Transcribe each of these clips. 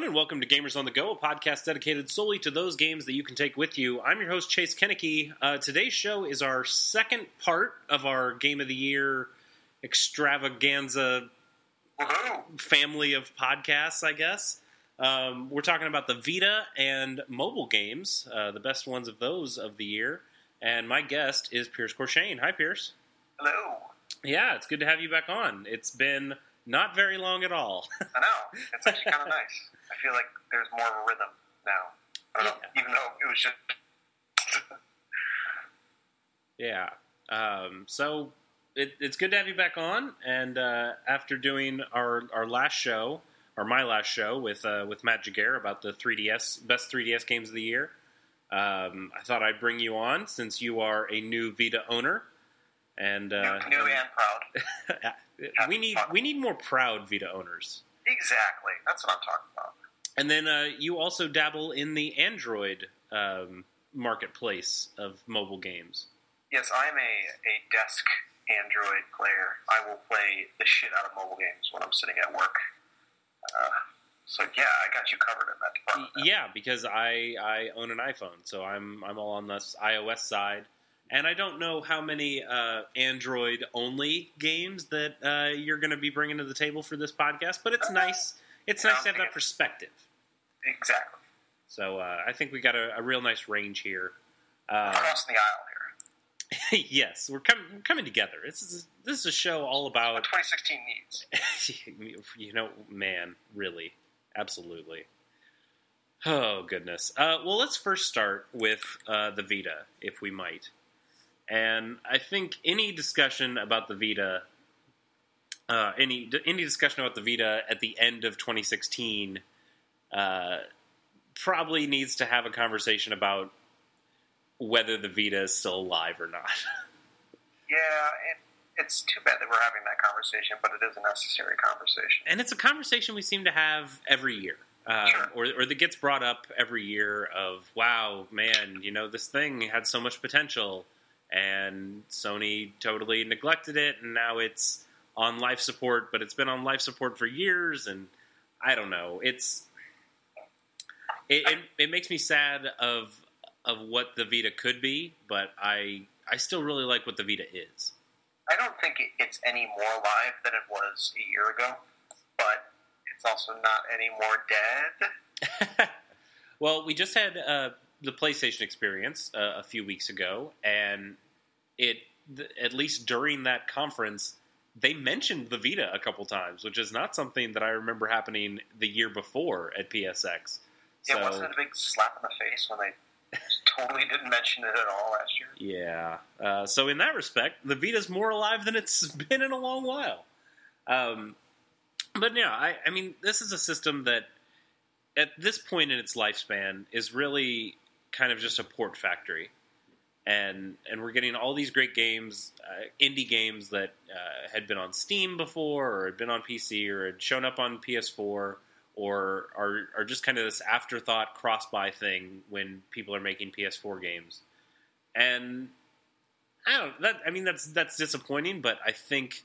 everyone, and welcome to Gamers on the Go, a podcast dedicated solely to those games that you can take with you. I'm your host, Chase Kennecke. Uh, today's show is our second part of our Game of the Year extravaganza Woohoo! family of podcasts, I guess. Um, we're talking about the Vita and mobile games, uh, the best ones of those of the year. And my guest is Pierce Corshane. Hi, Pierce. Hello. Yeah, it's good to have you back on. It's been not very long at all. I know. It's actually kind of nice. I feel like there's more of a rhythm now. I don't know, even though it was just. Yeah. Um, so it, it's good to have you back on. And uh, after doing our, our last show, or my last show with uh, with Matt Jaguar about the 3DS best 3DS games of the year, um, I thought I'd bring you on since you are a new Vita owner. And uh, new, new and proud. we need we need more proud Vita owners. Exactly. That's what I'm talking about. And then uh, you also dabble in the Android um, marketplace of mobile games. Yes, I'm a, a desk Android player. I will play the shit out of mobile games when I'm sitting at work. Uh, so yeah, I got you covered in that department. Yeah, because I I own an iPhone, so I'm I'm all on this iOS side, and I don't know how many uh, Android only games that uh, you're going to be bringing to the table for this podcast. But it's Uh, nice. It's nice to have that perspective. Exactly. So uh, I think we got a, a real nice range here. Uh, Crossing the aisle here. yes, we're coming we're coming together. This is this is a show all What about 2016 needs. you know, man, really, absolutely. Oh goodness. Uh, well, let's first start with uh, the Vita, if we might. And I think any discussion about the Vita, uh, any any discussion about the Vita at the end of 2016, uh, probably needs to have a conversation about whether the Vita is still alive or not. Yeah, it, it's too bad that we're having that conversation, but it is a necessary conversation. and it's a conversation we seem to have every year, um, Sure. or or that gets brought up every year. Of wow, man, you know this thing had so much potential, and Sony totally neglected it, and now it's on life support. But it's been on life support for years, and I don't know. It's it, it, it makes me sad of of what the Vita could be, but I I still really like what the Vita is. I don't think it's any more alive than it was a year ago, but it's also not any more dead. well, we just had uh, the PlayStation experience uh, a few weeks ago, and it th- at least during that conference, they mentioned the Vita a couple times, which is not something that I remember happening the year before at PSX. Yeah, So wasn't it a big slap in the face when they totally didn't mention it at all last year? yeah, uh, so in that respect, the Vita's more alive than it's been in a long while. Um, but yeah, I, I mean, this is a system that at this point in its lifespan is really kind of just a port factory. And and we're getting all these great games, uh, indie games that uh, had been on Steam before, or had been on PC, or had shown up on PS4, or are are just kind of this afterthought cross-buy thing when people are making PS4 games. And I don't that I mean that's that's disappointing, but I think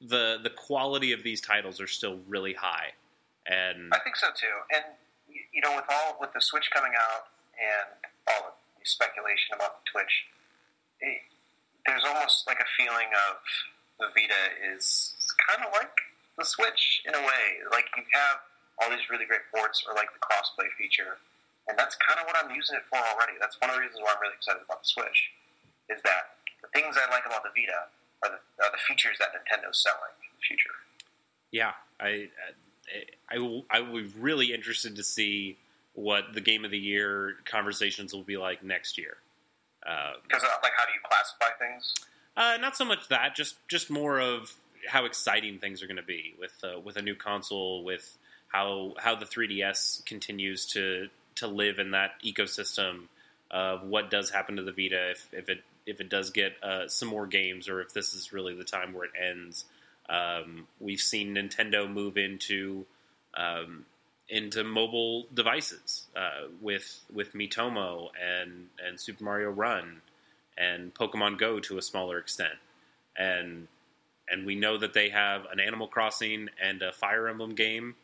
the the quality of these titles are still really high. And I think so too. And you know, with all with the Switch coming out and all the speculation about the Switch, it, there's almost like a feeling of the Vita is kind of like the Switch in a way. Like you have all these really great ports, or like the crossplay feature, and that's kind of what I'm using it for already. That's one of the reasons why I'm really excited about the Switch. Is that the things I like about the Vita are the, are the features that Nintendo's selling in the future. yeah, I I will I will be really interested to see what the game of the year conversations will be like next year. Um, Because uh, like, how do you classify things? Uh, not so much that, just just more of how exciting things are going to be with uh, with a new console, with how how the 3DS continues to to live in that ecosystem of what does happen to the Vita if, if it if it does get uh, some more games, or if this is really the time where it ends. Um, we've seen Nintendo move into um, into mobile devices uh, with with Miitomo and and Super Mario Run and Pokemon Go to a smaller extent. And and we know that they have an Animal Crossing and a Fire Emblem game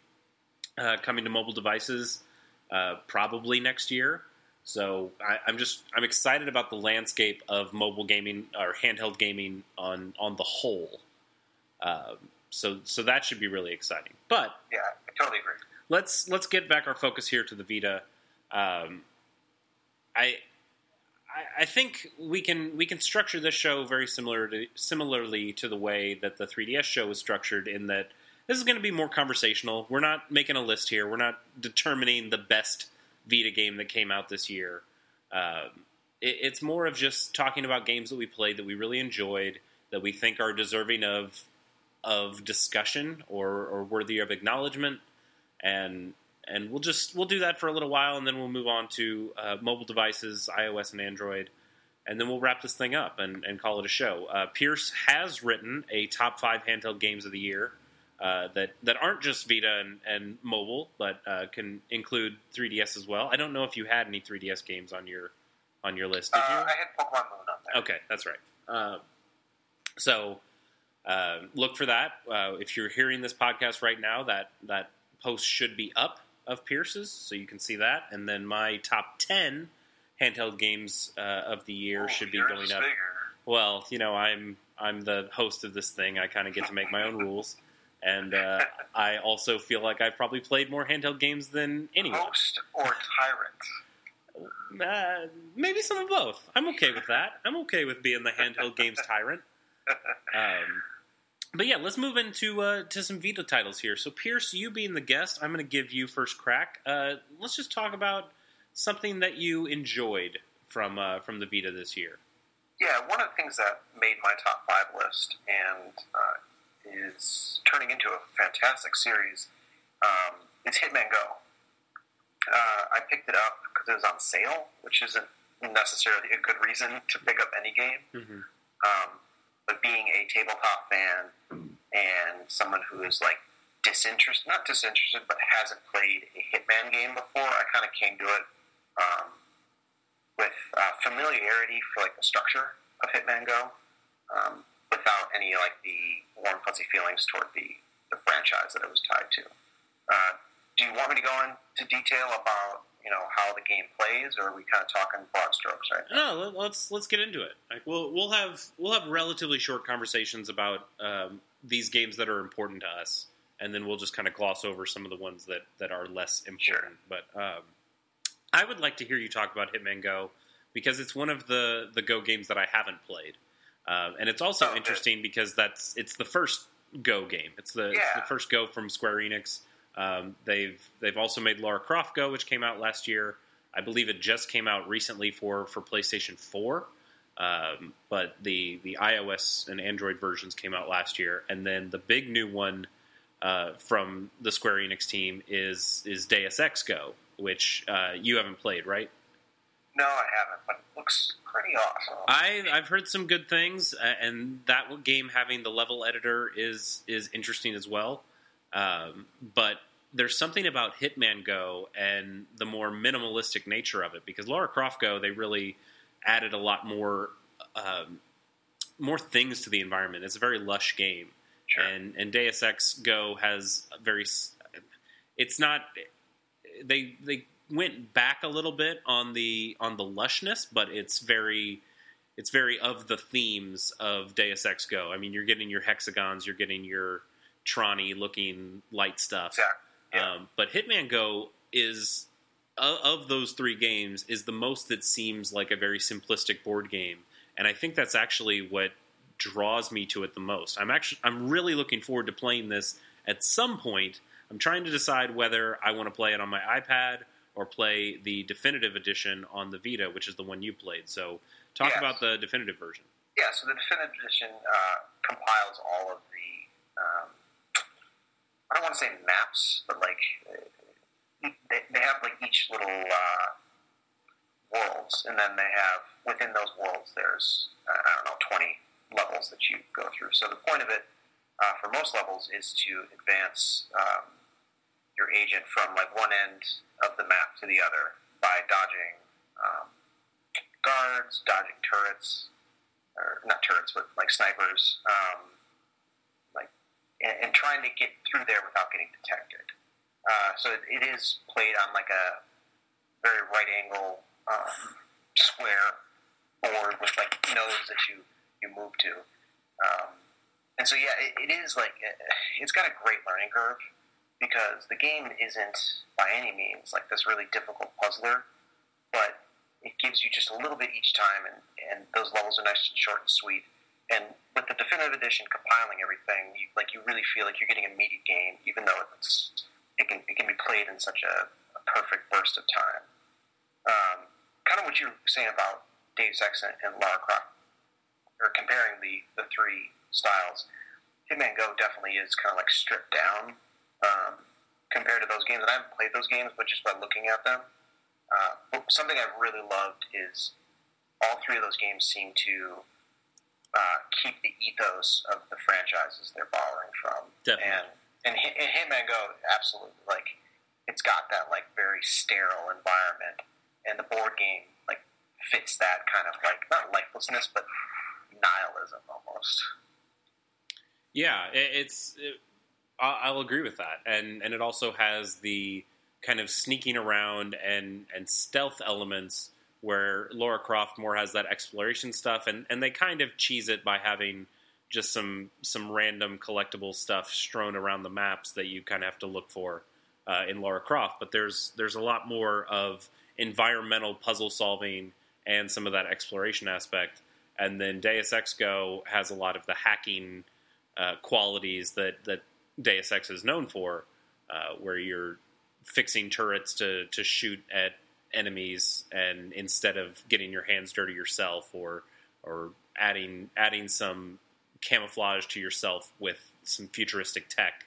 uh, coming to mobile devices uh, probably next year. So I, am just I'm excited about the landscape of mobile gaming or handheld gaming on on the whole. Um, so so that should be really exciting. But yeah, I totally agree. Let's let's get back our focus here to the Vita. Um, I I, think we can we can structure this show very similar to, similarly to the way that the 3DS show was structured. In that this is going to be more conversational. We're not making a list here. We're not determining the best Vita game that came out this year. Um, it, it's more of just talking about games that we played that we really enjoyed, that we think are deserving of of discussion or, or worthy of acknowledgement, and and we'll just we'll do that for a little while, and then we'll move on to uh, mobile devices, iOS and Android, and then we'll wrap this thing up and, and call it a show. Uh, Pierce has written a top five handheld games of the year uh, that that aren't just Vita and, and mobile, but uh, can include 3DS as well. I don't know if you had any 3DS games on your on your list. Did you? Uh, I had Pokemon Moon on there. Okay, that's right. Uh, so. look for that. if you're hearing this podcast right now, that that post should be up of Pierce's, so you can see that. And then my top ten handheld games uh, of the year oh, should be going up. Bigger. Well, you know, I'm I'm the host of this thing. I kind of get to make my own rules, and uh, I also feel like I've probably played more handheld games than anyone. Host or tyrant? Uh, maybe some of both. I'm okay with that. I'm okay with being the handheld games tyrant. Um, but yeah, let's move into uh, to some Vita titles here. So Pierce, you being the guest, I'm going to give you first crack. Uh, let's just talk about something that you enjoyed from uh, from the Vita this year. Yeah, one of the things that made my top five list and uh, is turning into a fantastic series um, is Hitman Go. Uh, I picked it up because it was on sale, which isn't necessarily a good reason to pick up any game. Mm-hmm. Um, but being a tabletop fan and someone who is like disinterested, not disinterested, but hasn't played a Hitman game before, I kind of came to it um, with uh, familiarity for like the structure of Hitman Go, um, without any like the warm fuzzy feelings toward the, the franchise that it was tied to. Uh, do you want me to go into detail about you know how the game plays, or are we kind of talking broad strokes right now? No, let's let's get into it. Like we'll we'll have we'll have relatively short conversations about um, these games that are important to us, and then we'll just kind of gloss over some of the ones that that are less important. Sure. But um, I would like to hear you talk about Hitman Go because it's one of the the Go games that I haven't played, uh, and it's also oh, interesting because that's it's the first Go game. It's the, yeah. it's the first Go from Square Enix. Um, they've they've also made Lara Croft Go, which came out last year. I believe it just came out recently for for PlayStation Four, um, but the the iOS and Android versions came out last year, and then the big new one uh, from the Square Enix team is is Deus Ex Go, which uh, you haven't played, right? No, I haven't, but it looks pretty awesome. I, I've heard some good things, and that game having the level editor is is interesting as well. Um, but there's something about Hitman Go and the more minimalistic nature of it because Lara Croft Go they really added a lot more um, more things to the environment. It's a very lush game, sure. and and Deus Ex Go has very it's not they they went back a little bit on the on the lushness, but it's very it's very of the themes of Deus Ex Go. I mean, you're getting your hexagons, you're getting your Tronny looking light stuff. Yeah. Um, but Hitman Go is of, of those three games is the most that seems like a very simplistic board game, and I think that's actually what draws me to it the most. I'm actually I'm really looking forward to playing this at some point. I'm trying to decide whether I want to play it on my iPad or play the definitive edition on the Vita, which is the one you played. So, talk yes. about the definitive version. Yeah, so the definitive edition uh, compiles all of the um, I don't want to say maps, but like they, they have like each little uh, worlds, and then they have within those worlds there's uh, I don't know twenty levels that you go through. So the point of it uh, for most levels is to advance um, your agent from like one end of the map to the other by dodging um, guards, dodging turrets, or not turrets, but like snipers. Um, and, and trying to get through there without getting detected. Uh, so it, it is played on like a very right angle um, square board with like nodes that you you move to. Um, and so yeah, it, it is like it's got a great learning curve because the game isn't by any means like this really difficult puzzler, but it gives you just a little bit each time, and, and those levels are nice and short and sweet. And with the definitive edition compiling everything, you, like you really feel like you're getting a meaty game, even though it's it can it can be played in such a, a perfect burst of time. Um, kind of what you were saying about Ex and, and Lara Croft, or comparing the the three styles. Hitman Go definitely is kind of like stripped down um, compared to those games. And I haven't played those games, but just by looking at them, uh, something I've really loved is all three of those games seem to uh, keep the ethos of the franchises they're borrowing from. Definitely. And, and, and Hitman Go, absolutely. Like, it's got that, like, very sterile environment. And the board game, like, fits that kind of, like, not lifelessness, but nihilism almost. Yeah, it's. It, I'll agree with that, and and it also has the kind of sneaking around and and stealth elements where Lara Croft more has that exploration stuff, and and they kind of cheese it by having just some some random collectible stuff strewn around the maps that you kind of have to look for uh, in Lara Croft. But there's there's a lot more of environmental puzzle solving and some of that exploration aspect. And then Deus Ex Go has a lot of the hacking uh, qualities that that Deus Ex is known for, uh, where you're fixing turrets to to shoot at enemies, and instead of getting your hands dirty yourself, or or adding adding some camouflage to yourself with some futuristic tech,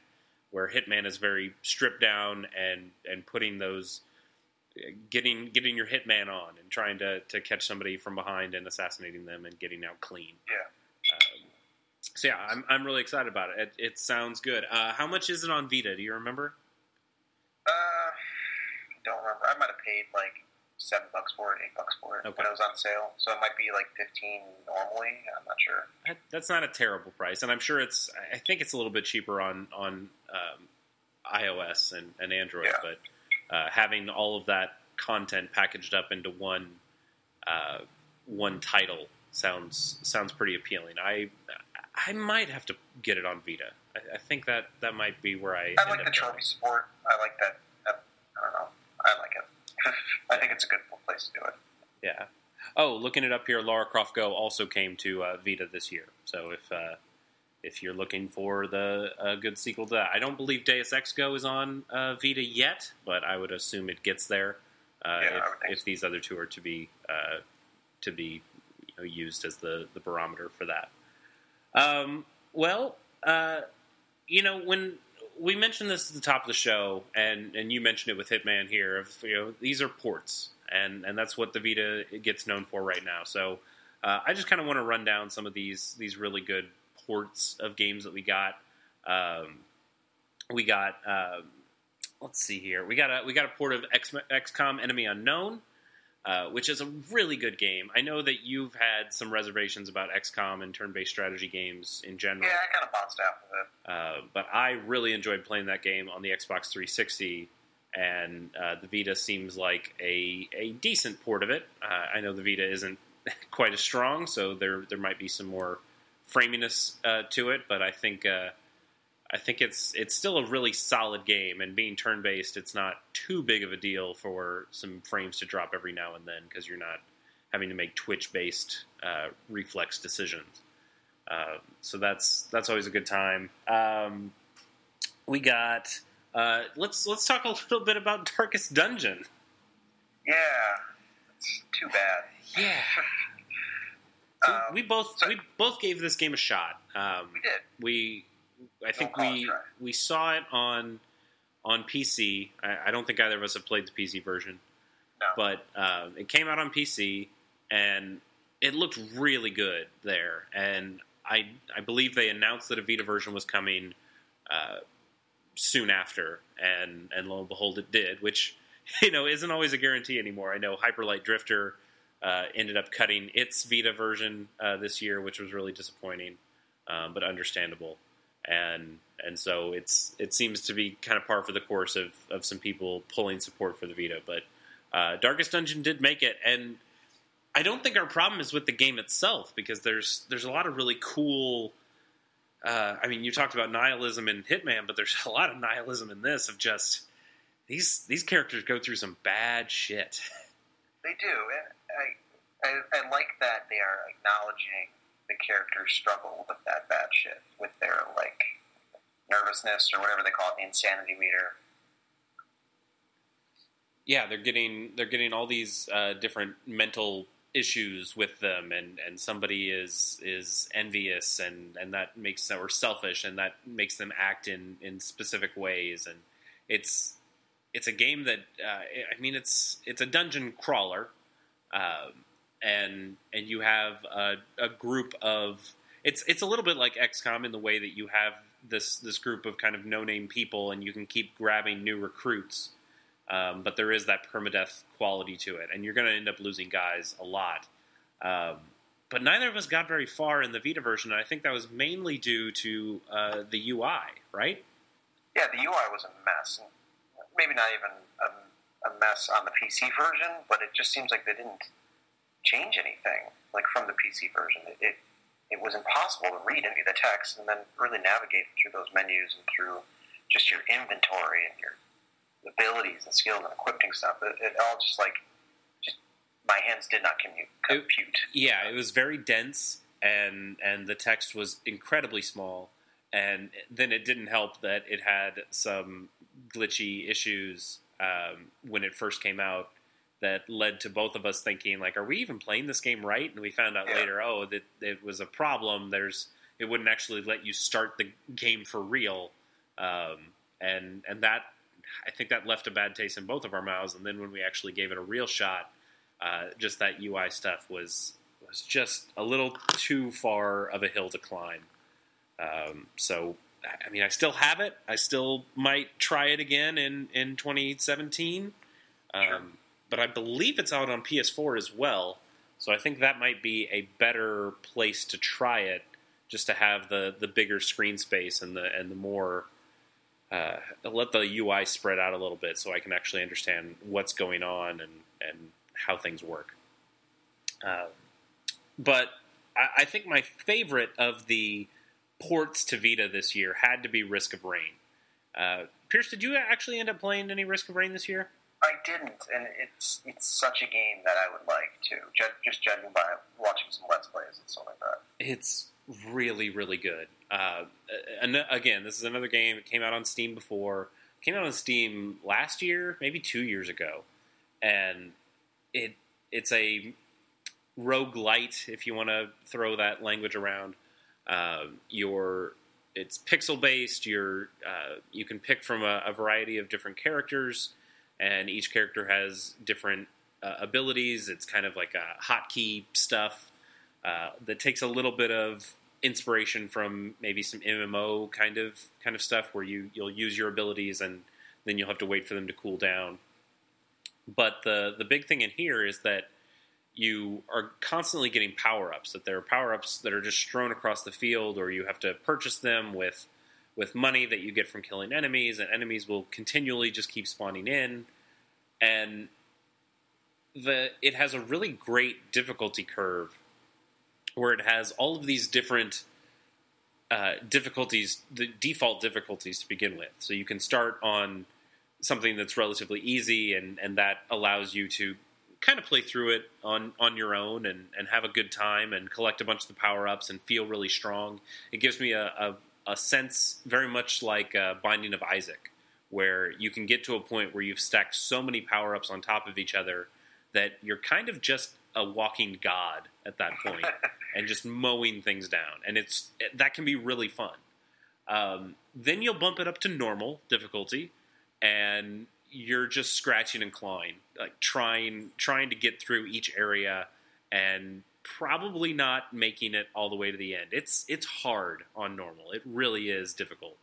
where Hitman is very stripped down and and putting those getting getting your hitman on and trying to, to catch somebody from behind and assassinating them and getting out clean. Yeah. Um, so yeah, I'm, I'm really excited about it. It, it sounds good. Uh, how much is it on Vita? Do you remember? Uh, don't remember. I might have paid like seven bucks for it, eight bucks for it Okay. when it was on sale. So it might be like fifteen normally. I'm not sure. That, that's not a terrible price, and I'm sure it's. I think it's a little bit cheaper on on um, iOS and, and Android, Yeah. but uh, having all of that content packaged up into one uh, one title sounds sounds pretty appealing. I I might have to get it on Vita. I, I think that that might be where I. I end like up the trophy support. I like that. that I don't know. I like it. I think it's a good place to do it. Yeah. Oh, looking it up here, Lara Croft Go also came to uh, Vita this year. So if uh, if you're looking for the a good sequel to that, I don't believe Deus Ex Go is on uh, Vita yet, but I would assume it gets there uh, Yeah, if, if these other two are to be uh, to be you know, used as the the barometer for that. Um, well, uh, you know when we mentioned this at the top of the show, and and you mentioned it with Hitman here. Of you know these are ports, and and that's what the Vita gets known for right now. So uh, I just kind of want to run down some of these these really good ports of games that we got. Um, we got um, let's see here. We got a we got a port of X, XCOM Enemy Unknown. Uh, which is a really good game. I know that you've had some reservations about XCOM and turn-based strategy games in general. Yeah, I kind of bounced out of it. Uh, but I really enjoyed playing that game on the Xbox 360, and uh, the Vita seems like a, a decent port of it. Uh, I know the Vita isn't quite as strong, so there there might be some more framiness uh, to it, but I think uh, I think it's it's still a really solid game. And being turn based, it's not too big of a deal for some frames to drop every now and then because you're not having to make Twitch based uh, reflex decisions. Uh, so that's that's always a good time. Um, we got uh, let's let's talk a little bit about Darkest Dungeon. Yeah, it's too bad. Yeah, so Um, we both so- we both gave this game a shot. Um, we did. we I think it we we saw it on on PC. I, I don't think either of us have played the PC version, No. but uh, it came out on PC and it looked really good there. And I I believe they announced that a Vita version was coming uh, soon after, and and lo and behold, it did. Which you know isn't always a guarantee anymore. I know Hyper Light Drifter uh, ended up cutting its Vita version uh, this year, which was really disappointing, um, but understandable. And and so it's it seems to be kind of par for the course of of some people pulling support for the Vita. But uh, Darkest Dungeon did make it, and I don't think our problem is with the game itself because there's there's a lot of really cool. Uh, I mean, you talked about nihilism in Hitman, but there's a lot of nihilism in this of just these these characters go through some bad shit. They do, and I, I, I like that they are acknowledging the characters struggle with that bad shit, with their like nervousness or whatever they call it, the insanity meter. Yeah, they're getting they're getting all these uh, different mental issues with them, and, and somebody is is envious, and, and that makes them or selfish, and that makes them act in, in specific ways, and it's it's a game that uh, I mean it's it's a dungeon crawler, um, and and you have a, a group of it's it's a little bit like XCOM in the way that you have this this group of kind of no name people, and you can keep grabbing new recruits. Um, but there is that permadeath quality to it, and you're going to end up losing guys a lot. Um, but neither of us got very far in the Vita version, and I think that was mainly due to uh, the UI, right? Yeah, the UI was a mess. Maybe not even a, a mess on the PC version, but it just seems like they didn't change anything like from the PC version. It, it, it was impossible to read any of the text and then really navigate through those menus and through just your inventory and your abilities and skills and equipping stuff. It, it all just like just my hands did not commute, compute. It, yeah, it was very dense, and and the text was incredibly small. And then it didn't help that it had some glitchy issues um, when it first came out that led to both of us thinking like, are we even playing this game right? And we found out yeah. later, oh, that it was a problem. There's it wouldn't actually let you start the game for real, um, and and that I think that left a bad taste in both of our mouths. And then when we actually gave it a real shot, uh, just that UI stuff was was just a little too far of a hill to climb. Um, so, I mean, I still have it. I still might try it again in in 2017. Um, sure. But I believe it's out on PS4 as well. So I think that might be a better place to try it, just to have the, the bigger screen space and the and the more uh, let the UI spread out a little bit so I can actually understand what's going on and, and how things work. Uh, but I, I, think my favorite of the ports to Vita this year had to be Risk of Rain. Uh, Pierce, did you actually end up playing any Risk of Rain this year? I didn't, and it's it's such a game that I would like to. Just judging by watching some Let's Plays and stuff like that. It's really, really good. Uh, and again, this is another game. It came out on Steam before. Came out on Steam last year, maybe two years ago, and it it's a roguelite, if you want to throw that language around. Uh, your it's pixel based. You're uh, you can pick from a, a, variety of different characters, and each character has different uh, abilities. It's kind of like a hotkey stuff uh, that takes a little bit of inspiration from maybe some MMO kind of kind of stuff where you you'll use your abilities and then you'll have to wait for them to cool down. But the the big thing in here is that you are constantly getting power ups. That there are power ups that are just strewn across the field, or you have to purchase them with with money that you get from killing enemies, and enemies will continually just keep spawning in. And the it has a really great difficulty curve where it has all of these different uh, difficulties, the default difficulties to begin with. So you can start on something that's relatively easy, and, and that allows you to kind of play through it on, on your own and, and have a good time and collect a bunch of the power ups and feel really strong. It gives me a, a, a sense very much like uh, Binding of Isaac, where you can get to a point where you've stacked so many power ups on top of each other that you're kind of just a walking god at that point and just mowing things down, and it's that can be really fun. Um, then you'll bump it up to normal difficulty, and you're just scratching and clawing, like trying trying to get through each area, and probably not making it all the way to the end. It's it's hard on normal. It really is difficult,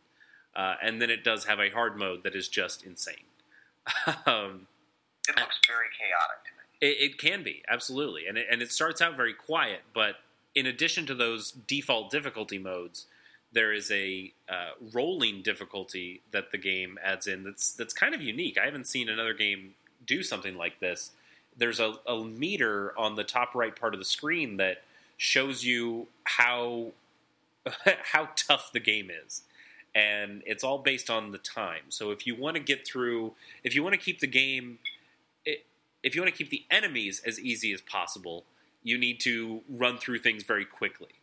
uh, and then it does have a hard mode that is just insane. um, it looks very chaotic it, it can be absolutely, and it, and it starts out very quiet, but in addition to those default difficulty modes, there is a uh, rolling difficulty that the game adds in that's that's kind of unique. I haven't seen another game do something like this. There's a, a meter on the top right part of the screen that shows you how how tough the game is and it's all based on the time. So if you want to get through, if you want to keep the game, if you want to keep the enemies as easy as possible, you need to run through things very quickly,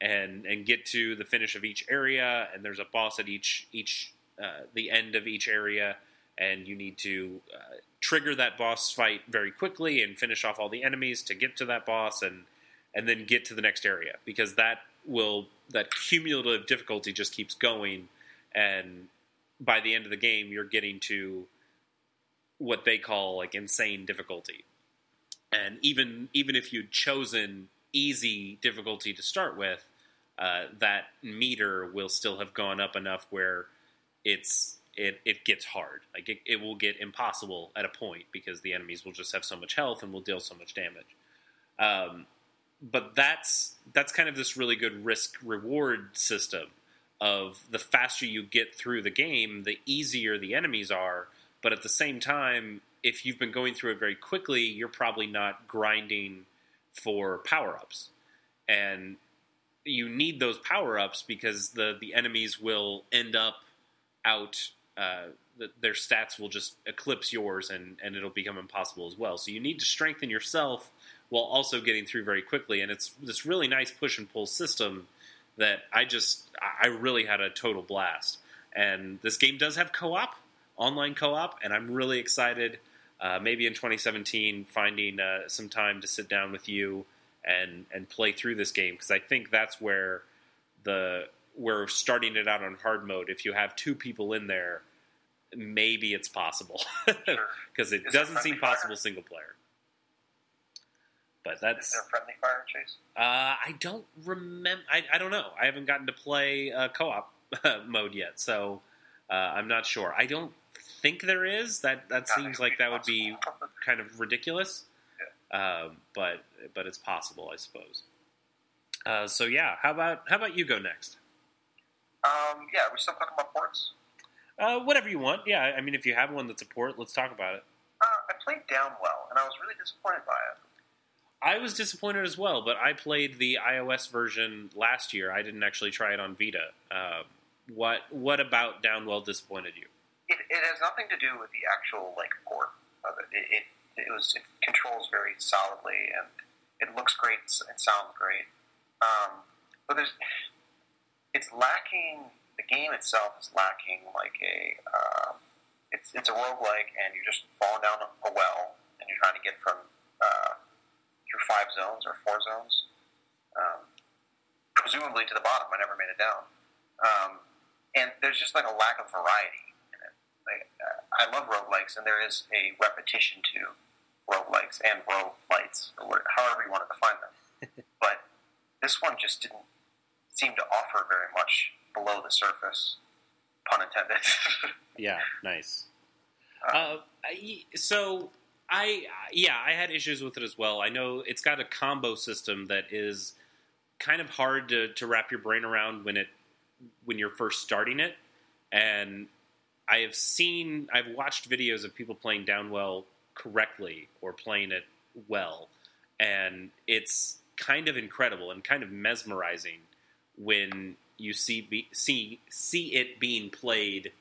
and and get to the finish of each area. And there's a boss at each each uh, the end of each area, and you need to uh, trigger that boss fight very quickly and finish off all the enemies to get to that boss and and then get to the next area because that will that cumulative difficulty just keeps going, and by the end of the game, you're getting to what they call like insane difficulty. And even even if you'd chosen easy difficulty to start with, uh, that meter will still have gone up enough where it's it, it gets hard. Like it, it will get impossible at a point because the enemies will just have so much health and will deal so much damage. Um, but that's that's kind of this really good risk reward system of the faster you get through the game, the easier the enemies are. But at the same time, if you've been going through it very quickly, you're probably not grinding for power ups, and you need those power ups because the the enemies will end up out. Uh, the, their stats will just eclipse yours, and and it'll become impossible as well. So you need to strengthen yourself while also getting through very quickly. And it's this really nice push and pull system that I just I really had a total blast. And this game does have co-op, online co-op, and I'm really excited. Uh, maybe in 2017, finding uh, some time to sit down with you and and play through this game because I think that's where the we're starting it out on hard mode. If you have two people in there, maybe it's possible because it Is doesn't seem friendly fire? possible single player. But that's Is there a friendly fire chase? uh, I don't remember. I, I don't know. I haven't gotten to play uh, co-op mode yet, so uh, I'm not sure. I don't think there is. That that Nothing seems like that would be kind of ridiculous. Um, but but it's possible, I suppose. Uh, so yeah, how about how about you go next? Um, yeah, are we still talking about ports? Uh, whatever you want. Yeah, I mean, if you have one that's a port, let's talk about it. Uh, I played Downwell, and I was really disappointed by it. I was disappointed as well, but I played the iOS version last year. I didn't actually try it on Vita. Uh, what what about Downwell disappointed you? It, it has nothing to do with the actual like port of it. It, it, it was it controls very solidly, and it looks great. It sounds great. Um, but there's it's lacking. The game itself is lacking like a. Um, it's it's a roguelike, and you're just falling down a well, and you're trying to get from uh, through five zones or four zones, um, presumably to the bottom. I never made it down, um, and there's just like a lack of variety in it. Like, uh, I love roguelikes, and there is a repetition to roguelikes and roguelites, or however you want to define them. but this one just didn't seem to offer very much below the surface, pun intended. Yeah, nice. Uh, Uh, so I yeah, I had issues with it as well. I know it's got a combo system that is kind of hard to, to wrap your brain around when it when you're first starting it. And I have seen I've watched videos of people playing Downwell correctly or playing it well, and it's kind of incredible and kind of mesmerizing when you see be, see see it being played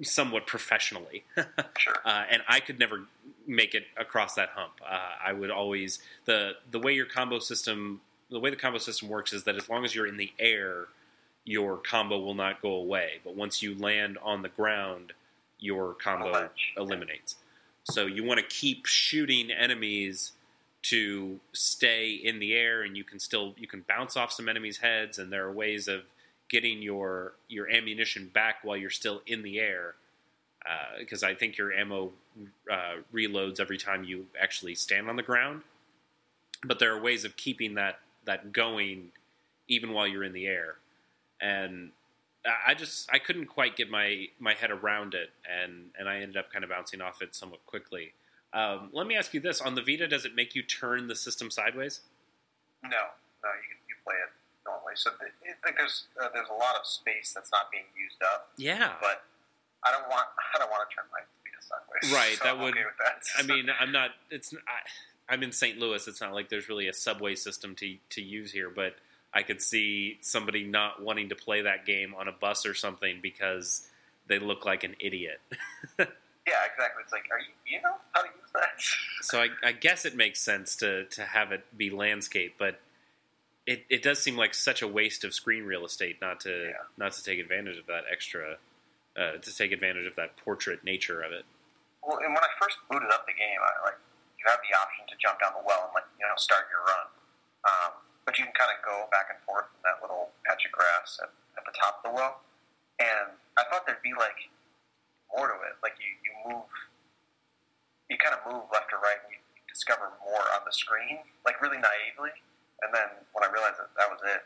somewhat professionally. sure. uh, and I could never make it across that hump. Uh, I would always the the way your combo system the way the combo system works is that as long as you're in the air, your combo will not go away. But once you land on the ground, your combo eliminates. So you want to keep shooting enemies to stay in the air, and you can still you can bounce off some enemies' heads, and there are ways of getting your your ammunition back while you're still in the air. Because I think your ammo uh, reloads every time you actually stand on the ground, but there are ways of keeping that that going even while you're in the air. And I- I just I couldn't quite get my my head around it, and and I ended up kind of bouncing off it somewhat quickly. Um, let me ask you this: on the Vita, does it make you turn the system sideways? No, no, you, you play it normally. So th- it, like there's uh, there's a lot of space that's not being used up, Yeah, but I don't want I don't want to turn my Vita sideways. Right, So that I'm would- Okay with that. I mean, I'm not. It's. I, I'm in St. Louis. It's not like there's really a subway system to to use here, but I could see somebody not wanting to play that game on a bus or something because they look like an idiot. yeah, exactly. It's like, are you you know how use that? So I, I guess it makes sense to to have it be landscape, but it, it does seem like such a waste of screen real estate not to Yeah. not to take advantage of that extra uh, to take advantage of that portrait nature of it. Well, and when I first booted up the game, I like you have the option to jump down the well and like you know start your run, um, but you can kind of go back and forth in that little patch of grass at, at the top of the well. And I thought there'd be like more to it. Like you, you move, you kind of move left or right, and you, discover more on the screen, like really naively. And then when I realized that that was it,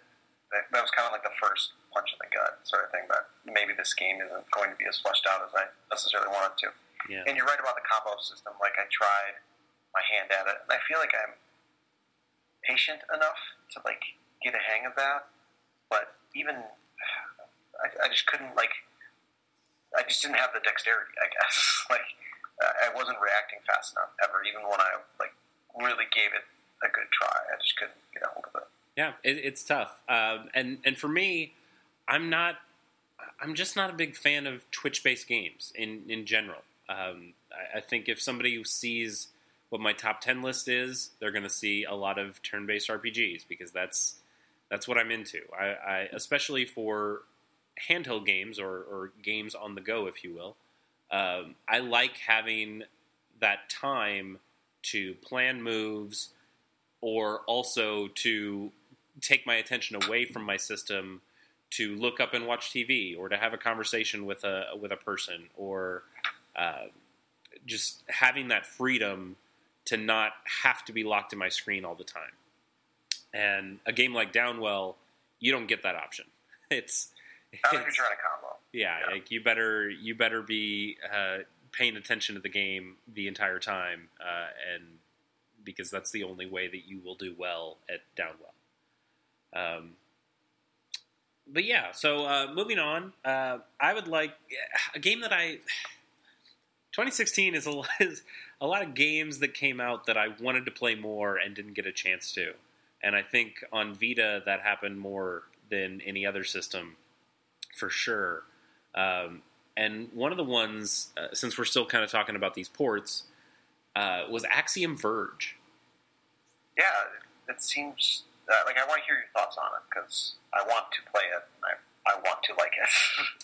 that, that was kind of like the first punch in the gut sort of thing. That maybe this game isn't going to be as fleshed out as I necessarily wanted to. Yeah. And you're right about the combo system. Like I tried my hand at it, and I feel like I'm patient enough to like get a hang of that. But even I, I just couldn't like. I just didn't have the dexterity. I guess like I wasn't reacting fast enough ever, even when I like really gave it a good try. I just couldn't get a hold of it. Yeah, it, it's tough. Um, and and for me, I'm not. I'm just not a big fan of Twitch-based games in in general. Um, I, I think if somebody sees what my top ten list is, they're going to see a lot of turn-based RPGs because that's that's what I'm into. I, I especially for handheld games or, or games on the go, if you will. Um, I like having that time to plan moves or also to take my attention away from my system to look up and watch TV or to have a conversation with a with a person or uh, just having that freedom to not have to be locked in my screen all the time. And a game like Downwell, you don't get that option. It's, Not if you're trying to combo. Yeah, Yeah. like you better you better be uh, paying attention to the game the entire time, uh, and because that's the only way that you will do well at Downwell. Um, but yeah, so uh, moving on, uh, I would like a game that I. 2016 is a lot, is a lot of games that came out that I wanted to play more and didn't get a chance to, and I think on Vita that happened more than any other system, for sure. Um, and one of the ones, uh, since we're still kind of talking about these ports, uh, was Axiom Verge. Yeah, it seems uh, like I want to hear your thoughts on it because I want to play it. And I I want to like it.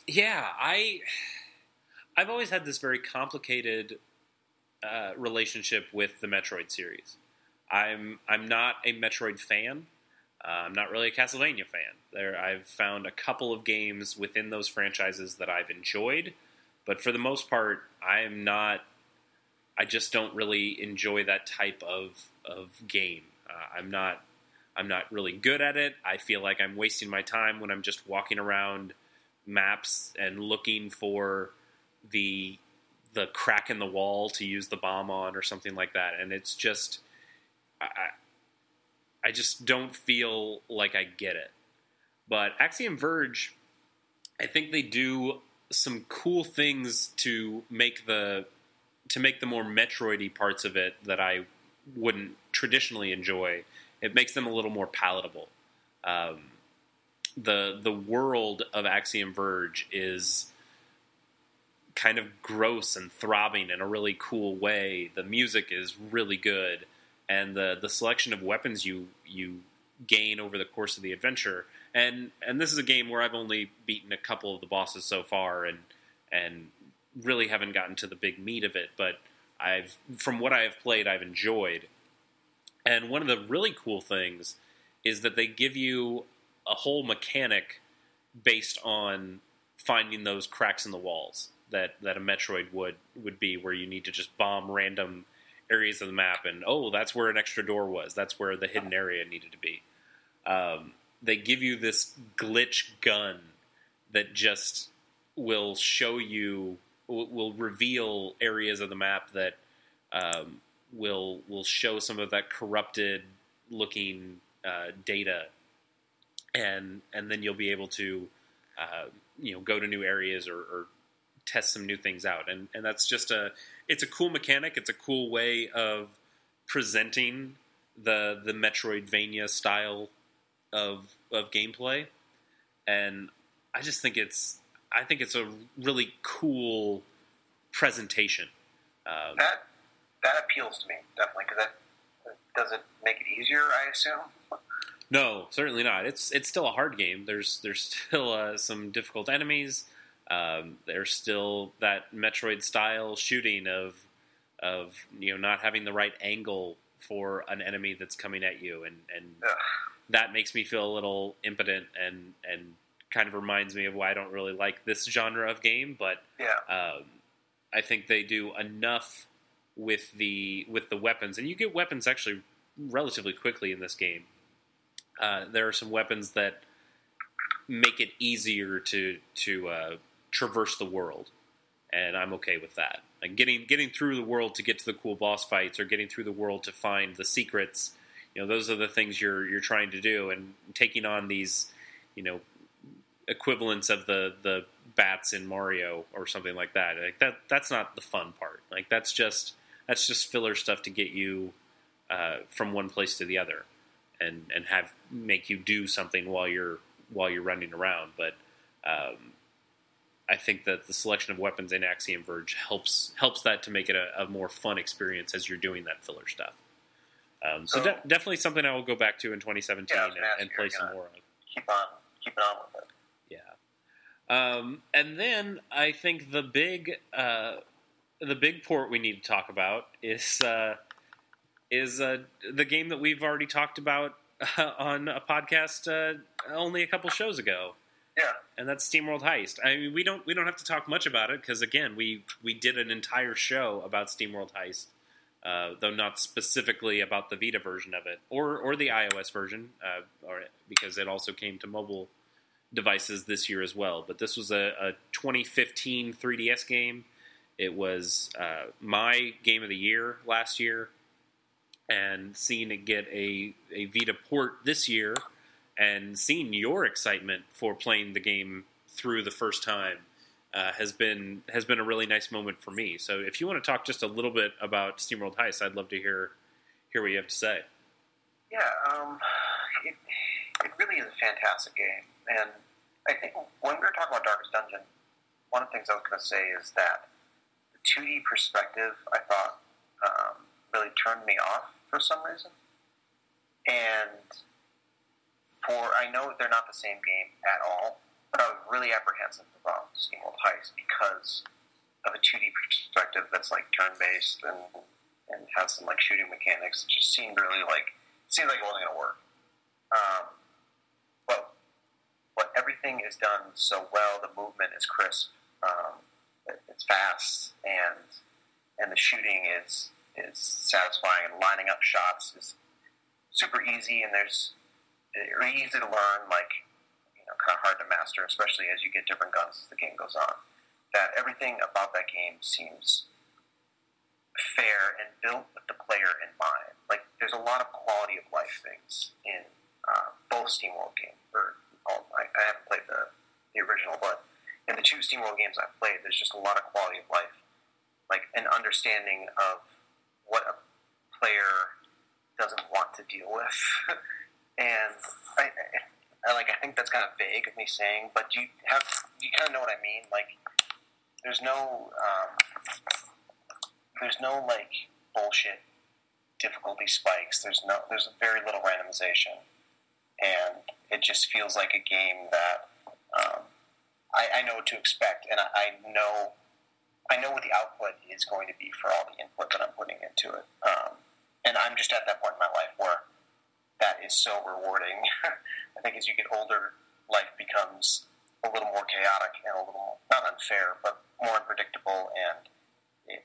Yeah, I I've always had this very complicated uh, relationship with the Metroid series. I'm I'm not a Metroid fan. Uh, I'm not really a Castlevania fan. There, I've found a couple of games within those franchises that I've enjoyed, but for the most part, I am not. I just don't really enjoy that type of of game. Uh, I'm not. I'm not really good at it. I feel like I'm wasting my time when I'm just walking around maps and looking for the the crack in the wall to use the bomb on or something like that. And it's just I I just don't feel like I get it. But Axiom Verge, I think they do some cool things to make the to make the more Metroidy parts of it that I wouldn't traditionally enjoy. It makes them a little more palatable. Um, the the world of Axiom Verge is kind of gross and throbbing in a really cool way. The music is really good, and the the selection of weapons you you gain over the course of the adventure. And and this is a game where I've only beaten a couple of the bosses so far, and and really haven't gotten to the big meat of it. But I've from what I have played, I've enjoyed. And one of the really cool things is that they give you a whole mechanic based on finding those cracks in the walls that, that a Metroid would would be, where you need to just bomb random areas of the map, and oh, that's where an extra door was. That's where the hidden area needed to be. Um, they give you this glitch gun that just will show you will, reveal areas of the map that um, will will show some of that corrupted looking uh, data and and then you'll be able to uh, you know go to new areas or, or test some new things out, and and that's just a it's a cool mechanic. It's a cool way of presenting the the Metroidvania style of of gameplay, and I just think it's I think it's a really cool presentation. Um, that that appeals to me definitely because that does it make it easier. I assume. No, certainly not. It's it's still a hard game. There's there's still uh, some difficult enemies. Um, there's still that Metroid style shooting of of you know not having the right angle for an enemy that's coming at you, and and Ugh. that makes me feel a little impotent and and kind of reminds me of why I don't really like this genre of game. But Yeah. um, I think they do enough with the with the weapons, and you get weapons actually relatively quickly in this game. Uh, there are some weapons that make it easier to to uh, traverse the world, and I'm okay with that. Like getting getting through the world to get to the cool boss fights, or getting through the world to find the secrets. You know, those are the things you're you're trying to do, and taking on these, you know, equivalents of the the bats in Mario or something like that. Like that that's not the fun part. Like that's just that's just filler stuff to get you uh, from one place to the other, and and have make you do something while you're while you're running around. But um, I think that the selection of weapons in Axiom Verge helps helps that to make it a, a more fun experience as you're doing that filler stuff. Um, so So- de- definitely something I will go back to in 2017 Yeah, and, and play some more of. Keep on keeping on with it. Yeah. Um, and then I think the big uh, the big port we need to talk about is uh, is uh, the game that we've already talked about on a podcast uh, only a couple shows ago, Yeah. and that's SteamWorld Heist. I mean, we don't we don't have to talk much about it because again, we we did an entire show about SteamWorld Heist. Uh, though not specifically about the Vita version of it, or or the iOS version, uh, or because it also came to mobile devices this year as well. But this was a, a 2015 3DS game. It was uh, my game of the year last year, and seeing it get a, a Vita port this year, and seeing your excitement for playing the game through the first time uh, has been has been a really nice moment for me. So if you want to talk just a little bit about SteamWorld Heist, I'd love to hear hear what you have to say. Yeah, um, it, it really is a fantastic game. And I think when we were talking about Darkest Dungeon, one of the things I was going to say is that the 2D perspective, I thought, um, really turned me off for some reason. And for, I know they're not the same game at all, but I was really apprehensive about SteamWorld Heist because of a 2D perspective that's like turn-based and and has some like shooting mechanics. It just seemed really like seemed like it wasn't going to work. Um, but but everything is done so well. The movement is crisp. Um, it, it's fast, and and the shooting is is satisfying. And lining up shots is super easy, and there's easy to learn. Like you know, kind of hard to master, especially as you get different guns as the game goes on. That everything about that game seems fair and built with the player in mind. Like there's a lot of quality of life things in uh, both SteamWorld games. Or all, I, I haven't played the the original, but in the two SteamWorld games I've played, there's just a lot of quality of life, like an understanding of what a player doesn't want to deal with, and I, I, like I think that's kind of vague of me saying, but you have you kind of know what I mean, like. There's no um, there's no like bullshit difficulty spikes. There's no there's very little randomization, and it just feels like a game that um, I, I know what to expect, and I, I know I know what the output is going to be for all the input that I'm putting into it. Um, and I'm just at that point in my life where that is so rewarding. I think as you get older, life becomes a little more chaotic and a little not unfair, but more unpredictable and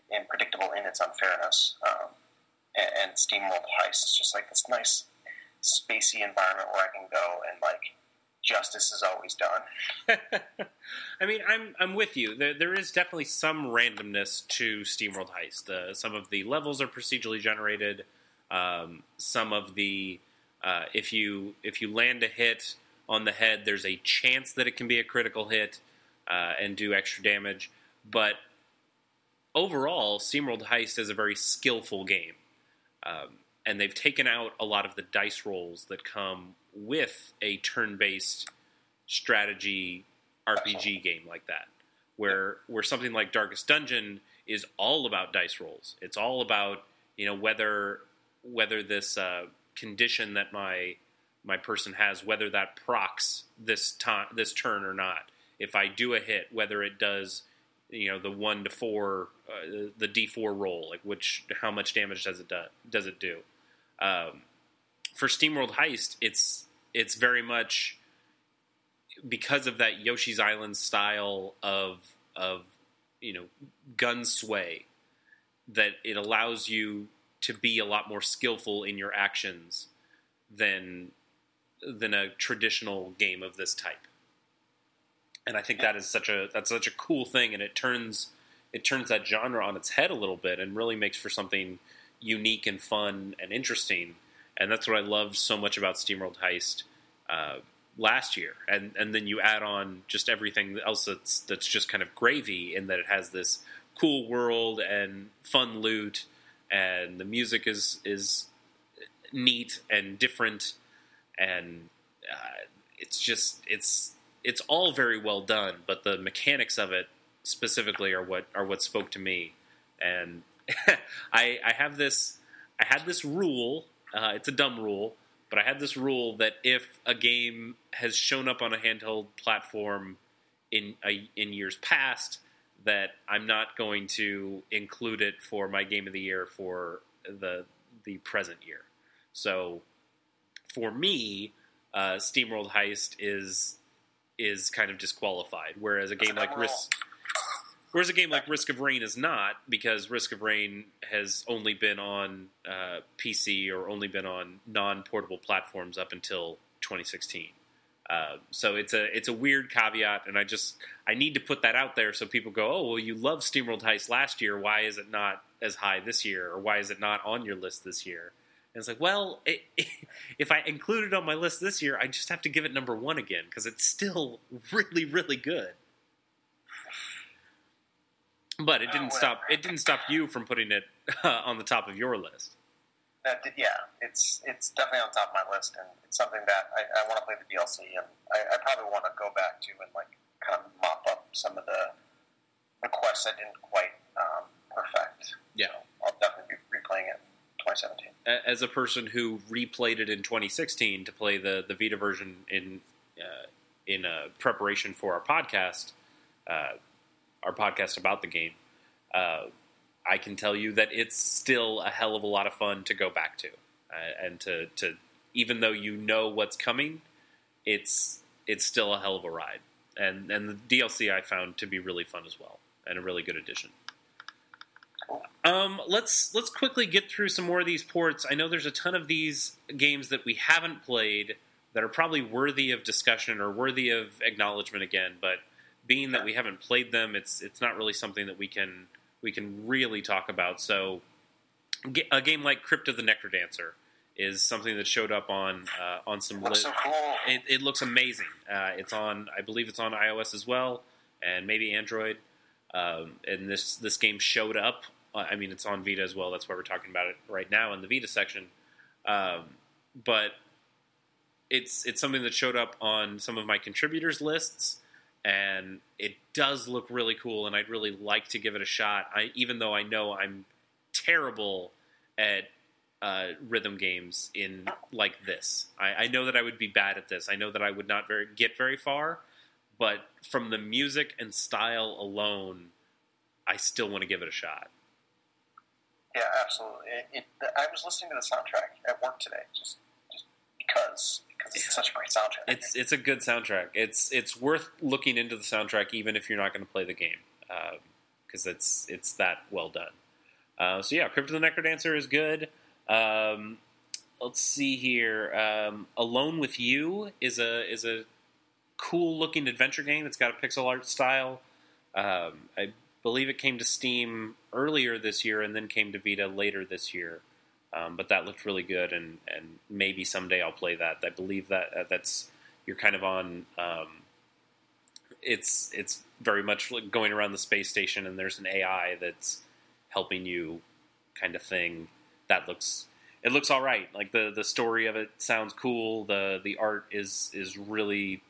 unpredictable in its unfairness. Um, and, and SteamWorld Heist is just like this nice spacey environment where I can go and like justice is always done. I mean, I'm I'm with you. There, there is definitely some randomness to SteamWorld Heist. Uh, some of the levels are procedurally generated. Um, some of the uh, if you if you land a hit on the head, there's a chance that it can be a critical hit uh, and do extra damage. But overall, SteamWorld Heist is a very skillful game. Um, and they've taken out a lot of the dice rolls that come with a turn based strategy RPG game like that. Where, where something like Darkest Dungeon is all about dice rolls. It's all about you know whether whether this uh, condition that my my person has whether that procs this time this turn or not. If I do a hit, whether it does you know the one to four uh, the D four roll, like which how much damage does it do, does it do? Um, for SteamWorld Heist, it's it's very much because of that Yoshi's Island style of of you know gun sway that it allows you to be a lot more skillful in your actions than than a traditional game of this type. And I think that is such a that's such a cool thing, and it turns it turns that genre on its head a little bit, and really makes for something unique and fun and interesting. And that's what I loved so much about SteamWorld Heist uh, last year. And and then you add on just everything else that's that's just kind of gravy in that it has this cool world and fun loot, and the music is is neat and different, and uh, it's just it's it's all very well done, but the mechanics of it specifically are what are what spoke to me. And I I have this I had this rule. Uh, it's a dumb rule, but I had this rule that if a game has shown up on a handheld platform in a, in years past, that I'm not going to include it for my game of the year for the the present year. So for me, uh, SteamWorld Heist is is kind of disqualified. Whereas a game like Risk, whereas a game like Risk of Rain is not, because Risk of Rain has only been on uh, PC or only been on non-portable platforms up until 2016. Uh, so it's a it's a weird caveat, and I just I need to put that out there so people go, oh well, you loved SteamWorld Heist last year. Why is it not as high this year, or why is it not on your list this year? And it's like, well, it, it, if I include it on my list this year, I just have to give it number one again because it's still really, really good. But it didn't stop. It didn't stop you from putting it uh, on the top of your list. Yeah, it's it's definitely on top of my list, and it's something that I, I want to play the DLC, and I, I probably want to go back to and like kind of mop up some of the the quests I didn't quite um, perfect. Yeah, so I'll definitely be replaying it 2017. As a person who replayed it in 2016 to play the the Vita version in uh, in uh, preparation for our podcast, uh, our podcast about the game, uh, I can tell you that it's still a hell of a lot of fun to go back to, uh, and to to even though you know what's coming, it's it's still a hell of a ride. And and the DLC I found to be really fun as well, and a really good addition. Um, let's let's quickly get through some more of these ports. I know there's a ton of these games that we haven't played that are probably worthy of discussion or worthy of acknowledgement again. But being that we haven't played them, it's it's not really something that we can we can really talk about. So a game like Crypt of the Necrodancer is something that showed up on uh, on some. Looks li- so cool. it, it, looks amazing. Uh, it's on, I believe it's on iOS as well, and maybe Android. Um, and this this game showed up uh, I mean, it's on Vita as well. That's why we're talking about it right now in the Vita section. Um, but it's it's something that showed up on some of my contributors lists, and it does look really cool. And I'd really like to give it a shot. I, even though I know I'm terrible at uh, rhythm games in like this. I, I, know that I would be bad at this. I know that I would not very, get very far, but from the music and style alone, I still want to give it a shot. Yeah, absolutely. It, it, I was listening to the soundtrack at work today, just because because it's such a great soundtrack. It's it's a good soundtrack. It's it's worth looking into the soundtrack even if you're not going to play the game because um, it's it's that well done. Uh, so yeah, Crypt of the Necrodancer is good. Um, let's see here. Um, Alone with You is a is a cool looking adventure game. It's got a pixel art style. Um, I believe it came to Steam earlier this year and then came to Vita later this year. Um, but that looked really good, and, and maybe someday I'll play that. I believe that uh, that's you're kind of on. Um, it's it's very much like going around the space station, and there's an AI that's helping you, kind of thing. That looks it looks all right. Like the the story of it sounds cool. the The art is is really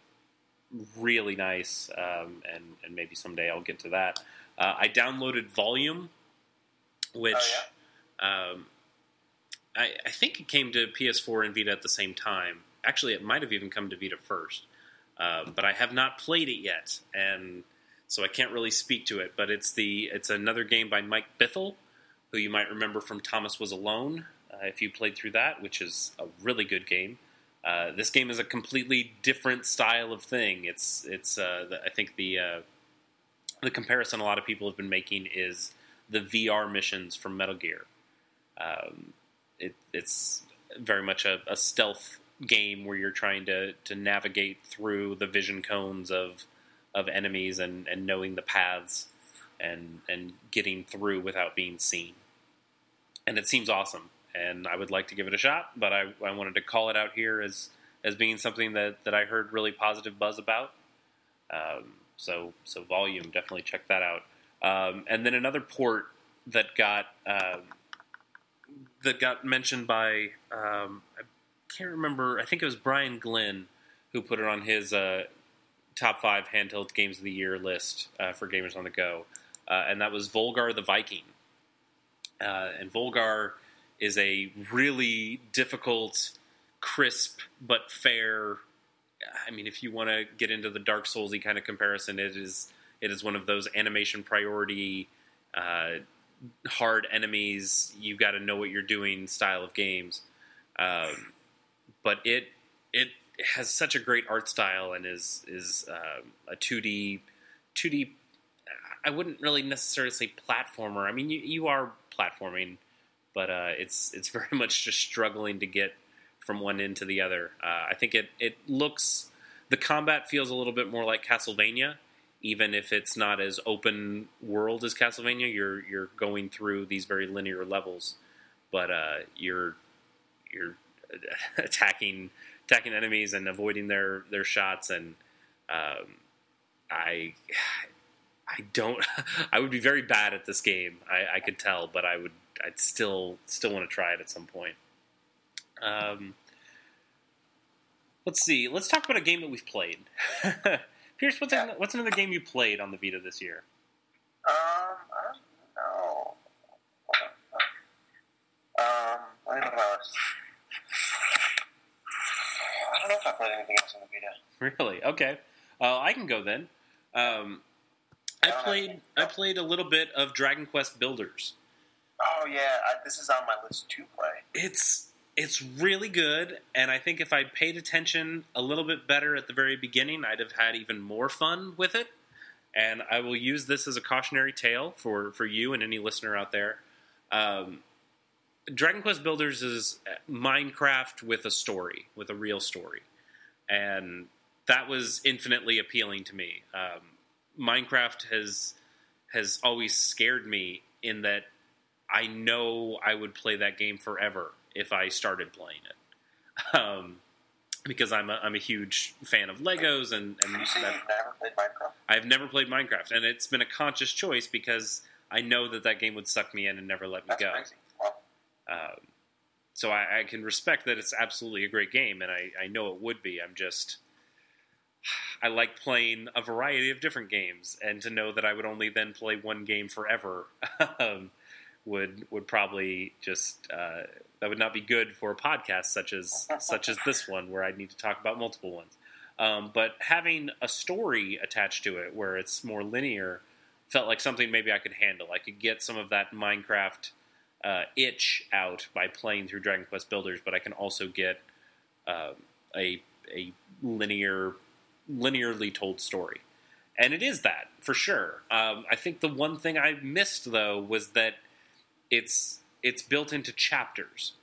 really nice, um, and and maybe someday I'll get to that. Uh, I downloaded Volume, which Oh, um, I, I think it came to PS4 and Vita at the same time. Actually, it might have even come to Vita first, um, but I have not played it yet, and so I can't really speak to it. But it's the it's another game by Mike Bithell, who you might remember from Thomas Was Alone, uh, if you played through that, which is a really good game. Uh, this game is a completely different style of thing. It's it's uh, the, I think the uh, the comparison a lot of people have been making is the VR missions from Metal Gear. Um, it, it's very much a, a stealth game where you're trying to, to navigate through the vision cones of of enemies and, and knowing the paths and and getting through without being seen. And it seems awesome, and I would like to give it a shot. But I, I wanted to call it out here as as being something that, that I heard really positive buzz about. Um, so so volume definitely check that out. Um, and then another port that got um, that got mentioned by um, I can't remember. I think it was Brian Glenn who put it on his uh, top five handheld games of the year list uh, for gamers on the go, uh, and that was Volgarr the Viking. Uh, and Volgarr is a really difficult, crisp but fair. I mean, if you want to get into the Dark Soulsy kind of comparison, it is it is one of those animation priority, uh, hard enemies. you've got to know what you're doing style of games. Um, but it it has such a great art style and is is um, a 2D 2D. I wouldn't really necessarily say platformer. I mean, you, you are platforming, but uh, it's it's very much just struggling to get from one end to the other. Uh, I think it it looks the combat feels a little bit more like Castlevania, even if it's not as open world as Castlevania. You're you're going through these very linear levels, but uh, you're you're attacking attacking enemies and avoiding their their shots and um, I I don't I would be very bad at this game I, I could tell but I would I'd still still want to try it at some point um, let's see let's talk about a game that we've played Pierce what's, Yeah. what's another game you played on the Vita this year Um, I don't know. Um, let me look at. I don't know if I played anything else on the Vita. Really? Okay. Uh, I can go then. Um, I Uh, played. I played a little bit of Dragon Quest Builders. Oh yeah, I, this is on my list to play. It's it's really good, and I think if I'd paid attention a little bit better at the very beginning, I'd have had even more fun with it. And I will use this as a cautionary tale for for you and any listener out there. Um, Dragon Quest Builders is Minecraft with a story, with a real story, and that was infinitely appealing to me. Um, Minecraft has has always scared me in that I know I would play that game forever if I started playing it, um, because I'm a, I'm a huge fan of Legos and and that, you've never played Minecraft? I've never played Minecraft, and it's been a conscious choice because I know that that game would suck me in and never let me That's go. Um, so I, I can respect that it's absolutely a great game, and I, I know it would be. I'm just I like playing a variety of different games, and to know that I would only then play one game forever um, would would probably just uh, that would not be good for a podcast such as such as this one, where I'd need to talk about multiple ones. Um, but having a story attached to it, where it's more linear, felt like something maybe I could handle. I could get some of that Minecraft uh, itch out by playing through Dragon Quest Builders, but I can also get um a a linear, linearly told story, and it is that for sure. Um, I think the one thing I missed though was that it's it's built into chapters,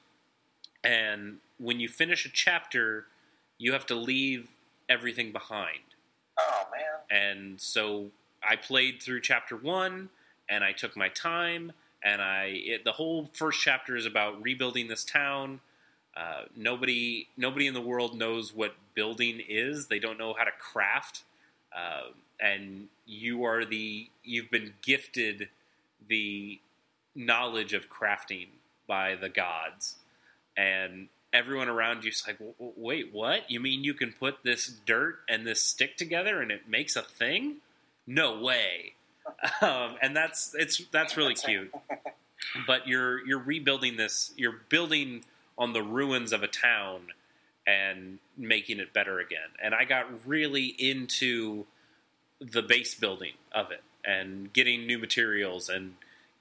and when you finish a chapter, you have to leave everything behind. oh man, And so I played through chapter one, and I took my time, and I it, the whole first chapter is about rebuilding this town, Uh, nobody nobody in the world knows what building is. They don't know how to craft, uh, and you are the you've been gifted the knowledge of crafting by the gods, and everyone around you is like, wait, what? You mean you can put this dirt and this stick together and it makes a thing? No way. Um, and that's it's that's really cute. But you're you're rebuilding this. You're building on the ruins of a town and making it better again. And I got really into the base building of it and getting new materials and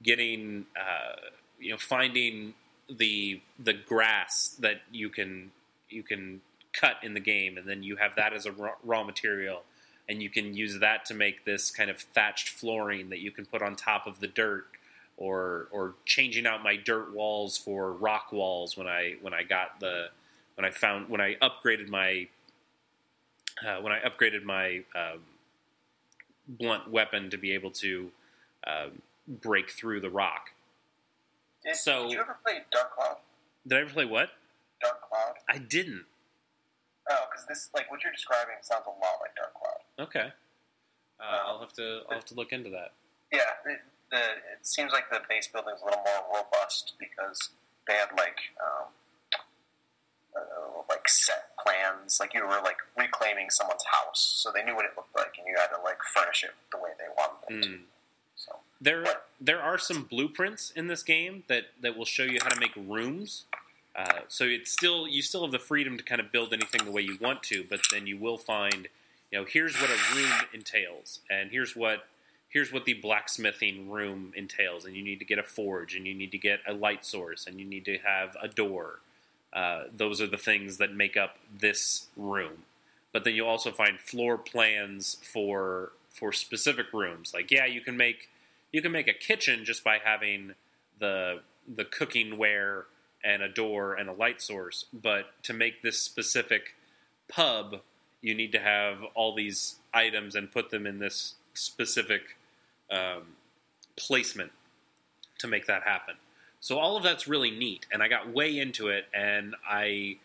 getting uh, you know finding the the grass that you can you can cut in the game, and then you have that as a raw, raw material, and you can use that to make this kind of thatched flooring that you can put on top of the dirt, or or changing out my dirt walls for rock walls when I when I got the when I found when I upgraded my uh, when I upgraded my um, blunt weapon to be able to um, break through the rock. Did, So- did you ever play Dark Cloud? Did I ever play what? Dark Cloud? I didn't. Oh, because this, like, what you're describing sounds a lot like Dark Cloud. Okay. Uh, I'll have to I'll have to look into that. Yeah, it, the, it seems like the base building's a little more robust because they had, like, um, uh, like set plans. Like, you were, like, reclaiming someone's house, so they knew what it looked like, and you had to, like, furnish it the way they wanted it to. Mm. There there are some blueprints in this game that, that will show you how to make rooms. Uh, so it's still you still have the freedom to kind of build anything the way you want to, but then you will find, you know, here's what a room entails, and here's what here's what the blacksmithing room entails, and you need to get a forge, and you need to get a light source, and you need to have a door. Uh, those are the things that make up this room. But then you'll also find floor plans for for specific rooms. Like, yeah, you can make you can make a kitchen just by having the the cooking ware and a door and a light source. But to make this specific pub, you need to have all these items and put them in this specific um, placement to make that happen. So all of that's really neat, and I got way into it, and I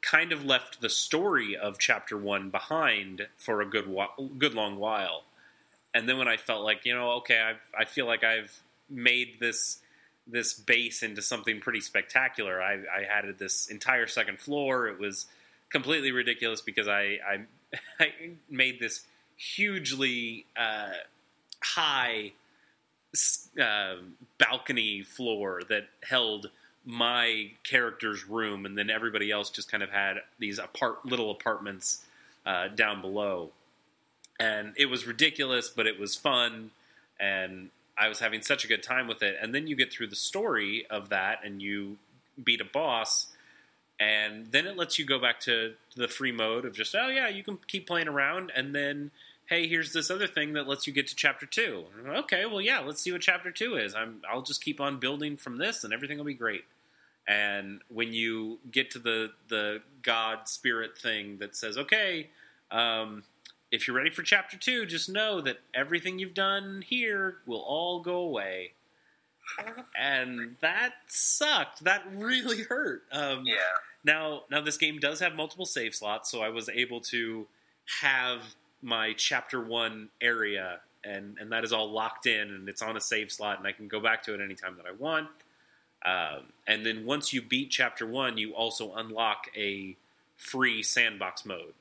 kind of left the story of chapter one behind for a good good long while. And then when I felt like, you know, okay, I've, I feel like I've made this this base into something pretty spectacular. I, I added this entire second floor. It was completely ridiculous because I I, I made this hugely uh, high uh, balcony floor that held my character's room, and then everybody else just kind of had these apart little apartments uh, down below. And it was ridiculous, but it was fun, and I was having such a good time with it. And then you get through the story of that, and you beat a boss, and then it lets you go back to the free mode of just, oh yeah, you can keep playing around, and then hey, here's this other thing that lets you get to chapter two. Okay, well, yeah, let's see what chapter two is. I'm, I'll just keep on building from this, and everything will be great. And when you get to the the God Spirit thing that says, okay, um, if you're ready for chapter two, just know that everything you've done here will all go away. And that sucked. That really hurt. Um, yeah. now, now this game does have multiple save slots, so I was able to have my chapter one area, and and that is all locked in, and it's on a save slot, and I can go back to it anytime that I want. Um, and then once you beat chapter one, you also unlock a free sandbox mode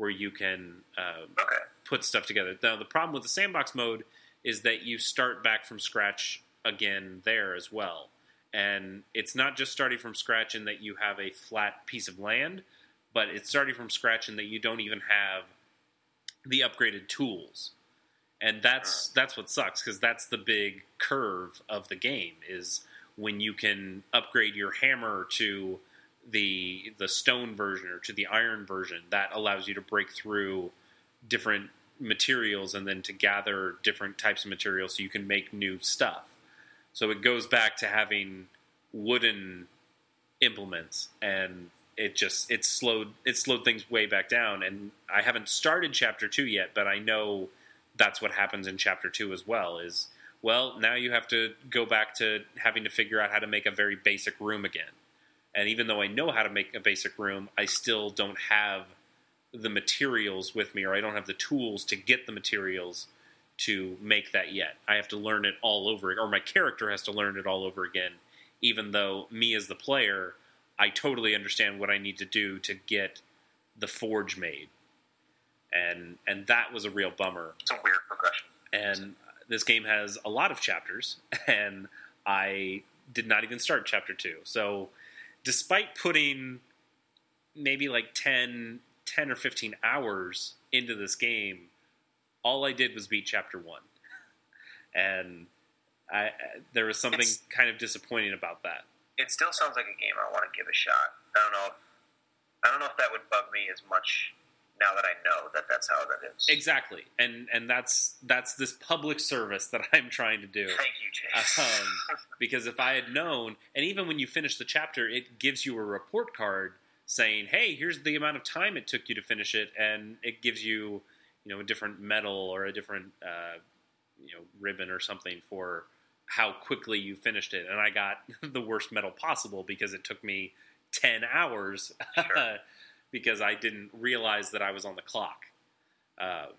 where you can um, Okay. put stuff together. Now, the problem with the sandbox mode is that you start back from scratch again there as well. And it's not just starting from scratch in that you have a flat piece of land, but it's starting from scratch in that you don't even have the upgraded tools. And that's that's what sucks because that's the big curve of the game is when you can upgrade your hammer to the the stone version or to the iron version that allows you to break through different materials and then to gather different types of materials so you can make new stuff. So it goes back to having wooden implements and it just it slowed it slowed things way back down and I haven't started chapter 2 yet but I know that's what happens in chapter 2 as well is well now you have to go back to having to figure out how to make a very basic room again And even though I know how to make a basic room, I still don't have the materials with me, or I don't have the tools to get the materials to make that yet. I have to learn it all over, or my character has to learn it all over again. Even though me as the player, I totally understand what I need to do to get the forge made, and and that was a real bummer. It's a weird progression. And this game has a lot of chapters, and I did not even start chapter two. So, despite putting maybe like 10, 10 or 15 hours into this game, all I did was beat chapter one. And I, there was something It's- kind of disappointing about that. It still sounds like a game I want to give a shot. I don't know. If, I don't know if that would bug me as much now that I know that that's how that is. Exactly. And and that's that's this public service that I'm trying to do. Thank you, Chase. Um, because if I had known, and even when you finish the chapter, it gives you a report card saying, "Hey, here's the amount of time it took you to finish it," and it gives you, you know, a different medal or a different, uh, you know, ribbon or something for how quickly you finished it. And I got the worst medal possible because it took me ten hours Sure. Because I didn't realize that I was on the clock. Um,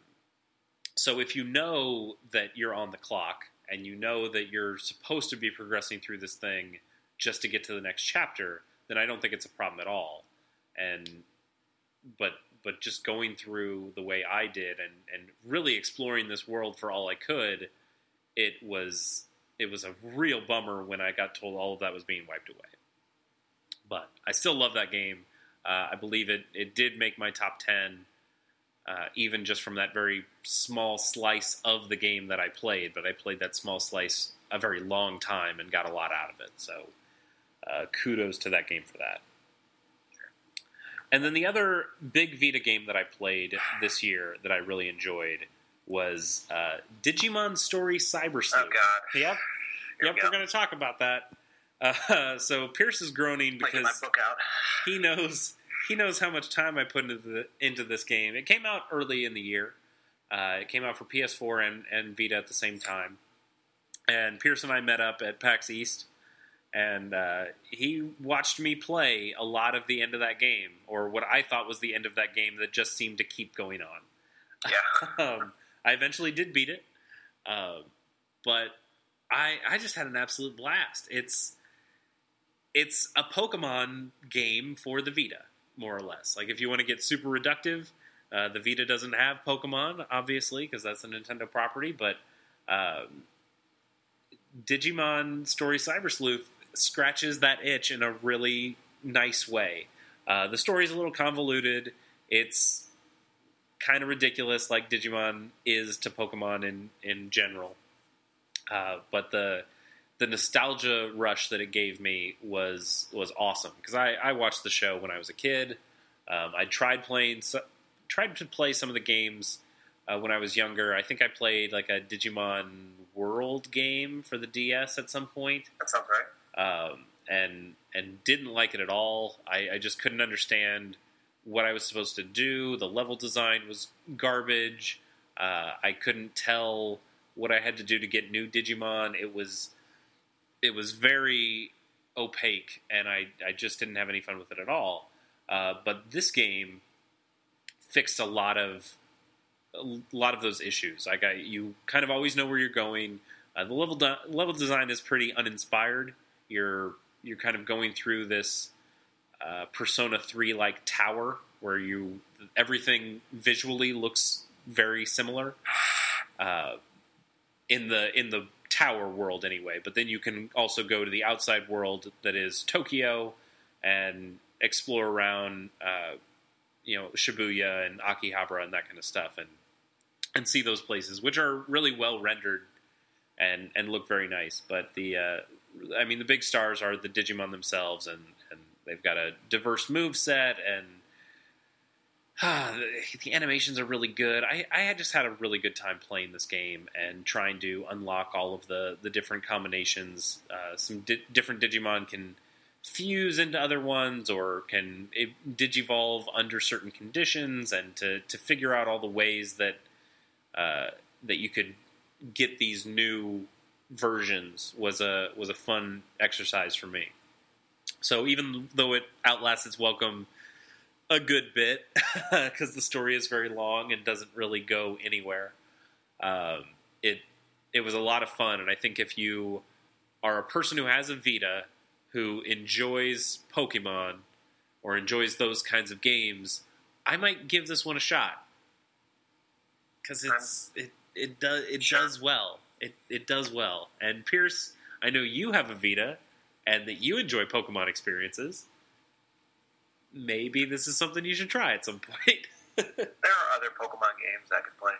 so if you know that you're on the clock and you know that you're supposed to be progressing through this thing just to get to the next chapter, then I don't think it's a problem at all. And but but just going through the way I did and and really exploring this world for all I could, it was it was a real bummer when I got told all of that was being wiped away. But I still love that game. Uh, I believe it it did make my top ten uh, even just from that very small slice of the game that I played. But I played that small slice a very long time and got a lot out of it. So uh, kudos to that game for that. And then the other big Vita game that I played this year that I really enjoyed was uh, Digimon Story Cyber Sleuth. oh God. Yep, Here yep, we we're go. going to talk about that. Uh, so Pierce is groaning because book out. he knows he knows how much time I put into the, into this game. It came out early in the year. Uh, it came out for PS4 and, and Vita at the same time. And Pierce and I met up at PAX East, and uh, he watched me play a lot of the end of that game, or what I thought was the end of that game that just seemed to keep going on Yeah. um, I eventually did beat it, uh, but I I just had an absolute blast. It's it's a Pokemon game for the Vita, more or less. Like if you want to get super reductive, uh, the Vita doesn't have Pokemon, obviously, because that's a Nintendo property. But um, Digimon Story Cyber Sleuth scratches that itch in a really nice way. Uh, the story's a little convoluted. It's kind of ridiculous, like Digimon is to Pokemon in in general. Uh, but the the nostalgia rush that it gave me was was awesome because I, I watched the show when I was a kid. Um, I tried playing so, tried to play some of the games uh, when I was younger. I think I played like a Digimon World game for the DS at some point That sounds right. um, and and didn't like it at all. I, I just couldn't understand what I was supposed to do. The level design was garbage. Uh, I couldn't tell what I had to do to get new Digimon. It was it was very opaque, and I I just didn't have any fun with it at all. Uh, but this game fixed a lot of a lot of those issues. Like I, you kind of always know where you're going. Uh, the level de- level design is pretty uninspired. You're you're kind of going through this uh, Persona three like tower where you everything visually looks very similar uh, in the in the tower world anyway. But then you can also go to the outside world that is Tokyo and explore around uh, you know Shibuya and Akihabara and that kind of stuff and and see those places which are really well rendered and and look very nice. But the uh, I mean the big stars are the Digimon themselves and and they've got a diverse move set and ah, the, animations are really good. I, I had just had a really good time playing this game and trying to unlock all of the the different combinations. Uh, some di- different Digimon can fuse into other ones or can digivolve under certain conditions and to, to figure out all the ways that uh, that you could get these new versions was a was a fun exercise for me. So even though it outlasts its welcome a good bit, because the story is very long and doesn't really go anywhere, um, it it was a lot of fun. And I think if you are a person who has a Vita who enjoys Pokemon or enjoys those kinds of games, I might give this one a shot because it's it it does it Sure. does well. It it does well. And Pierce, I know you have a Vita and that you enjoy Pokemon experiences. Maybe this is something you should try at some point. There are other Pokemon games I could play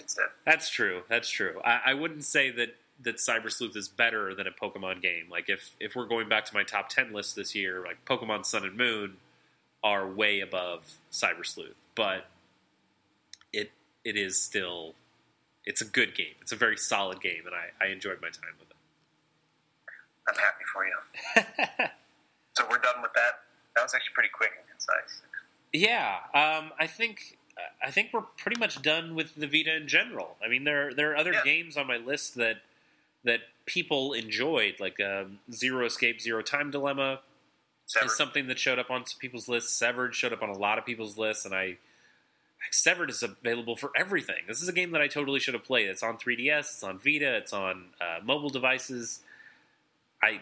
instead. That's true. That's true. I, I wouldn't say that that Cyber Sleuth is better than a Pokemon game. Like if if we're going back to my top ten list this year, like Pokemon Sun and Moon are way above Cyber Sleuth, but it it is still it's a good game. It's a very solid game, and I, I enjoyed my time with it. I'm happy for you. So we're done with that. That was actually pretty quick and concise. Yeah, um, I think I think we're pretty much done with the Vita in general. I mean, there there are other Yeah. games on my list that that people enjoyed, like um, Zero Escape, Zero Time Dilemma Severed. is something that showed up on people's lists. Severed showed up on a lot of people's lists, and I Severed is available for everything. This is a game that I totally should have played. It's on 3DS, it's on Vita, it's on uh, mobile devices. I,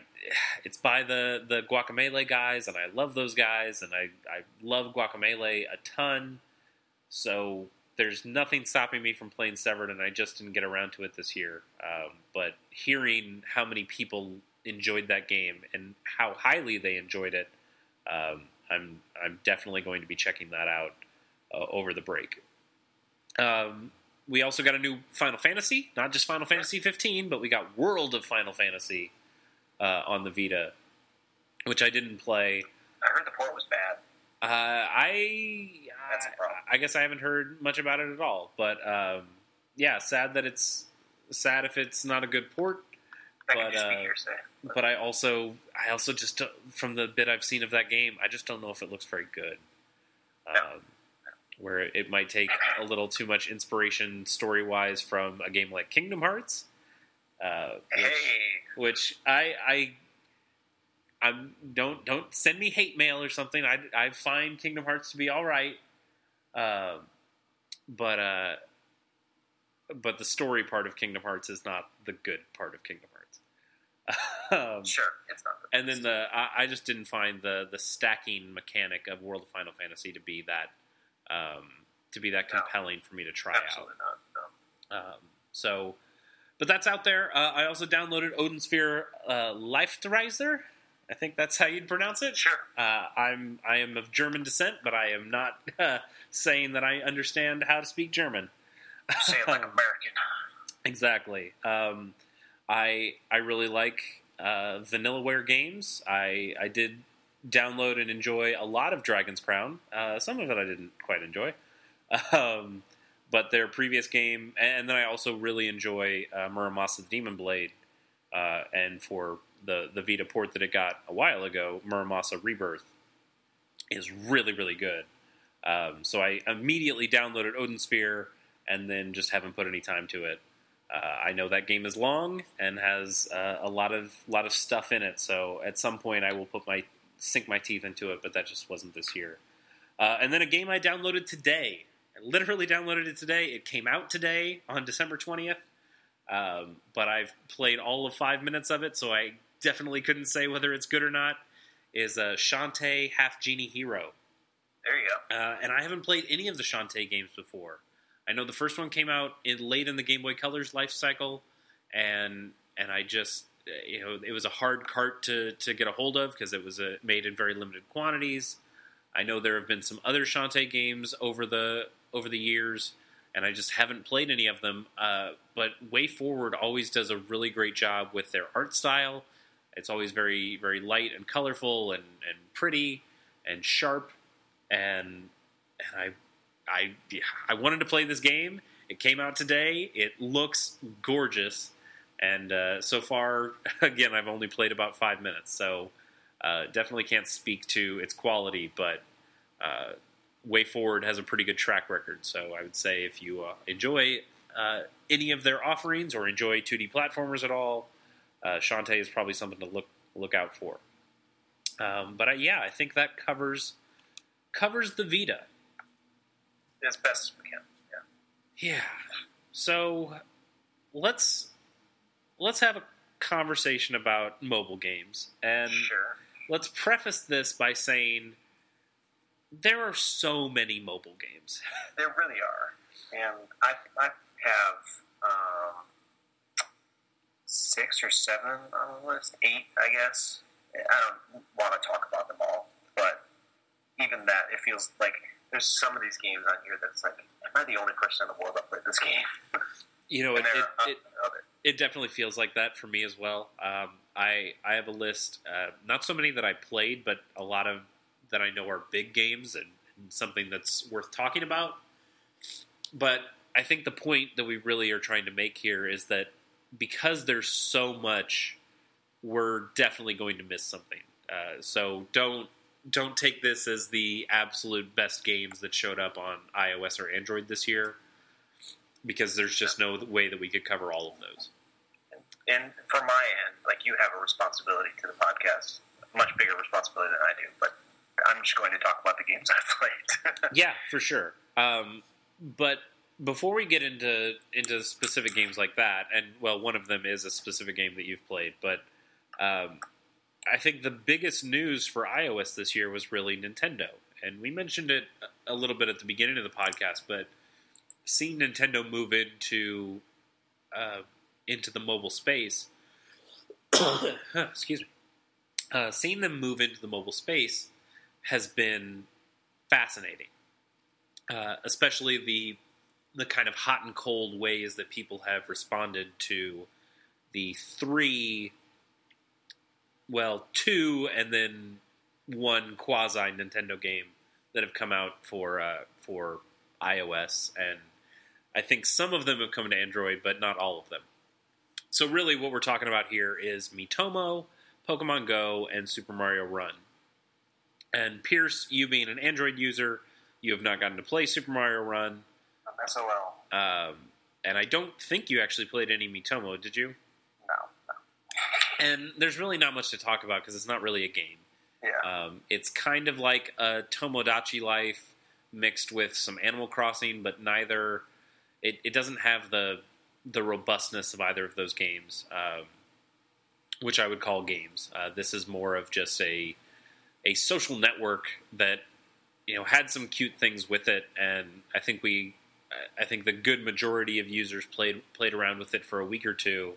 it's by the the Guacamelee guys, and I love those guys, and I I love Guacamelee a ton. So there's nothing stopping me from playing Severed, and I just didn't get around to it this year. Um, but hearing how many people enjoyed that game and how highly they enjoyed it, um, I'm I'm definitely going to be checking that out uh, over the break. Um, we also got a new Final Fantasy, not just Final Fantasy 15, but we got World of Final Fantasy uh, on the Vita, which I didn't play. I heard the port was bad. Uh, I That's a problem. I guess I haven't heard much about it at all. But um, yeah, sad that it's sad if it's not a good port. That But, uh. But I also I also just from the bit I've seen of that game, I just don't know if it looks very good. No. Um, where it might take a little too much inspiration story wise from a game like Kingdom Hearts, uh, which, Hey, which I I I'm don't don't send me hate mail or something. I I find Kingdom Hearts to be all right, um, but uh, but the story part of Kingdom Hearts is not the good part of Kingdom Hearts. um, sure, it's not the and then the I, I just didn't find the the stacking mechanic of World of Final Fantasy to be that um, to be that No. compelling for me to try out. absolutely not. No. Um, so, but that's out there. Uh, I also downloaded Odin Sphere uh, Leifthrasir. I think that's how you'd pronounce it. Sure. Uh, I'm I am of German descent, but I am not uh, saying that I understand how to speak German. Say it like American. Exactly. Um, I I really like uh, Vanillaware games. I I did download and enjoy a lot of Dragon's Crown. Uh, some of it I didn't quite enjoy, um, but their previous game, and then I also really enjoy uh, Muramasa Demon Blade. Uh, and for the the Vita port that it got a while ago, Muramasa Rebirth is really really good. Um, so I immediately downloaded Odin Sphere and then just haven't put any time to it. Uh, I know that game is long and has uh, a lot of lot of stuff in it, so at some point I will put my sink my teeth into it, but that just wasn't this year. Uh, and then a game I downloaded today. I literally downloaded it today. It came out today on December twentieth, um, but I've played all of five minutes of it, so I definitely couldn't say whether it's good or not. Is uh, Shantae Half Genie Hero? There you go. Uh, and I haven't played any of the Shantae games before. I know the first one came out in late in the Game Boy Color's life cycle, and and I just you know it was a hard cart to to get a hold of because it was uh made in very limited quantities. I know there have been some other Shantae games over the over the years, and I just haven't played any of them. Uh, but WayForward always does a really great job with their art style. It's always very very light and colorful and and pretty and sharp and and I I I wanted to play this game. It came out today. It looks gorgeous, and uh, so far, again, I've only played about five minutes, so uh, definitely can't speak to its quality. But uh, WayForward has a pretty good track record, so I would say if you uh, enjoy uh, any of their offerings or enjoy 2D platformers at all, uh, Shantae is probably something to look look out for. Um, but I, yeah, I think that covers covers the Vita. As best as we can. Yeah. Yeah. So let's let's have a conversation about mobile games, and Sure. Let's preface this by saying there are so many mobile games. There really are. And I, I have um, six or seven on the list. Eight, I guess. I don't want to talk about them all. But even that, it feels like there's some of these games on here that's like, am I the only person in the world that played this game? You know, it, it, it, it definitely feels like that for me as well. Um, I I have a list, uh, not so many that I played, but a lot of that I know are big games and, and something that's worth talking about. But I think the point that we really are trying to make here is that because there's so much, we're definitely going to miss something. Uh, so don't don't take this as the absolute best games that showed up on iOS or Android this year, because there's just no way that we could cover all of those. And from my end, like you have a responsibility to the podcast, much bigger responsibility than I do. But I'm just going to talk about the games I've played. yeah, for sure. Um, but before we get into into specific games like that, and well, one of them is a specific game that you've played, but um, I think the biggest news for iOS this year was really Nintendo, and we mentioned it a little bit at the beginning of the podcast, but seeing Nintendo move into uh, into the mobile space, excuse me, uh, seeing them move into the mobile space has been fascinating, uh, especially the the kind of hot and cold ways that people have responded to the three, well, two and then one quasi Nintendo game that have come out for uh, for iOS, and I think some of them have come to Android, but not all of them. So really, what we're talking about here is Miitomo, Pokemon Go, and Super Mario Run. And Pierce, you being an Android user, you have not gotten to play Super Mario Run, SOL. um, and I don't think you actually played any Miitomo, did you? No, no. And there's really not much to talk about because it's not really a game. Yeah. Um, it's kind of like a Tomodachi Life mixed with some Animal Crossing, but neither. It, it doesn't have the the robustness of either of those games, um, which I would call games. Uh, this is more of just a a social network that you know had some cute things with it, and I think we, I think the good majority of users played played around with it for a week or two,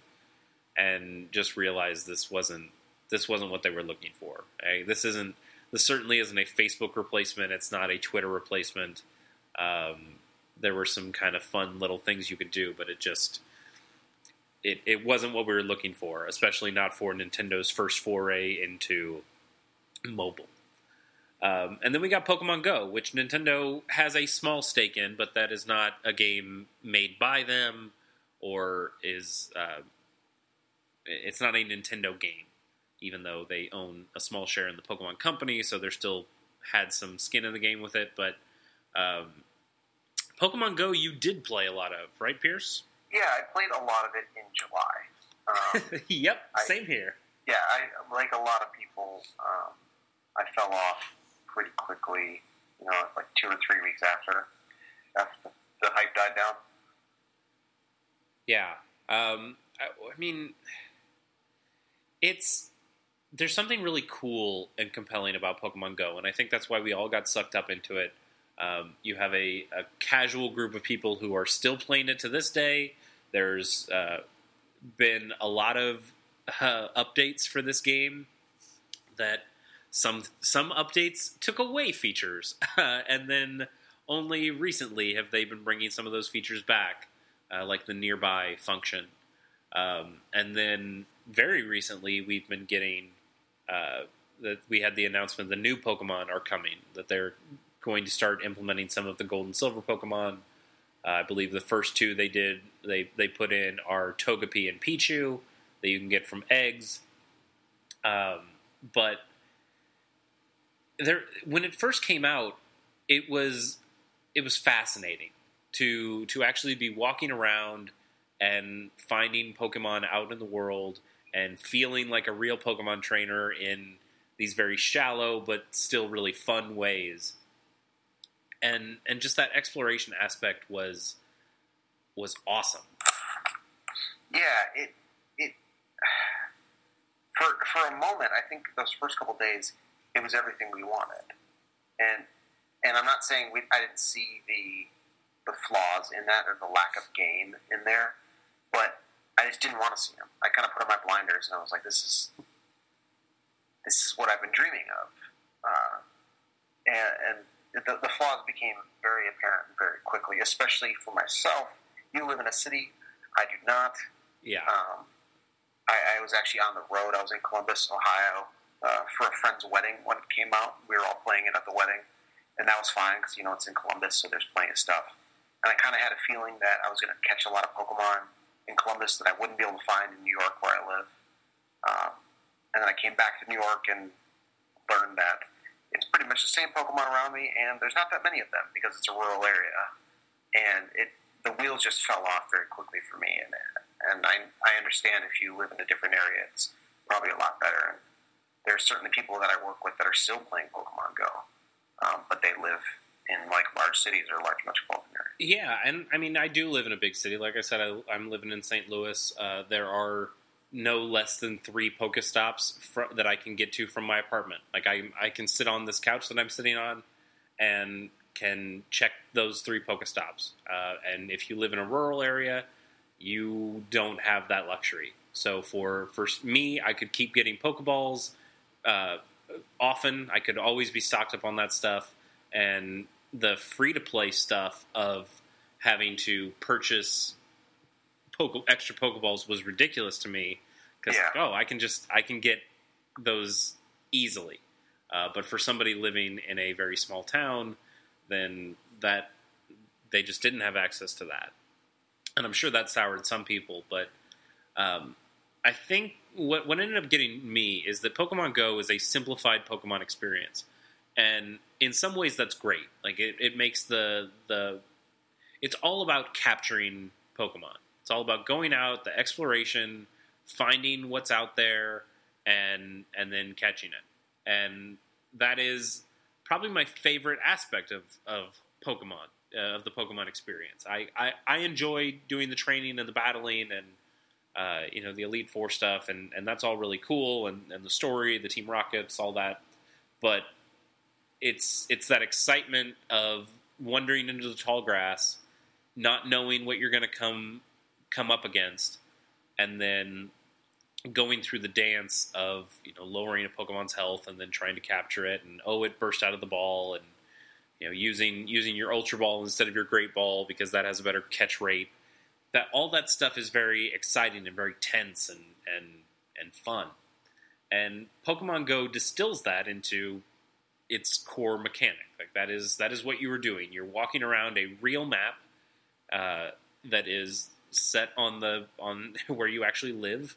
and just realized this wasn't this wasn't what they were looking for. This isn't this certainly isn't a Facebook replacement. It's not a Twitter replacement. Um, there were some kind of fun little things you could do, but it just it, it wasn't what we were looking for, especially not for Nintendo's first foray into mobile. Um, and then we got Pokemon Go, which Nintendo has a small stake in, but that is not a game made by them or is uh, it's not a Nintendo game, even though they own a small share in the Pokemon Company, so they're still had some skin in the game with it. But um, Pokemon Go, you did play a lot of, right, Pierce? Yeah, I played a lot of it in July. Um, yep, I- same here. yeah, I like a lot of people. Um, I fell off pretty quickly. You know, like two or three weeks after after the hype died down. Yeah. Um, I, I mean, it's there's something really cool and compelling about Pokemon Go, and I think that's why we all got sucked up into it. Um, you have a, a casual group of people who are still playing it to this day. There's uh, been a lot of uh, updates for this game that some some updates took away features, and then only recently have they been bringing some of those features back, uh, like the nearby function. Um, and then very recently, we've been getting uh, that we had the announcement the new Pokemon are coming, that they're going to start implementing some of the Gold and Silver Pokemon. Uh, I believe the first two they did they they put in are Togepi and Pichu that you can get from eggs. Um, but there, when it first came out, it was it was fascinating to to actually be walking around and finding Pokemon out in the world and feeling like a real Pokemon trainer in these very shallow but still really fun ways. And and just that exploration aspect was was awesome. Yeah, it it for for a moment, I think those first couple days, it was everything we wanted, and and I'm not saying we I didn't see the the flaws in that or the lack of game in there, but I just didn't want to see them. I kind of put on my blinders and I was like, this is this is what I've been dreaming of, uh, and, and the, the flaws became very apparent very quickly, especially for myself. You live in a city, I do not. Yeah. Um, I, I was actually on the road. I was in Columbus, Ohio, uh, for a friend's wedding when it came out. We were all playing it at the wedding, and that was fine because you know it's in Columbus, so there's plenty of stuff. And I kind of had a feeling that I was going to catch a lot of Pokemon in Columbus that I wouldn't be able to find in New York where I live. Um, and then I came back to New York and learned that it's pretty much the same Pokemon around me, and there's not that many of them because it's a rural area. And it the wheels just fell off very quickly for me. And and I I understand if you live in a different area, it's probably a lot better. And there's certainly people that I work with that are still playing Pokemon Go, um, but they live in like large cities or large metropolitan areas. Yeah, and I mean, I do live in a big city. Like I said, I, am living in St. Louis. Uh, there are no less than three Pokestops fr- that I can get to from my apartment. Like I, I can sit on this couch that I'm sitting on, and can check those three Pokestops. Uh, and if you live in a rural area, you don't have that luxury. So for for me, I could keep getting Pokeballs uh, often. I could always be stocked up on that stuff, and the free to play stuff of having to purchase Poke, extra Pokeballs was ridiculous to me because Yeah. oh, I can just I can get those easily. Uh, but for somebody living in a very small town, then that they just didn't have access to that, and I'm sure that soured some people. But um, I think what what ended up getting me is that Pokemon Go is a simplified Pokemon experience, and in some ways that's great. Like it, it makes the the it's all about capturing Pokemon. It's all about going out, the exploration, finding what's out there, and and then catching it. And that is probably my favorite aspect of of Pokemon uh, of the Pokemon experience. I, I I enjoy doing the training and the battling and uh, you know the Elite Four stuff, and and that's all really cool, and and the story, the Team Rockets, all that. But it's it's that excitement of wandering into the tall grass, not knowing what you're going to come come up against, and then going through the dance of you know lowering a Pokemon's health and then trying to capture it, and oh, it burst out of the ball, and you know using using your Ultra Ball instead of your Great Ball because that has a better catch rate. That all that stuff is very exciting and very tense and and and fun. And Pokemon Go distills that into its core mechanic. Like that is that is what you were doing. You're walking around a real map uh, that is set on the on where you actually live,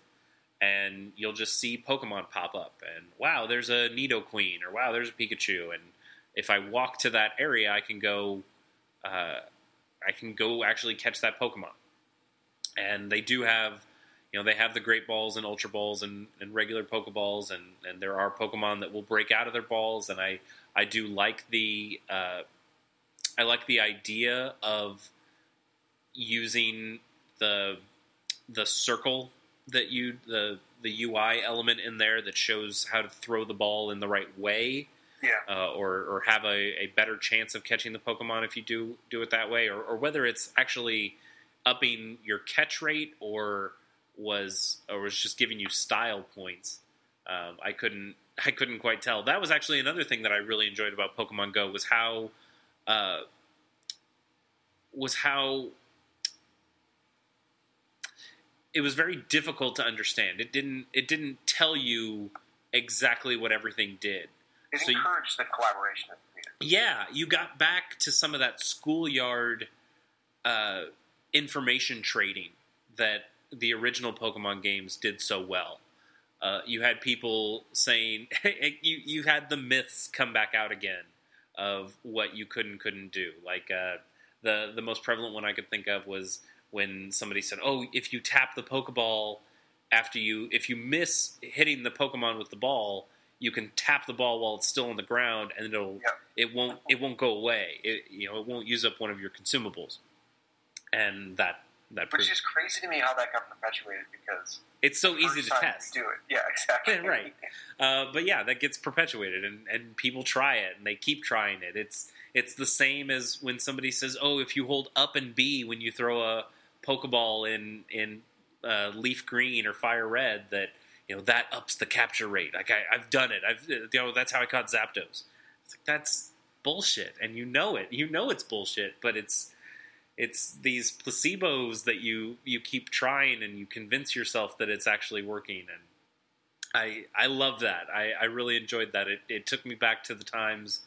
and you'll just see Pokemon pop up. And wow, there's a Nidoqueen, or wow, there's a Pikachu. And if I walk to that area, I can go. Uh, I can go actually catch that Pokemon. And they do have you know they have the great balls and ultra balls and, and regular pokeballs and, and there are pokemon that will break out of their balls and i i do like the uh, i like the idea of using the the circle that you the the ui element in there that shows how to throw the ball in the right way Yeah. uh, or or have a, a better chance of catching the Pokemon if you do do it that way, or, or whether it's actually upping your catch rate or was or was just giving you style points. Um, I couldn't I couldn't quite tell. That was actually another thing that I really enjoyed about Pokemon Go was how uh, was how it was very difficult to understand. It didn't it didn't tell you exactly what everything did. It So you- encouraged the collaboration of the community. Yeah, you got back to some of that schoolyard uh, information trading that the original Pokemon games did so well. Uh, you had people saying you you had the myths come back out again of what you could and couldn't do. Like uh, the the most prevalent one I could think of was when somebody said, "Oh, if you tap the Pokeball after you if you miss hitting the Pokemon with the ball, you can tap the ball while it's still on the ground, and it'll it won't it won't go away. It you know it won't use up one of your consumables, and that that Which proves is crazy to me how that got perpetuated because it's so easy to test. Do it, yeah, exactly. Right. Uh, but yeah, that gets perpetuated, and, and people try it, and they keep trying it. It's it's the same as when somebody says, "Oh, if you hold up and B when you throw a Pokeball in in uh, leaf green or fire red, that you know that ups the capture rate." Like I, I've done it. I've you know that's how I caught Zapdos. It's like that's bullshit, and you know it. You know it's bullshit, but it's it's these placebos that you you keep trying and you convince yourself that it's actually working and I I love that. I, I really enjoyed that. It, it took me back to the times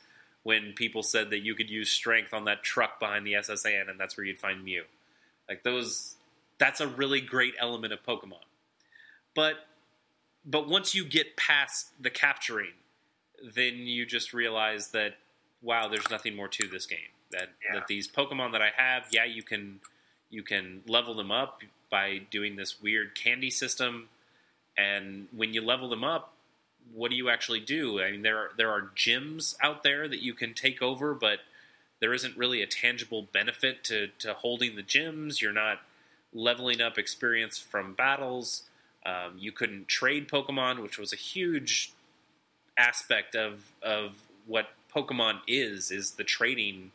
when people said that you could use strength on that truck behind the SS Anne and that's where you'd find Mew. Like those that's a really great element of Pokemon. But but once you get past the capturing, then you just realize that wow, there's nothing more to this game. That Yeah. that these Pokemon that I have, yeah, you can you can level them up by doing this weird candy system and when you level them up what do you actually do i mean there are there are gyms out there that you can take over but there isn't really a tangible benefit to, to holding the gyms. You're not leveling up experience from battles. Um, you couldn't trade pokemon which was a huge aspect of of what pokemon is is the trading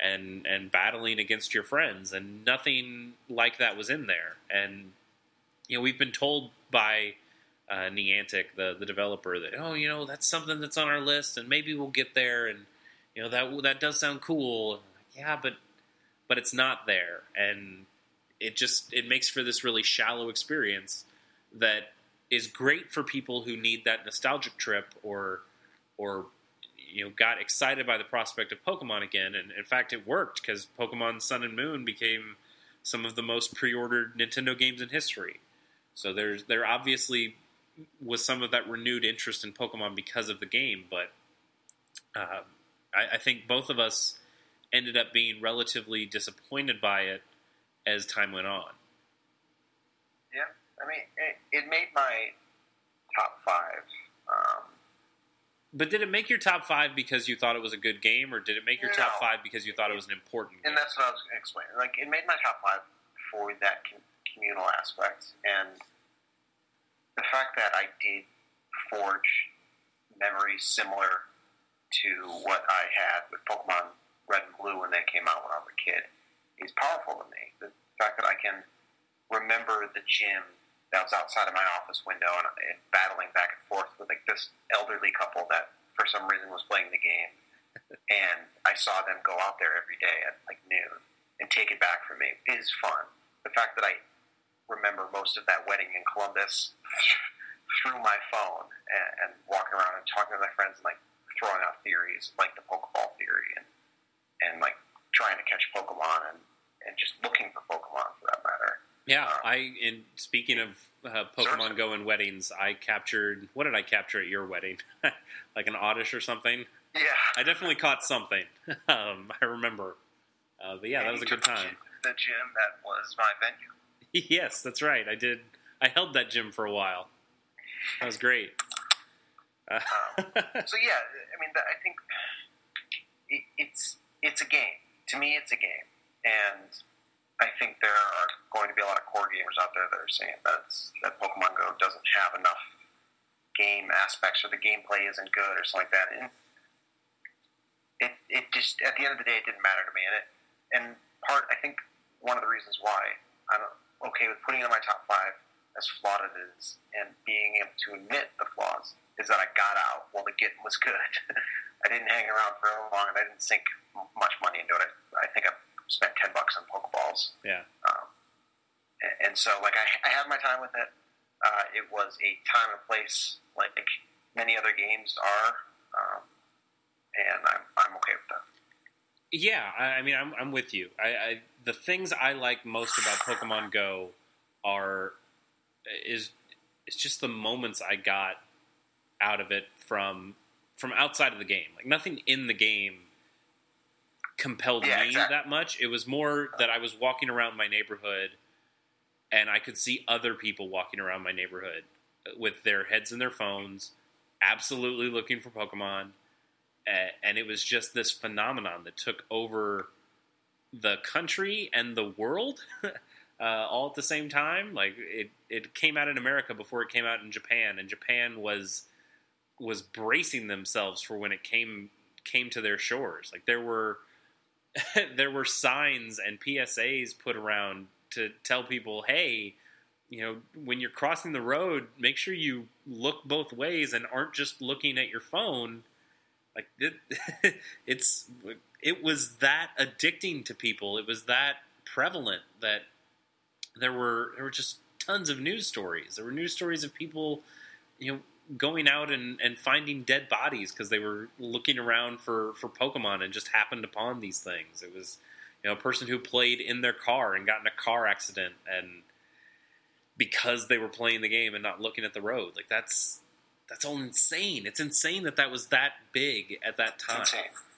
and and battling against your friends and nothing like that was in there. And you know we've been told by uh, Niantic, the the developer, that oh you know that's something that's on our list and maybe we'll get there and you know that that does sound cool. Yeah but but it's not there. And it just it makes for this really shallow experience that is great for people who need that nostalgic trip or or you know got excited by the prospect of Pokemon again, and in fact, it worked because Pokemon Sun and Moon became some of the most pre-ordered Nintendo games in history. So there's there obviously was some of that renewed interest in Pokemon because of the game, but um, I, I think both of us ended up being relatively disappointed by it as time went on. Yeah, I mean, it, it made my top five. Um, But did it make your top five because you thought it was a good game, or did it make your top five because you thought it was an important game? and that's what I was going to explain. Like, it made my top five for that com- communal aspect, and the fact that I did forge memories similar to what I had with Pokemon Red and Blue when they came out when I was a kid is powerful to me. The fact that I can remember the gym that was outside of my office window and, and battling back and forth with like this elderly couple that for some reason was playing the game, and I saw them go out there every day at like noon and take it back from me is fun. The fact that I remember most of that wedding in Columbus through my phone and, and walking around and talking to my friends and like throwing out theories like the Pokeball theory and and like trying to catch Pokemon and and just looking for Pokemon for that matter. Yeah, Uh, I. In speaking of uh, Pokemon Go and weddings, I captured. What did I capture at your wedding? like an Oddish or something. Yeah, I definitely caught something. um, I remember. Uh, but yeah, that was a good time. The gym that was my venue. yes, that's right. I did. I held that gym for a while. That was great. Uh, So yeah, I mean, I think it, it's it's a game. To me, it's a game, and I think there are going to be a lot of core gamers out there that are saying that's, that Pokemon Go doesn't have enough game aspects or the gameplay isn't good or something like that. And it it just at the end of the day, it didn't matter to me. And it and part I think one of the reasons why I'm okay with putting it in my top five as flawed as it is and being able to admit the flaws is that I got out while the getting was good. I didn't hang around for long and I didn't sink much money into it. I think I spent ten bucks on Pokeballs, yeah. um, and, and so like I, I had my time with it. Uh, it was a time and place like many other games are, um, and I'm I'm okay with that. Yeah, I, I mean, I'm, I'm with you. I, I the things I like most about Pokemon Go are is it's just the moments I got out of it from from outside of the game. Like nothing in the game compelled Yeah, me exactly. that much. It was more that I was walking around my neighborhood and I could see other people walking around my neighborhood with their heads in their phones, absolutely looking for Pokemon, and it was just this phenomenon that took over the country and the world uh, all at the same time. Like it, it came out in America before it came out in Japan, and Japan was was bracing themselves for when it came came to their shores. Like there were there were signs and PSAs put around to tell people, hey, you know, when you're crossing the road, make sure you look both ways and aren't just looking at your phone. Like it, it's it was that addicting to people. It was that prevalent that there were there were just tons of news stories. There were news stories of people, you know, going out and, and finding dead bodies because they were looking around for, for Pokemon and just happened upon these things. It was, you know, a person who played in their car and got in a car accident and because they were playing the game and not looking at the road. Like that's that's all insane. It's insane that that was that big at that time.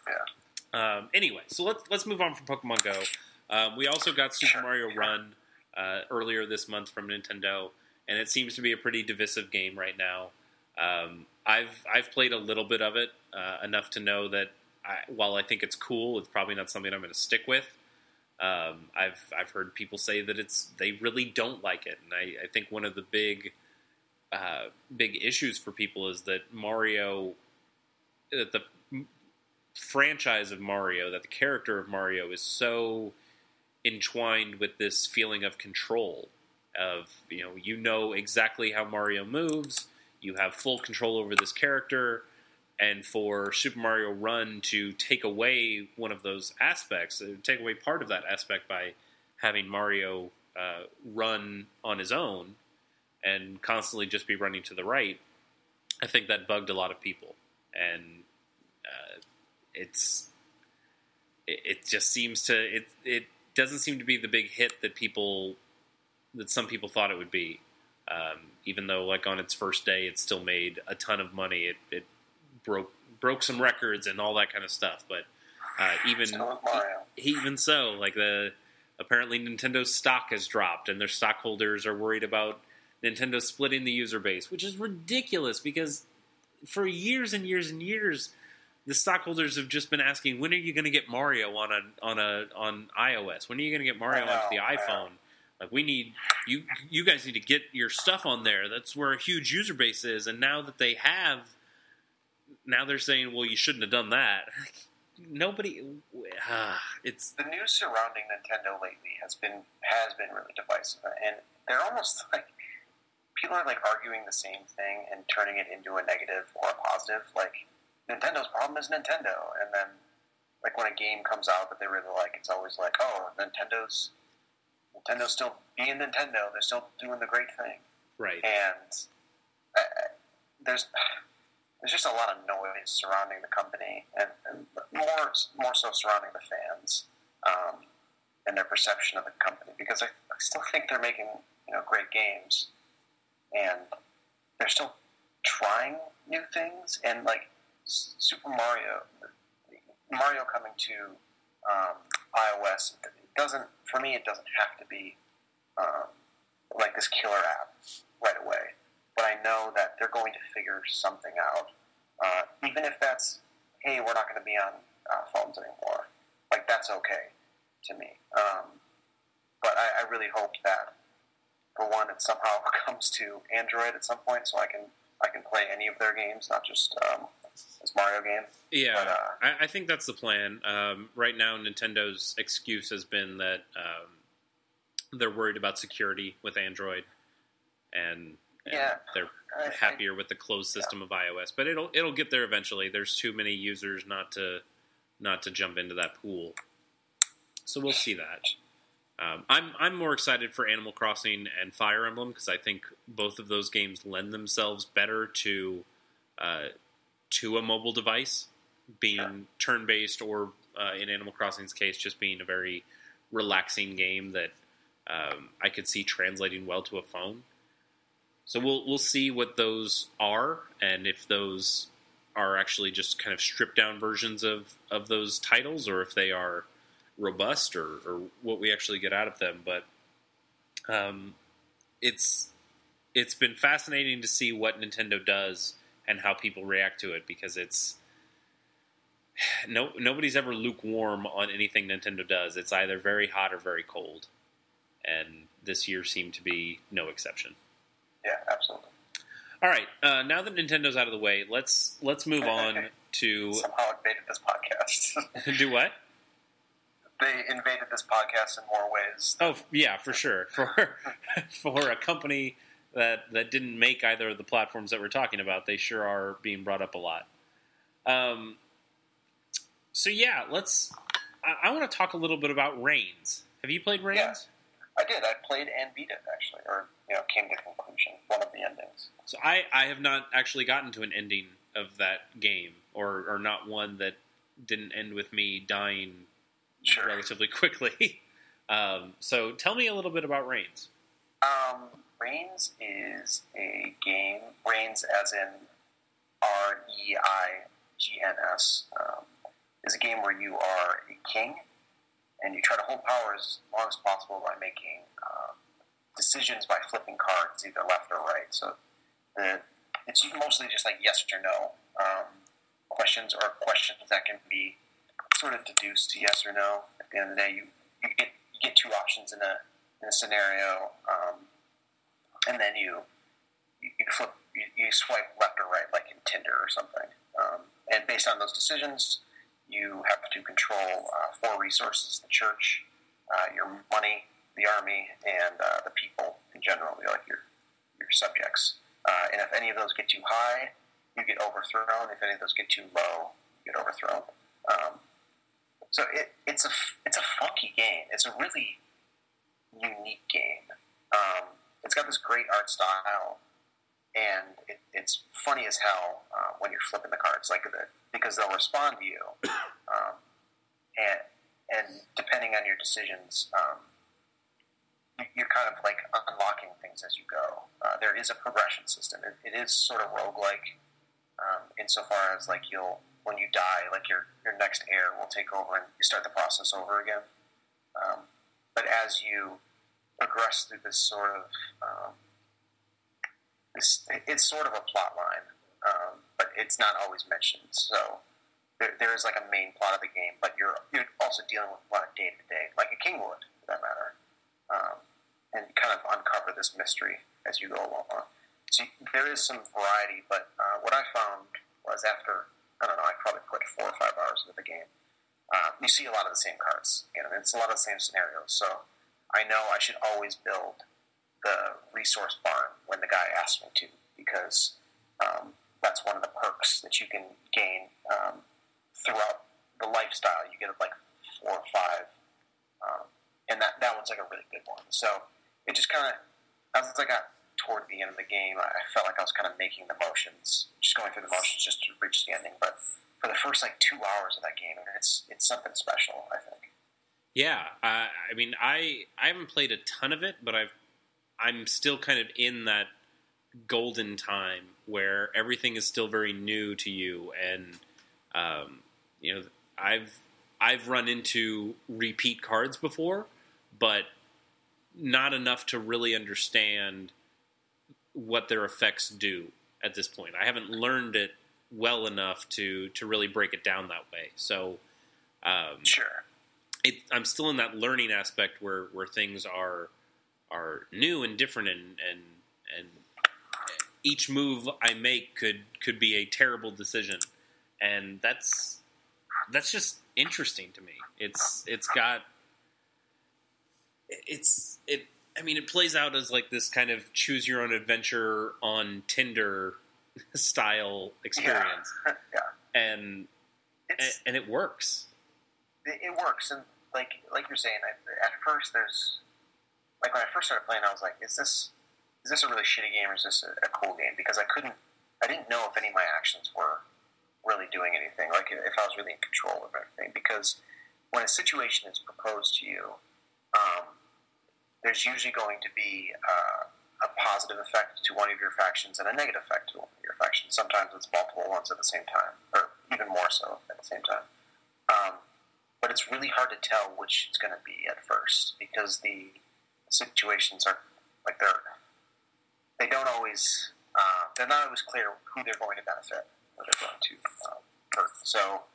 Yeah. Um, anyway, so let's let's move on from Pokemon Go. Um, we also got Super Mario. Run uh, earlier this month from Nintendo, and it seems to be a pretty divisive game right now. Um, I've I've played a little bit of it, uh, enough to know that I, while I think it's cool, it's probably not something I'm going to stick with. Um, I've I've heard people say that it's they really don't like it, and I, I think one of the big uh, big issues for people is that Mario, that the franchise of Mario, that the character of Mario is so entwined with this feeling of control of you know you know exactly how Mario moves, you have full control over this character, and for Super Mario Run to take away one of those aspects, uh, take away part of that aspect by having Mario uh, run on his own and constantly just be running to the right, I think that bugged a lot of people, and uh, it's it, it just seems to it it doesn't seem to be the big hit that people that some people thought it would be. Um, even though, like on its first day, it still made a ton of money. It, it broke broke some records and all that kind of stuff. But uh, even even so, like the apparently Nintendo's stock has dropped, and their stockholders are worried about Nintendo splitting the user base, which is ridiculous because for years and years and years, the stockholders have just been asking, when are you going to get Mario on a on a on iOS? When are you going to get Mario know, onto the iPhone? Like we need you you guys need to get your stuff on there. That's where a huge user base is. And now that they have, now they're saying, well, you shouldn't have done that. Nobody, ah, it's The news surrounding Nintendo lately has been has been really divisive, and they're almost like people are like arguing the same thing and turning it into a negative or a positive. Like Nintendo's problem is Nintendo, and then like when a game comes out that they really like, it's always like, oh, Nintendo's Nintendo's still being Nintendo. They're still doing the great thing. right. and uh, there's there's just a lot of noise surrounding the company, and, and more more so surrounding the fans um, and their perception of the company. Because I, I still think they're making you know great games, and they're still trying new things. And like Super Mario, Mario coming to um, iOS doesn't for me. It doesn't have to be um, like this killer app right away. But I know that they're going to figure something out. Uh, even if that's, hey, we're not going to be on uh, phones anymore. Like, that's okay to me. Um, but I, I really hope that, for one, it somehow comes to Android at some point so I can I can play any of their games, not just um, this Mario game. Yeah, But, uh, I, I think that's the plan. Um, right now, Nintendo's excuse has been that um, they're worried about security with Android, and, and Yeah. they're I- I- happier with the closed system of iOS. But it'll it'll get there eventually. There's too many users not to not to jump into that pool. So we'll see that. Um, I'm I'm more excited for Animal Crossing and Fire Emblem because I think both of those games lend themselves better to uh, to a mobile device, being Sure. turn based or uh, in Animal Crossing's case, just being a very relaxing game that um, I could see translating well to a phone. So we'll we'll see what those are and if those are actually just kind of stripped down versions of, of those titles or if they are robust or, or what we actually get out of them. But um, it's it's been fascinating to see what Nintendo does and how people react to it because it's no nobody's ever lukewarm on anything Nintendo does. It's either very hot or very cold, and this year seemed to be no exception. Yeah, absolutely. All right, uh, now that Nintendo's out of the way, let's let's move on to Somehow invaded this podcast. do what? they invaded this podcast in more ways. Oh yeah, for sure. For for a company that that didn't make either of the platforms that we're talking about, they sure are being brought up a lot. Um, so yeah, let's. I, I want to talk a little bit about Reigns. Have you played Reigns? Yeah. I did. I played and beat it actually, or you know, came to conclusion one of the endings. So I I have not actually gotten to an ending of that game, or or not one that didn't end with me dying Sure. relatively quickly. Um, so tell me a little bit about Reigns. Um, Reigns is a game. Reigns, as in R E I G N S, um, is a game where you are a king and you try to hold power as long as possible by making uh, decisions by flipping cards, either left or right. So the, it's mostly just like yes or no um, questions, or questions that can be sort of deduced to yes or no. At the end of the day, you, you get you get two options in a in a scenario, um, and then you you, flip you, you swipe left or right, like in Tinder or something. Um, and based on those decisions, you have to control uh, four resources: the church, uh, your money, the army, and uh, the people in general, like your your subjects. Uh, and if any of those get too high, you get overthrown. If any of those get too low, you get overthrown. Um, so it, it's a it's a funky game. It's a really unique game. Um, it's got this great art style, and it, it's funny as hell uh, when you're flipping the cards, like the, because they'll respond to you, um, and and depending on your decisions, um, you- you're kind of like unlocking things as you go. Uh, there is a progression system. It, it is sort of roguelike um, insofar as like you'll when you die, like your your next heir will take over and you start the process over again. Um, but as you progress through this sort of um, this, it's sort of a plot line, um, but it's not always mentioned. So there, there is like a main plot of the game, but you're you're also dealing with a lot of day to day, like a king would, for that matter, um, and kind of uncover this mystery as you go along. So there is some variety, but uh, what I found was after I don't know, I probably put four or five hours into the game. Uh, you see a lot of the same cards, and it's a lot of the same scenarios. So I know I should always build the resource barn when the guy asks me to, because um, that's one of the perks that you can gain um, throughout the lifestyle. You get like four or five, um, and that that one's like a really good one. So it just kind of as I got toward the end of the game, I felt like I was kind of making the motions, just going through the motions just to reach the ending. But for the first like two hours of that game, it's it's something special. I think. Yeah, uh, I mean, I I haven't played a ton of it, but I've I'm still kind of in that golden time where everything is still very new to you, and um, you know, I've I've run into repeat cards before, but not enough to really understand what their effects do at this point. I haven't learned it well enough to to really break it down that way. So. Um, Sure. It, I'm still in that learning aspect where, where things are are new and different and, and and each move I make could could be a terrible decision and that's that's just interesting to me. It's it's got it's it I mean it plays out as like this kind of choose your own adventure on Tinder style experience yeah. and and, It's, and it works. it, it works, and like like you're saying, I, at first there's like when I first started playing, I was like, is this is this a really shitty game or is this a, a cool game? Because I couldn't, I didn't know if any of my actions were really doing anything, like if I was really in control of everything. Because when a situation is proposed to you, um, there's usually going to be uh, a positive effect to one of your factions and a negative effect to one of your factions. Sometimes it's multiple ones at the same time, or even more so at the same time. Um, but it's really hard to tell which it's going to be at first because the situations are like they're they don't always um, they're not always clear who they're going to benefit or they're going to um, hurt. So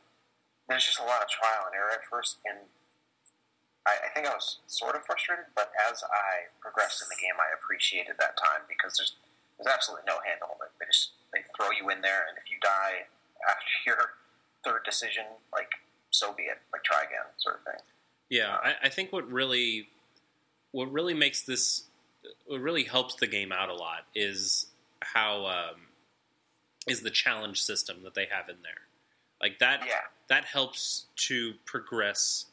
there's just a lot of trial and error at first, and I, I think I was sort of frustrated. But as I progressed in the game, I appreciated that time because there's there's absolutely no handle. They just they throw you in there, and if you die after your third decision, like so be it. Like try again, sort of thing. Yeah, I, I think what really what really makes this what really helps the game out a lot is how um, is the challenge system that they have in there. Like that Yeah, that helps to progress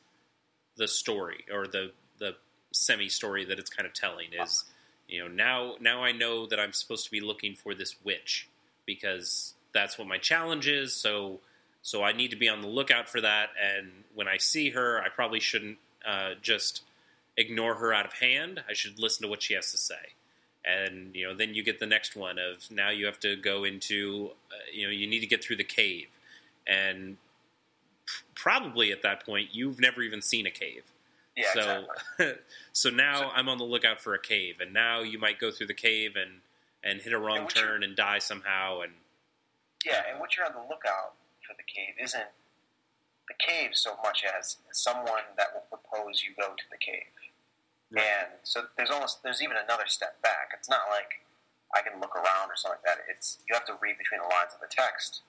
the story or the the semi story that it's kind of telling is you know now now I know that I'm supposed to be looking for this witch because that's what my challenge is so so I need to be on the lookout for that and when I see her I probably shouldn't uh, just ignore her out of hand I should listen to what she has to say and you know then you get the next one of now you have to go into uh, you know you need to get through the cave and probably at that point you've never even seen a cave. yeah, so exactly. so now I'm on the lookout for a cave, and now you might go through the cave and and hit a wrong And turn and die somehow. And Yeah, and what you're on the lookout cave isn't the cave so much as someone that will propose you go to the cave. Right. And so there's almost there's even another step back. It's not like I can look around or something like that. It's you have to read between the lines of the text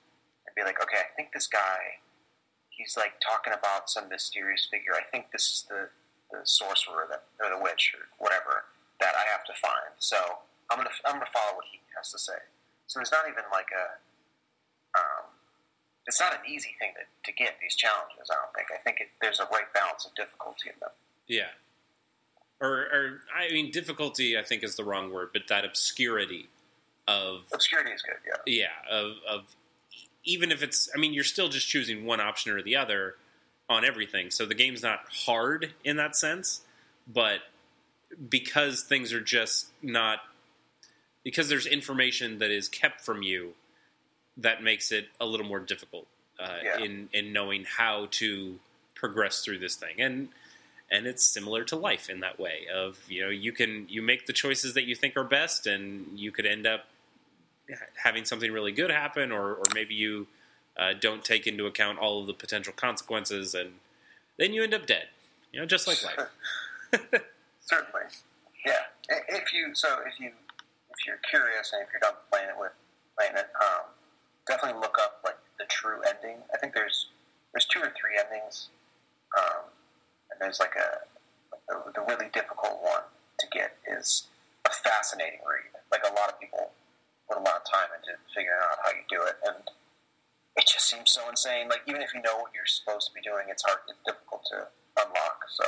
and be like, okay, I think this guy he's like talking about some mysterious figure. I think this is the the sorcerer that or the witch or whatever that I have to find. So I'm gonna I'm gonna follow what he has to say. So there's not even like a it's not an easy thing to, to get these challenges. I don't think. I think it, there's a right balance of difficulty in them. yeah, or or I mean difficulty I think is the wrong word, but that obscurity of Obscurity is good. Yeah. yeah of of even if it's I mean you're still just choosing one option or the other on everything. So the game's not hard in that sense, but because things are just not because there's information that is kept from you that makes it a little more difficult uh, Yeah. in in knowing how to progress through this thing and and it's similar to life in that way of you know you can you make the choices that you think are best and you could end up having something really good happen or, or maybe you uh, don't take into account all of the potential consequences and then you end up dead you know just like life Certainly. Yeah. If you so if you if you're curious and if you're done playing it with playing it, um, definitely look up like the true ending. I think there's there's two or three endings, um, and there's like a the, the really difficult one to get is a fascinating read. Like a lot of people put a lot of time into figuring out how you do it, and it just seems so insane. Like even if you know what you're supposed to be doing, it's hard, it's difficult to unlock. So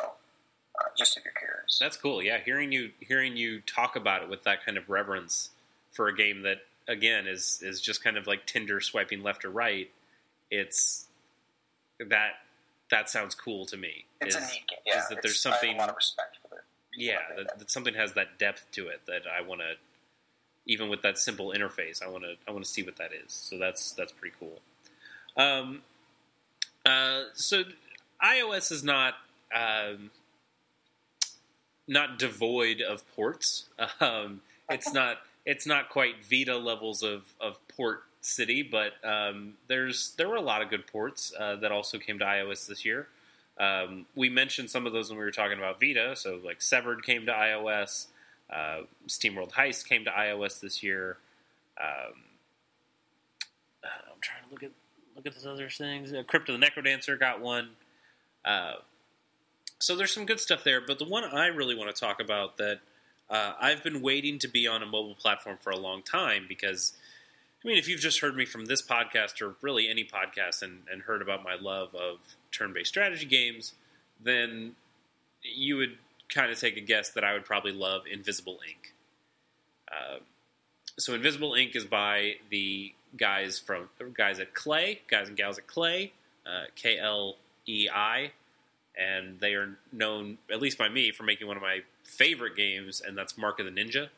uh, just if you're curious. That's cool. Yeah, hearing you hearing you talk about it with that kind of reverence for a game that again is is just kind of like Tinder swiping left or right. It's that that sounds cool to me. It's is, a neat game. Yeah, is that it's- there's something- a lot of respect for it. yeah that, that something has that depth to it that I want to even with that simple interface I want to I want to see what that is. So that's that's pretty cool. Um, uh, so iOS is not um, not devoid of ports. Um, it's not it's not quite Vita levels of, of port city, but um, there's there were a lot of good ports uh, that also came to iOS this year. Um, we mentioned some of those when we were talking about Vita. So like Severed came to iOS. Uh, SteamWorld Heist came to iOS this year. Um, uh, I'm trying to look at look at those other things. Uh, Crypt of the NecroDancer got one. Uh, so there's some good stuff there, but the one I really want to talk about that uh, I've been waiting to be on a mobile platform for a long time because, I mean, if you've just heard me from this podcast or really any podcast and, and heard about my love of turn-based strategy games, then you would kind of take a guess that I would probably love Invisible Ink. Uh, so Invisible, Inc. is by the guys from guys at Klei, guys and gals at Klei, uh, K L E I, and they are known, at least by me, for making one of my favorite games, and that's Mark of the Ninja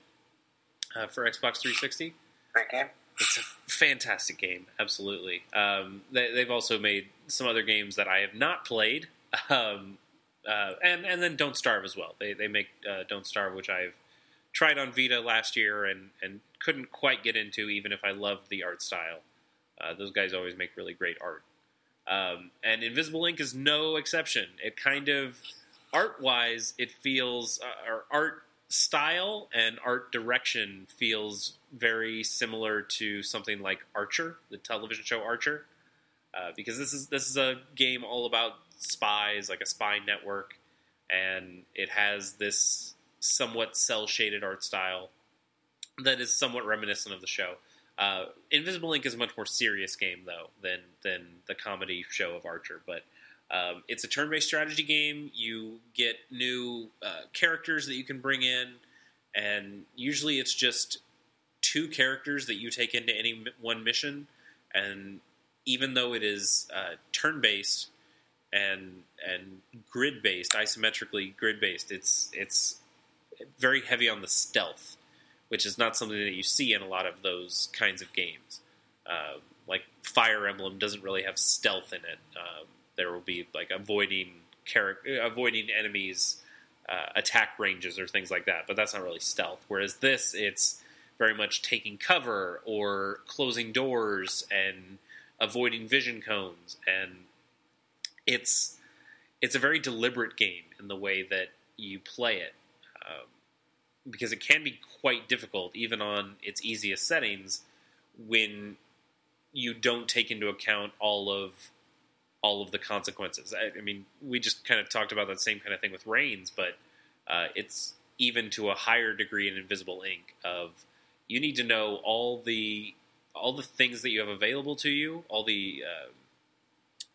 uh, for Xbox 360. Great game. It's a fantastic game, absolutely. Um, they, they've also made some other games that I have not played, um, uh, and and then Don't Starve as well. They they make uh, Don't Starve, which I've tried on Vita last year and and couldn't quite get into, even if I loved the art style. Uh, those guys always make really great art. Um, and Invisible, Inc. is no exception. It kind of art wise, it feels uh, or art style and art direction feels very similar to something like Archer, the television show Archer, uh, because this is this is a game all about spies, like a spy network, and it has this somewhat cel shaded art style that is somewhat reminiscent of the show. Uh, Invisible, Inc is a much more serious game though than than the comedy show of Archer, but um, it's a turn-based strategy game. You get new uh, characters that you can bring in, and usually it's just two characters that you take into any one mission. And even though it is uh, turn-based and and grid-based, isometrically grid-based, it's it's very heavy on the stealth, which is not something that you see in a lot of those kinds of games. Uh, like Fire Emblem doesn't really have stealth in it. Um, there will be like avoiding char- avoiding enemies uh, attack ranges or things like that, but that's not really stealth. Whereas this, it's very much taking cover or closing doors and avoiding vision cones, and it's it's a very deliberate game in the way that you play it, um, because it can be quite difficult, even on its easiest settings, when you don't take into account all of all of the consequences. I, I, mean, we just kind of talked about that same kind of thing with Reigns, but uh, it's even to a higher degree in Invisible, Inc. Of you need to know all the all the things that you have available to you, all the uh,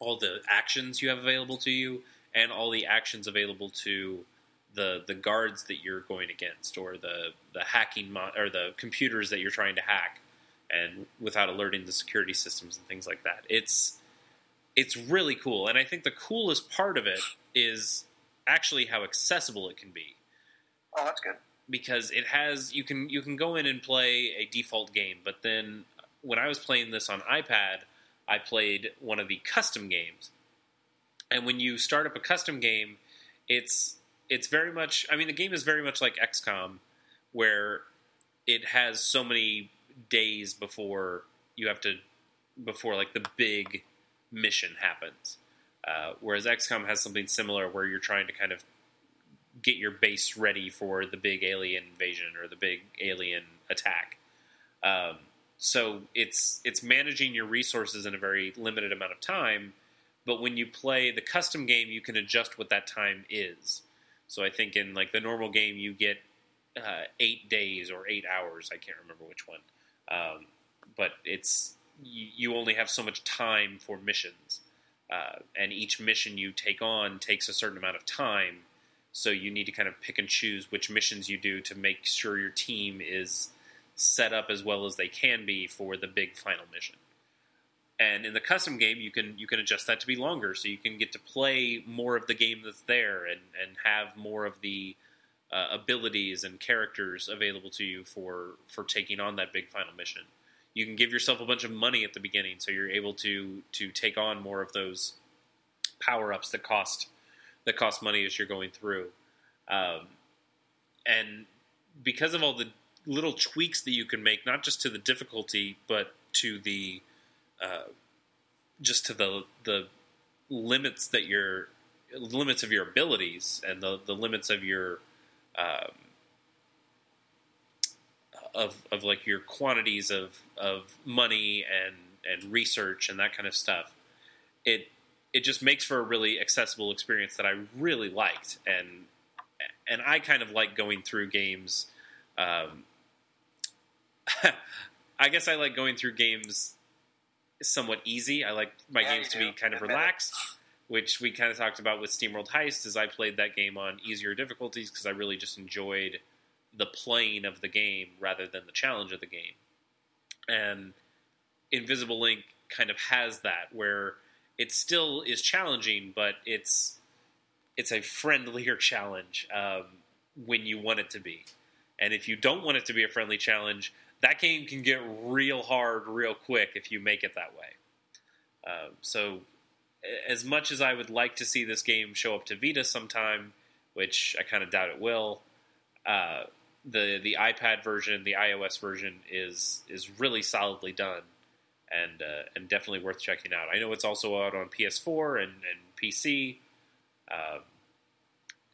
all the actions you have available to you, and all the actions available to the the guards that you're going against, or the the hacking mo- or the computers that you're trying to hack, and without alerting the security systems and things like that. It's it's really cool. And I think the coolest part of it is actually how accessible it can be. Oh, that's good. Because it has you can you can go in and play a default game, but then when I was playing this on iPad, I played one of the custom games. And when you start up a custom game, it's it's very much I mean the game is very much like XCOM where it has so many days before you have to before like the big mission happens. Uh, whereas XCOM has something similar where you're trying to kind of get your base ready for the big alien invasion or the big alien attack. Um, so it's it's managing your resources in a very limited amount of time. But when you play the custom game, you can adjust what that time is. So I think in like the normal game, you get uh, eight days or eight hours. I can't remember which one. Um, but it's you, only have so much time for missions, uh, and each mission you take on takes a certain amount of time. So you need to kind of pick and choose which missions you do to make sure your team is set up as well as they can be for the big final mission. And in the custom game, you can you can adjust that to be longer, so you can get to play more of the game that's there and and have more of the uh, abilities and characters available to you for for taking on that big final mission you can give yourself a bunch of money at the beginning, so you're able to to take on more of those power ups that cost that cost money as you're going through. Um, and because of all the little tweaks that you can make, not just to the difficulty, but to the uh, just to the the limits that your limits of your abilities and the the limits of your um, of, of like your quantities of, of money and, and research and that kind of stuff, it it just makes for a really accessible experience that I really liked, and and I kind of like going through games. Um, I guess I like going through games somewhat easy. I like my yeah, games to be kind of relaxed, which we kind of talked about with SteamWorld Heist. As I played that game on easier difficulties because I really just enjoyed the playing of the game rather than the challenge of the game. And Invisible, Inc kind of has that where it still is challenging, but it's it's a friendlier challenge um, when you want it to be. And if you don't want it to be a friendly challenge, that game can get real hard real quick if you make it that way. Uh, so, as much as I would like to see this game show up to Vita sometime, which I kind of doubt it will, uh, the the iPad version, the iOS version is is really solidly done, and uh, and definitely worth checking out. I know it's also out on PS4 and, and PC, uh,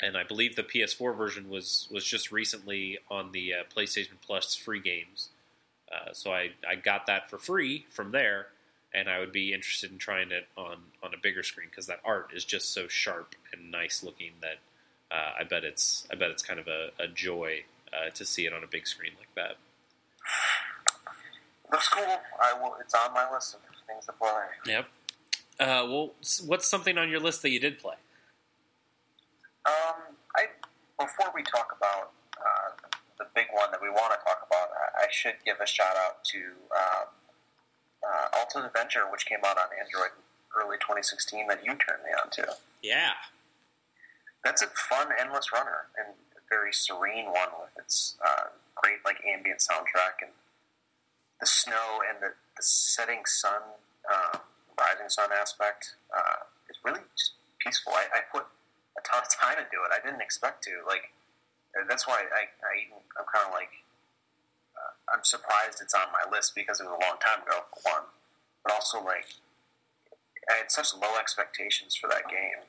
and I believe the PS4 version was was just recently on the uh, PlayStation Plus free games. Uh, so I, I got that for free from there, and I would be interested in trying it on, on a bigger screen because that art is just so sharp and nice looking that uh, I bet it's I bet it's kind of a, a joy uh, to see it on a big screen like that. Looks cool. I will. It's on my list of things to play. Yep. Uh, well, what's something on your list that you did play? Um, I before we talk about uh, the big one that we want to talk about, I, I should give a shout out to um, uh, Alto's Adventure, which came out on Android early 2016 that you turned me on to. Yeah. That's a fun, endless runner and very serene one with its uh, great like ambient soundtrack and the snow and the, the setting sun, um, rising sun aspect uh, is really just peaceful. I, I put a ton of time into it. I didn't expect to. Like that's why I, I I'm kind of like uh, I'm surprised it's on my list because it was a long time ago. One, but also like I had such low expectations for that game,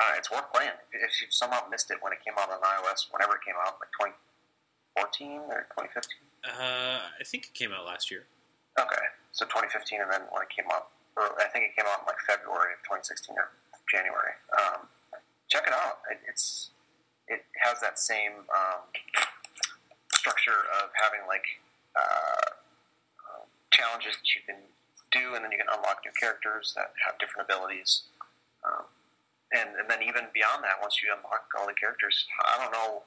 uh, it's worth playing. If you somehow missed it when it came out on iOS, whenever it came out, like 2014 or 2015. Uh, I think it came out last year. Okay, so 2015, and then when it came out, or I think it came out in like February of 2016 or January. Um, check it out. It, it's it has that same um, structure of having like uh, uh, challenges that you can do, and then you can unlock new characters that have different abilities. And, and then even beyond that, once you unlock all the characters, I don't know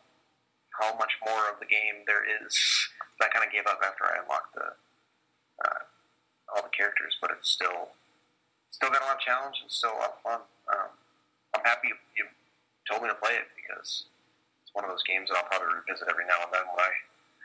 how much more of the game there is. I kind of gave up after I unlocked the uh, all the characters, but it's still still got a lot of challenge and still a lot of fun. Um, I'm happy you, you told me to play it because it's one of those games that I'll probably revisit every now and then when I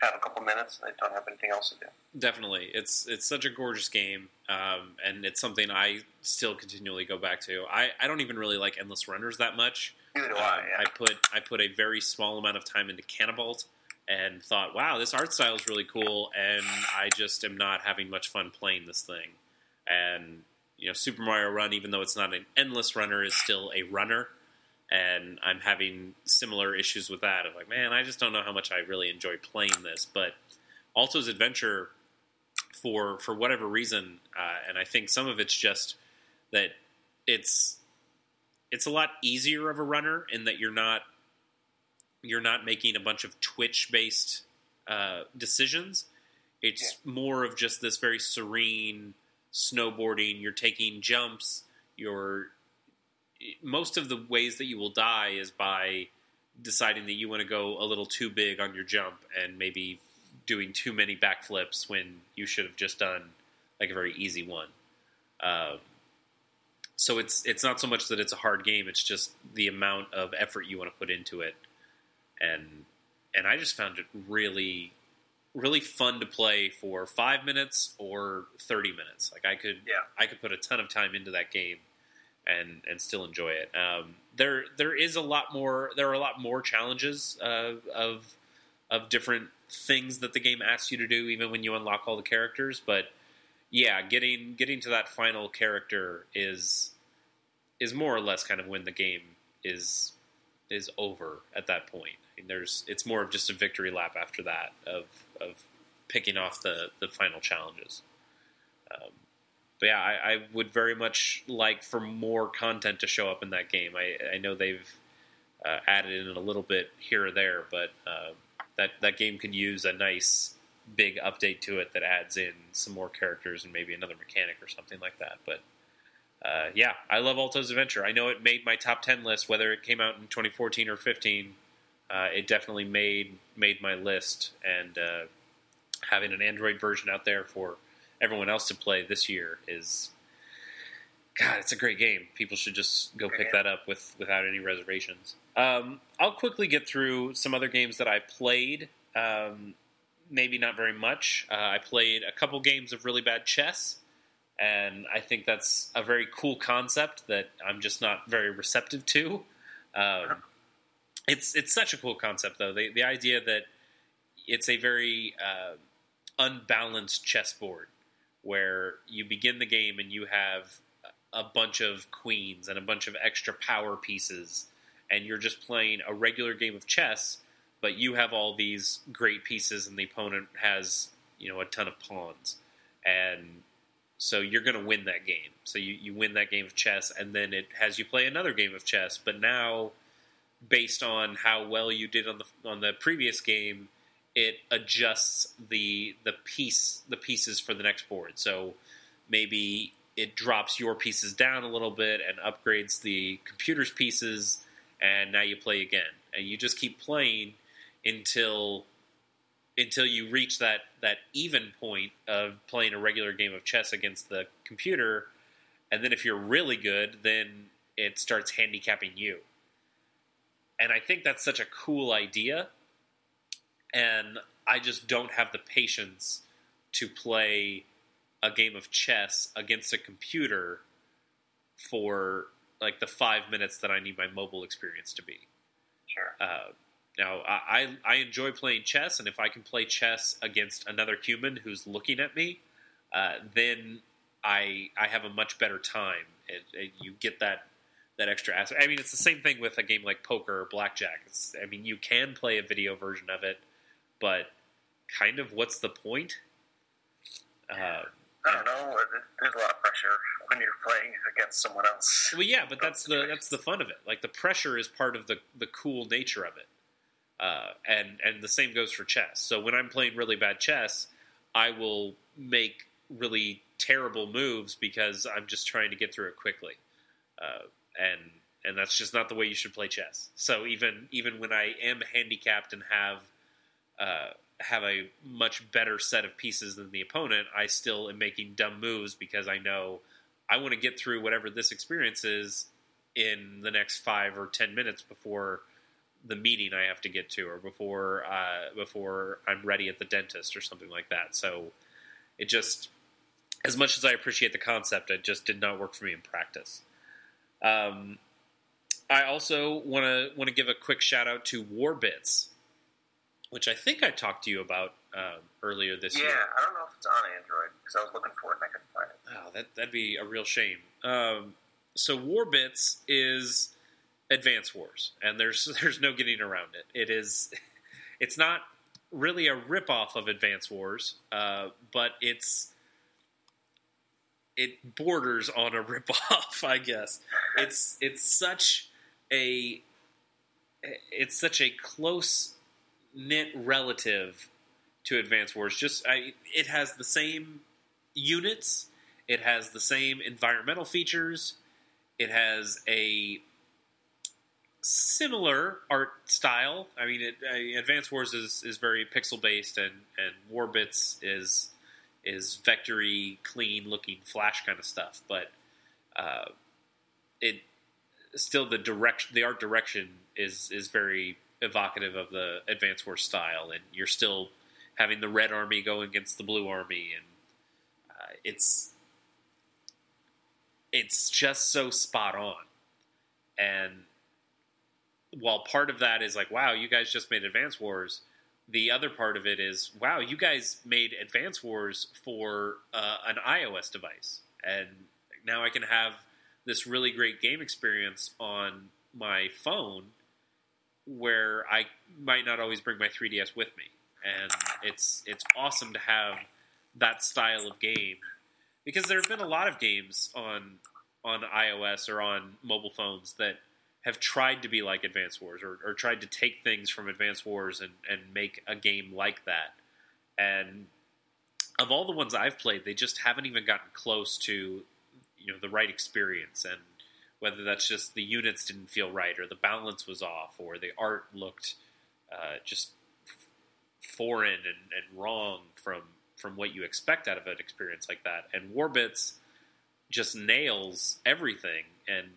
have a couple minutes and I don't have anything else to do. Definitely, it's it's such a gorgeous game, um, and it's something I still continually go back to. I, I don't even really like endless runners that much. Neither do Um, I. Yeah. I put I put a very small amount of time into Canabalt and thought, wow, this art style is really cool, and I just am not having much fun playing this thing. And you know, Super Mario Run, even though it's not an endless runner, is still a runner, and I'm having similar issues with that. Of like, man, I just don't know how much I really enjoy playing this. But Alto's Adventure, for for whatever reason, uh, and I think some of it's just that it's it's a lot easier of a runner in that you're not you're not making a bunch of Twitch based uh, decisions. It's more of just this very serene snowboarding. You're taking jumps. You're most of the ways that you will die is by deciding that you want to go a little too big on your jump and maybe doing too many backflips when you should have just done like a very easy one. Um, so it's it's not so much that it's a hard game; it's just the amount of effort you want to put into it, and and I just found it really really fun to play for five minutes or thirty minutes. Like I could Yeah. I could put a ton of time into that game and and still enjoy it. Um, there there is a lot more. There are a lot more challenges uh, of of different things that the game asks you to do, even when you unlock all the characters. But yeah, getting getting to that final character is is more or less kind of when the game is is over at that point. I mean, there's it's more of just a victory lap after that of of picking off the the final challenges. Um, but yeah, I, I would very much like for more content to show up in that game. I, I know they've uh, added in a little bit here or there, but uh, that that game could use a nice big update to it that adds in some more characters and maybe another mechanic or something like that. But uh, yeah, I love Alto's Adventure. I know it made my top ten list, whether it came out in 2014 or 15. Uh, it definitely made made my list, and uh, having an Android version out there for everyone else to play this year is God, it's a great game. People should just go pick that up with without any reservations. Um, I'll quickly get through some other games that I played. Um, maybe not very much. Uh, I played a couple games of really bad chess, and I think that's a very cool concept that I'm just not very receptive to. Um, it's it's such a cool concept though. The the idea that it's a very uh, unbalanced chessboard where you begin the game and you have a bunch of queens and a bunch of extra power pieces, and you're just playing a regular game of chess, but you have all these great pieces and the opponent has you know a ton of pawns, and so you're going to win that game. So you, you win that game of chess, and then it has you play another game of chess, but now based on how well you did on the on the previous game, it adjusts the the piece the pieces for the next board. So maybe it drops your pieces down a little bit and upgrades the computer's pieces, and now you play again, and you just keep playing until until you reach that that even point of playing a regular game of chess against the computer, and then if you're really good, then it starts handicapping you. And I think that's such a cool idea. And I just don't have the patience to play a game of chess against a computer for like the five minutes that I need my mobile experience to be. Sure. Uh, now, I, I enjoy playing chess, and if I can play chess against another human who's looking at me, uh, then I I have a much better time. And, and you get that that extra aspect. I mean, it's the same thing with a game like poker or blackjack. It's, I mean, you can play a video version of it, but kind of what's the point? Uh, I don't know. There's a lot of pressure when you're playing against someone else. Well, yeah, but that's the that's the fun of it. Like the pressure is part of the the cool nature of it. Uh, and and the same goes for chess. So when I'm playing really bad chess, I will make really terrible moves because I'm just trying to get through it quickly. Uh, and and that's just not the way you should play chess. So even even when I am handicapped and have uh, have a much better set of pieces than the opponent, I still am making dumb moves because I know I want to get through whatever this experience is in the next five or ten minutes before the meeting I have to get to, or before uh, before I'm ready at the dentist or something like that. So it just, as much as I appreciate the concept, it just did not work for me in practice. Um, I also want to want to give a quick shout out to Warbits, which I think I talked to you about um, earlier this yeah, year. Yeah, I don't know if it's on Android because I was looking for it and I couldn't find it. Oh, that that'd be a real shame. Um, so Warbits is Advance Wars, and there's there's no getting around it. It is, it's not really a ripoff of Advance Wars, uh, but it's it borders on a ripoff, I guess. It's it's such a it's such a close knit relative to Advance Wars. Just I, it has the same units, it has the same environmental features, it has a similar art style. I mean, it, Advance Wars is, is very pixel based, and and Warbits is is vectory, clean looking Flash kind of stuff. But uh, it still the direction, the art direction is is very evocative of the Advance Wars style, and you're still having the Red Army go against the Blue Army, and uh, it's it's just so spot on. And while part of that is like, wow, you guys just made Advance Wars, the other part of it is, wow, you guys made Advance Wars for uh, an iOS device, and now I can have this really great game experience on my phone where I might not always bring my 3DS with me, and it's it's awesome to have that style of game because there have been a lot of games on on iOS or on mobile phones that have tried to be like Advance Wars or, or tried to take things from Advance Wars and, and make a game like that. And of all the ones I've played, they just haven't even gotten close to you know the right experience and whether that's just the units didn't feel right or the balance was off or the art looked uh, just foreign and, and wrong from from what you expect out of an experience like that. And Warbits just nails everything and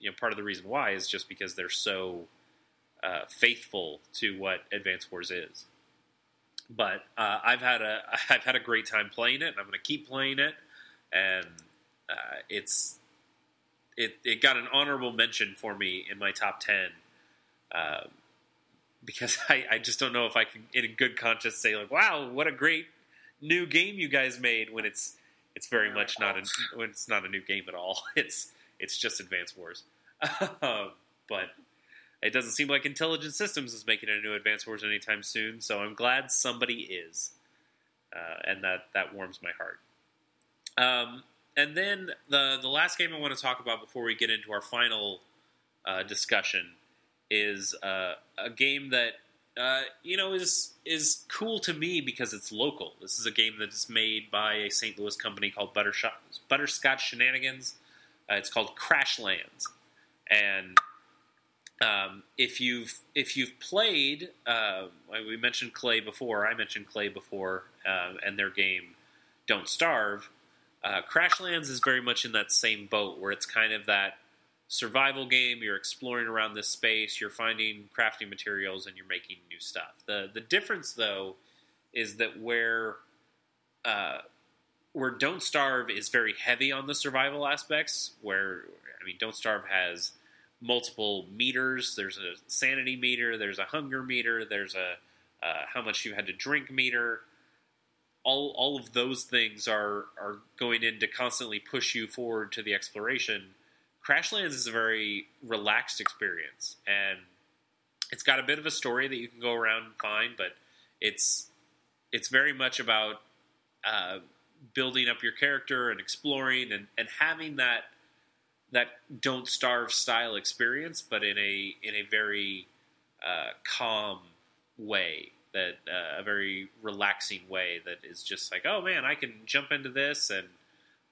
you know part of the reason why is just because they're so uh, faithful to what Advance Wars is. But uh, I've had a I've had a great time playing it, and I'm going to keep playing it. And uh, it's it it got an honorable mention for me in my top ten Uh, because I, I just don't know if I can, in a good conscience, say like, "Wow, what a great new game you guys made." When it's it's very much not a when it's not a new game at all. It's it's just Advance Wars. Um, but it doesn't seem like Intelligent Systems is making a new Advance Wars anytime soon. So I'm glad somebody is, uh, and that that warms my heart. Um, and then the the last game I want to talk about before we get into our final uh, discussion is uh, a game that uh, you know is is cool to me because it's local. This is a game that is made by a St. Louis company called Butterscotch, Butterscotch Shenanigans. Uh, it's called Crashlands, and um, if you've if you've played, uh, we mentioned Klei before. I mentioned Klei before, uh, and their game Don't Starve. Uh, Crashlands is very much in that same boat where it's kind of that survival game. You're exploring around this space. You're finding crafting materials, and you're making new stuff. the The difference, though, is that where uh, where Don't Starve is very heavy on the survival aspects. Where I mean, Don't Starve has multiple meters. There's a sanity meter. There's a hunger meter. There's a uh, how much you had to drink meter. All all of those things are are going in to constantly push you forward to the exploration. Crashlands is a very relaxed experience, and it's got a bit of a story that you can go around and find, but it's it's very much about uh, building up your character and exploring and, and having that that don't starve style experience, but in a in a very uh, calm way, that uh, a very relaxing way that is just like, oh man, I can jump into this and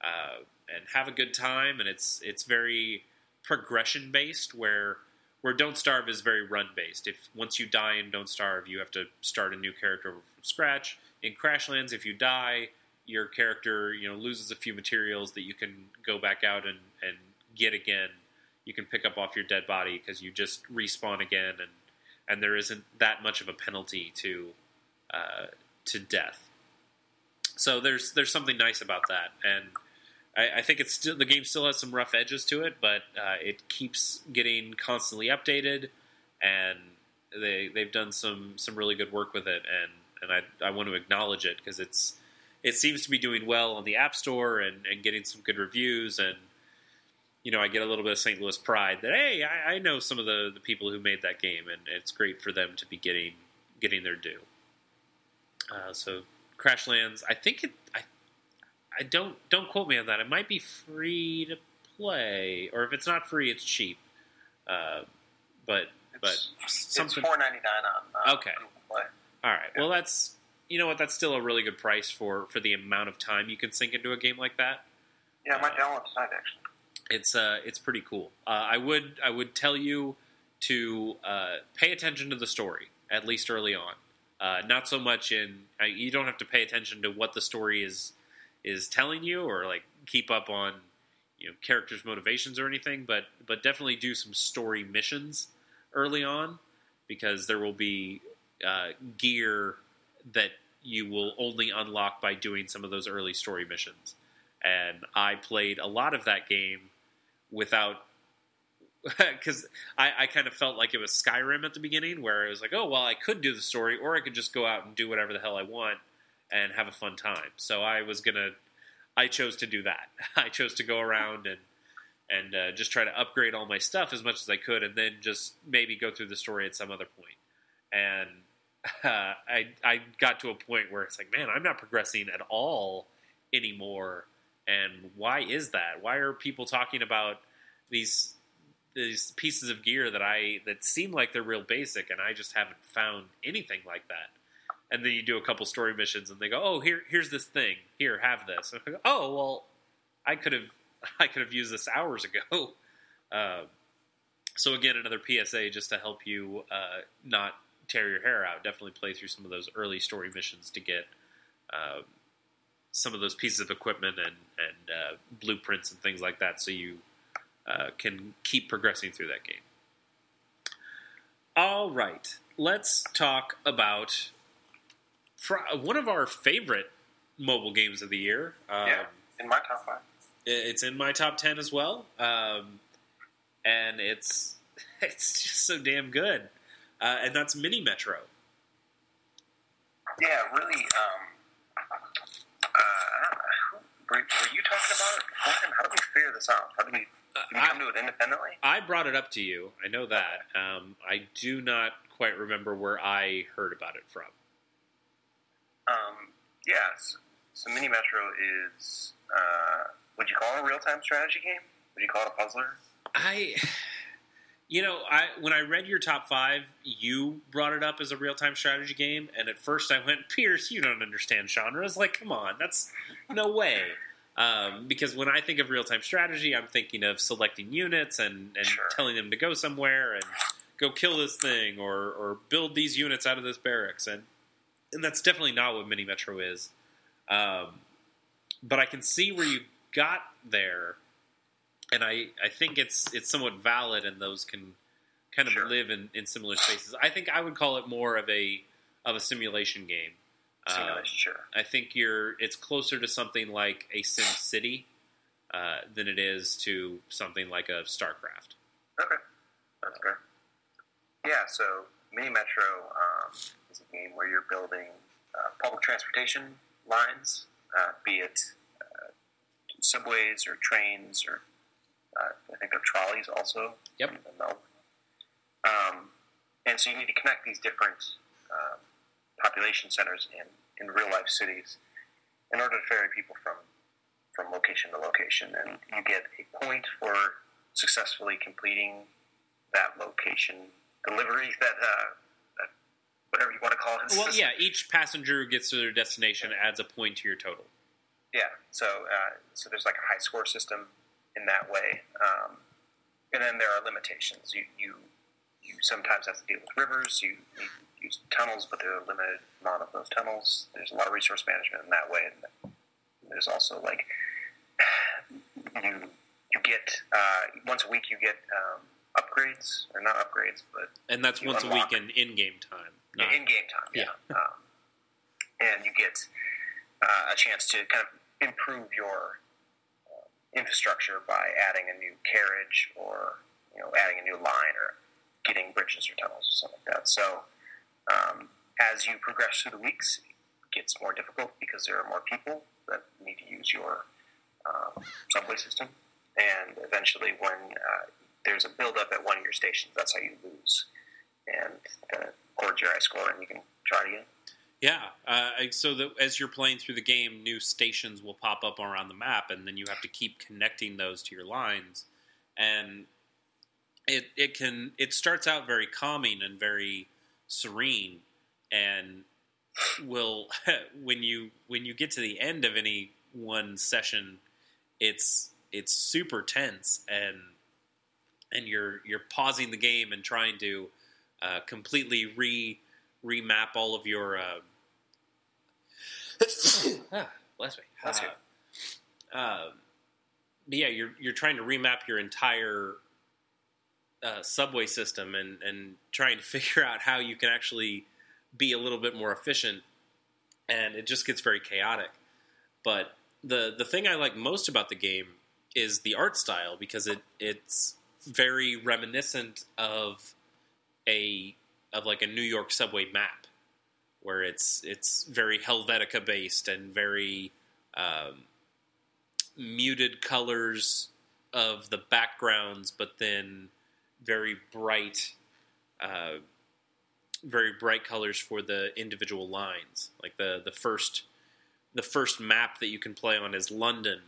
uh, and have a good time, and it's it's very progression based where where Don't Starve is very run based. If once you die in Don't Starve, you have to start a new character from scratch. In Crashlands, if you die, your character you know loses a few materials that you can go back out and, and get again. You can pick up off your dead body because you just respawn again, and and there isn't that much of a penalty to uh, to death. So there's there's something nice about that, and I, I think it's still the game still has some rough edges to it, but uh, it keeps getting constantly updated, and they they've done some some really good work with it, and and I I want to acknowledge it because it's it seems to be doing well on the App Store and, and getting some good reviews and you know, I get a little bit of St. Louis pride that hey, I, I, know some of the, the people who made that game, and it's great for them to be getting getting their due. Uh, so, Crashlands, I think it. I I don't don't quote me on that. It might be free to play, or if it's not free, it's cheap. Uh, but but it's, something four ninety nine on uh, okay. All right. Yeah. Well, that's you know what? That's still a really good price for for the amount of time you can sink into a game like that. Yeah, might uh, download tonight actually it's uh, it's pretty cool. Uh, I would I would tell you to uh, pay attention to the story at least early on. Uh, not so much in uh, you don't have to pay attention to what the story is is telling you or like keep up on you know characters' motivations or anything, but but definitely do some story missions early on because there will be uh, gear that you will only unlock by doing some of those early story missions. And I played a lot of that game without because I, I, kind of felt like it was Skyrim at the beginning, where it was like, oh well, I could do the story, or I could just go out and do whatever the hell I want and have a fun time. So I was gonna, I chose to do that. I chose to go around and and uh, just try to upgrade all my stuff as much as I could, and then just maybe go through the story at some other point. And uh, I I got to a point where it's like, man, I'm not progressing at all anymore and why is that? Why are people talking about these these pieces of gear that I that seem like they're real basic, and I just haven't found anything like that? And then you do a couple story missions, and they go, "Oh, here, here's this thing. Here, have this." Go, oh, well, I could have I could have used this hours ago. Uh, so again, another PSA just to help you uh, not tear your hair out. Definitely play through some of those early story missions to get uh, some of those pieces of equipment and, and uh, blueprints and things like that so you uh, can keep progressing through that game. All right, let's talk about one of our favorite mobile games of the year. Um, yeah, in my top five. It's in my top ten as well, um, and it's it's just so damn good, uh, and that's Mini Metro. Yeah, really. Um, uh, were, were you talking about? How did we figure this out? How did we, did we I- to it independently? I brought it up to you. I know that. Um, I do not quite remember where I heard about it from. Um, yeah, so, so Mini Metro is, uh, would you call it a real time strategy game? Would you call it a puzzler? I, you know, I when I read your top five, you brought it up as a real time strategy game, and at first I went, Pierce, you don't understand genres. Like, come on, that's no way. Um, because when I think of real time strategy, I'm thinking of selecting units and, and Sure. telling them to go somewhere and go kill this thing or, or build these units out of this barracks, and and that's definitely not what Mini Metro is. Um, but I can see where you got there, and I, I think it's it's somewhat valid, and those can kind of Sure. live in, in similar spaces. I think I would call it more of a of a simulation game. Um, sure. I think you're it's closer to something like a Sim City uh, than it is to something like a StarCraft. Okay, that's fair. Yeah, so Mini Metro um, is a game where you're building uh, public transportation lines, uh, be it uh, subways or trains or I think they're trolleys also. Yep. in the Melbourne. Um, and so you need to connect these different um, population centers in, in real life cities in order to ferry people from from location to location, and you get a point for successfully completing that location delivery, that, uh, that whatever you want to call it. Well, yeah, each passenger who gets to their destination adds a point to your total. Yeah, so uh, so there's like a high score system in that way, um, and then there are limitations. You you you sometimes have to deal with rivers. You to use tunnels, but there are a limited amount of those tunnels. There's a lot of resource management in that way, and there's also like you you get uh, once a week you get um, upgrades or not upgrades, but And that's You once a week in in-game time. Not, in game time, yeah. Um, and you get uh, a chance to kind of improve your infrastructure by adding a new carriage or you know adding a new line or getting bridges or tunnels or something like that. So um, as you progress through the weeks, it gets more difficult because there are more people that need to use your um, subway system, and eventually when uh, there's a buildup at one of your stations, that's how you lose. And then it records your high score, and you can try again. Yeah, uh, so that as you're playing through the game, new stations will pop up around the map, and then you have to keep connecting those to your lines. And it it can it starts out very calming and very serene, and will when you when you get to the end of any one session, it's it's super tense and and you're you're pausing the game and trying to uh, completely re remap all of your. Uh, ah, bless me. Bless you. Uh, um, but yeah, you're you're trying to remap your entire uh, subway system and and trying to figure out how you can actually be a little bit more efficient, and it just gets very chaotic. But the the thing I like most about the game is the art style because it it's very reminiscent of a of like a New York subway map, where it's it's very Helvetica based and very um, muted colors of the backgrounds, but then very bright, uh, very bright colors for the individual lines. Like the the first the first map that you can play on is London,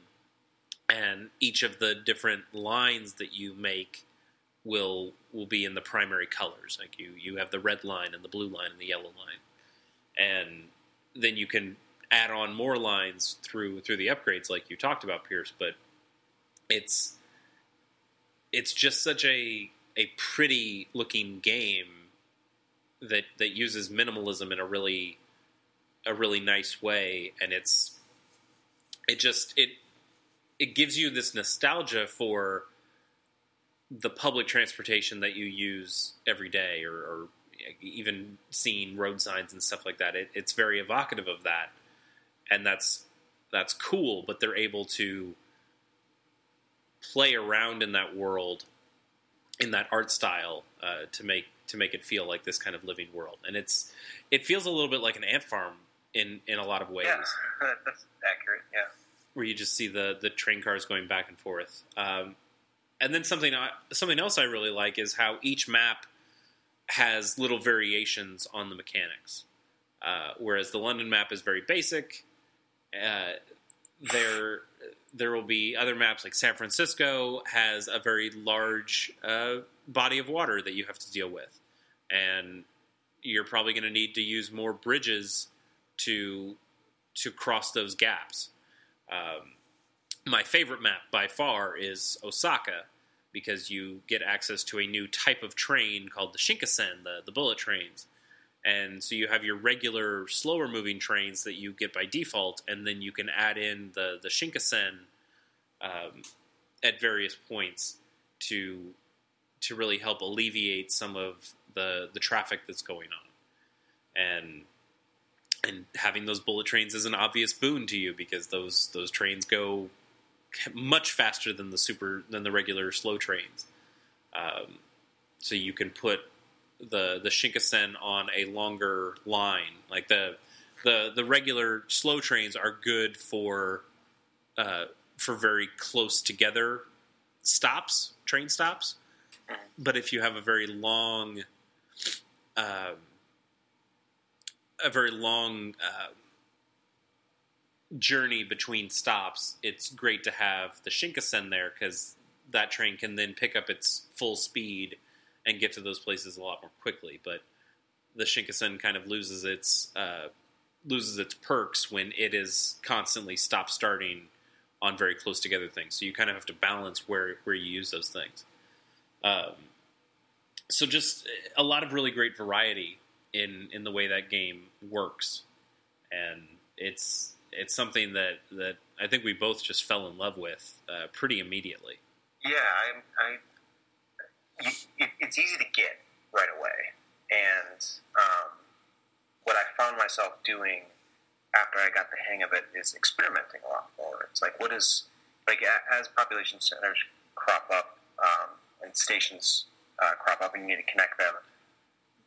and each of the different lines that you make will will be in the primary colors. Like you you have the red line and the blue line and the yellow line, and then you can add on more lines through through the upgrades, like you talked about, Pierce. But it's it's just such a a pretty looking game that that uses minimalism in a really a really nice way, and it's it just it it gives you this nostalgia for the public transportation that you use every day, or, or even seeing road signs and stuff like that. It, it's very evocative of that, and that's that's cool. But they're able to play around in that world in that art style uh, to make to make it feel like this kind of living world. And it's it feels a little bit like an ant farm in in a lot of ways. Yeah, that's accurate. Yeah, where you just see the the train cars going back and forth. Um, and then something I, something else I really like is how each map has little variations on the mechanics. Uh, whereas the London map is very basic. Uh, there there will be other maps like San Francisco has a very large uh, body of water that you have to deal with, and you're probably going to need to use more bridges to to cross those gaps. Um, my favorite map by far is Osaka because you get access to a new type of train called the Shinkansen, the, the bullet trains. And so you have your regular slower moving trains that you get by default, and then you can add in the, the Shinkansen um, at various points to to really help alleviate some of the the traffic that's going on. And and having those bullet trains is an obvious boon to you because those those trains go much faster than the super than the regular slow trains. Um, so you can put the the Shinkansen on a longer line. Like the the the regular slow trains are good for uh, for very close together stops, train stops. But if you have a very long, uh, a very long uh, journey between stops, it's great to have the Shinkansen there because that train can then pick up its full speed and get to those places a lot more quickly. But the Shinkansen kind of loses its uh, loses its perks when it is constantly stop starting on very close together things. So you kind of have to balance where where you use those things. Um, so just a lot of really great variety in in the way that game works, and it's it's something that that I think we both just fell in love with uh, pretty immediately. Yeah, I, I it, it's easy to get right away, and um, what I found myself doing after I got the hang of it is experimenting a lot more. It's like what is like as population centers crop up um, and stations uh, crop up, and you need to connect them.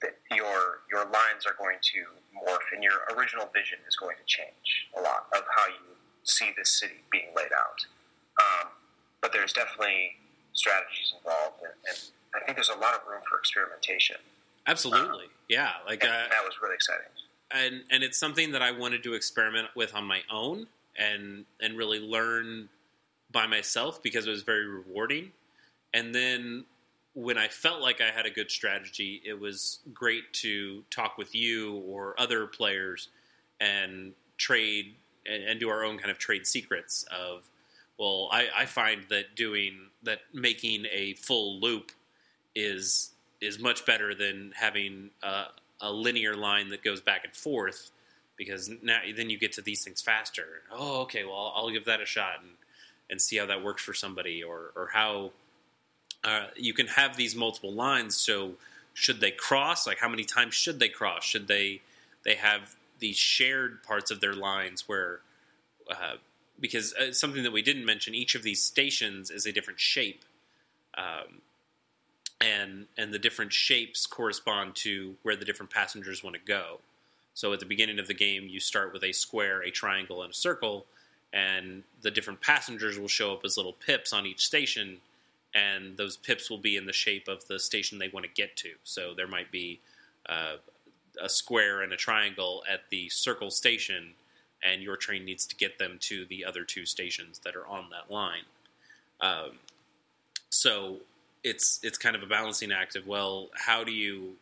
That your your lines are going to morph, and your original vision is going to change a lot of how you see this city being laid out. Um, but there's definitely strategies involved, and, and, I think there's a lot of room for experimentation. Absolutely, um, yeah. Like uh, that was really exciting and and it's something that I wanted to experiment with on my own and and really learn by myself because it was very rewarding. And then when I felt like I had a good strategy, it was great to talk with you or other players and trade and, and do our own kind of trade secrets of well, I, I find that doing that making a full loop is is much better than having uh, a linear line that goes back and forth because now then you get to these things faster. Oh, okay, well I'll give that a shot and and see how that works for somebody, or or how uh, you can have these multiple lines. So should they cross? Like how many times should they cross? Should they they have these shared parts of their lines where uh, because uh, something that we didn't mention, each of these stations is a different shape. Um, and and the different shapes correspond to where the different passengers want to go. So at the beginning of the game, you start with a square, a triangle, and a circle, and the different passengers will show up as little pips on each station, and those pips will be in the shape of the station they want to get to. So there might be uh, a square and a triangle at the circle station, and your train needs to get them to the other two stations that are on that line. Um, so it's it's kind of a balancing act of well, how do you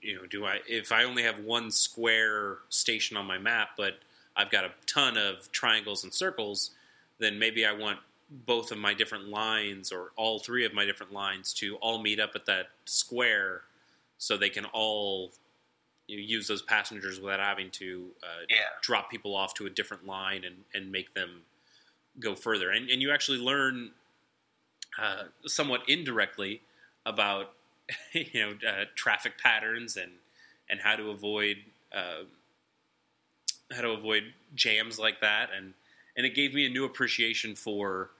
you know do I if I only have one square station on my map, but I've got a ton of triangles and circles, then maybe I want both of my different lines or all three of my different lines to all meet up at that square so they can all you know, use those passengers without having to uh, yeah. drop people off to a different line and, and make them go further. And, and you actually learn uh, somewhat indirectly about you know uh, traffic patterns and and how to avoid uh, how to avoid jams like that and and it gave me a new appreciation for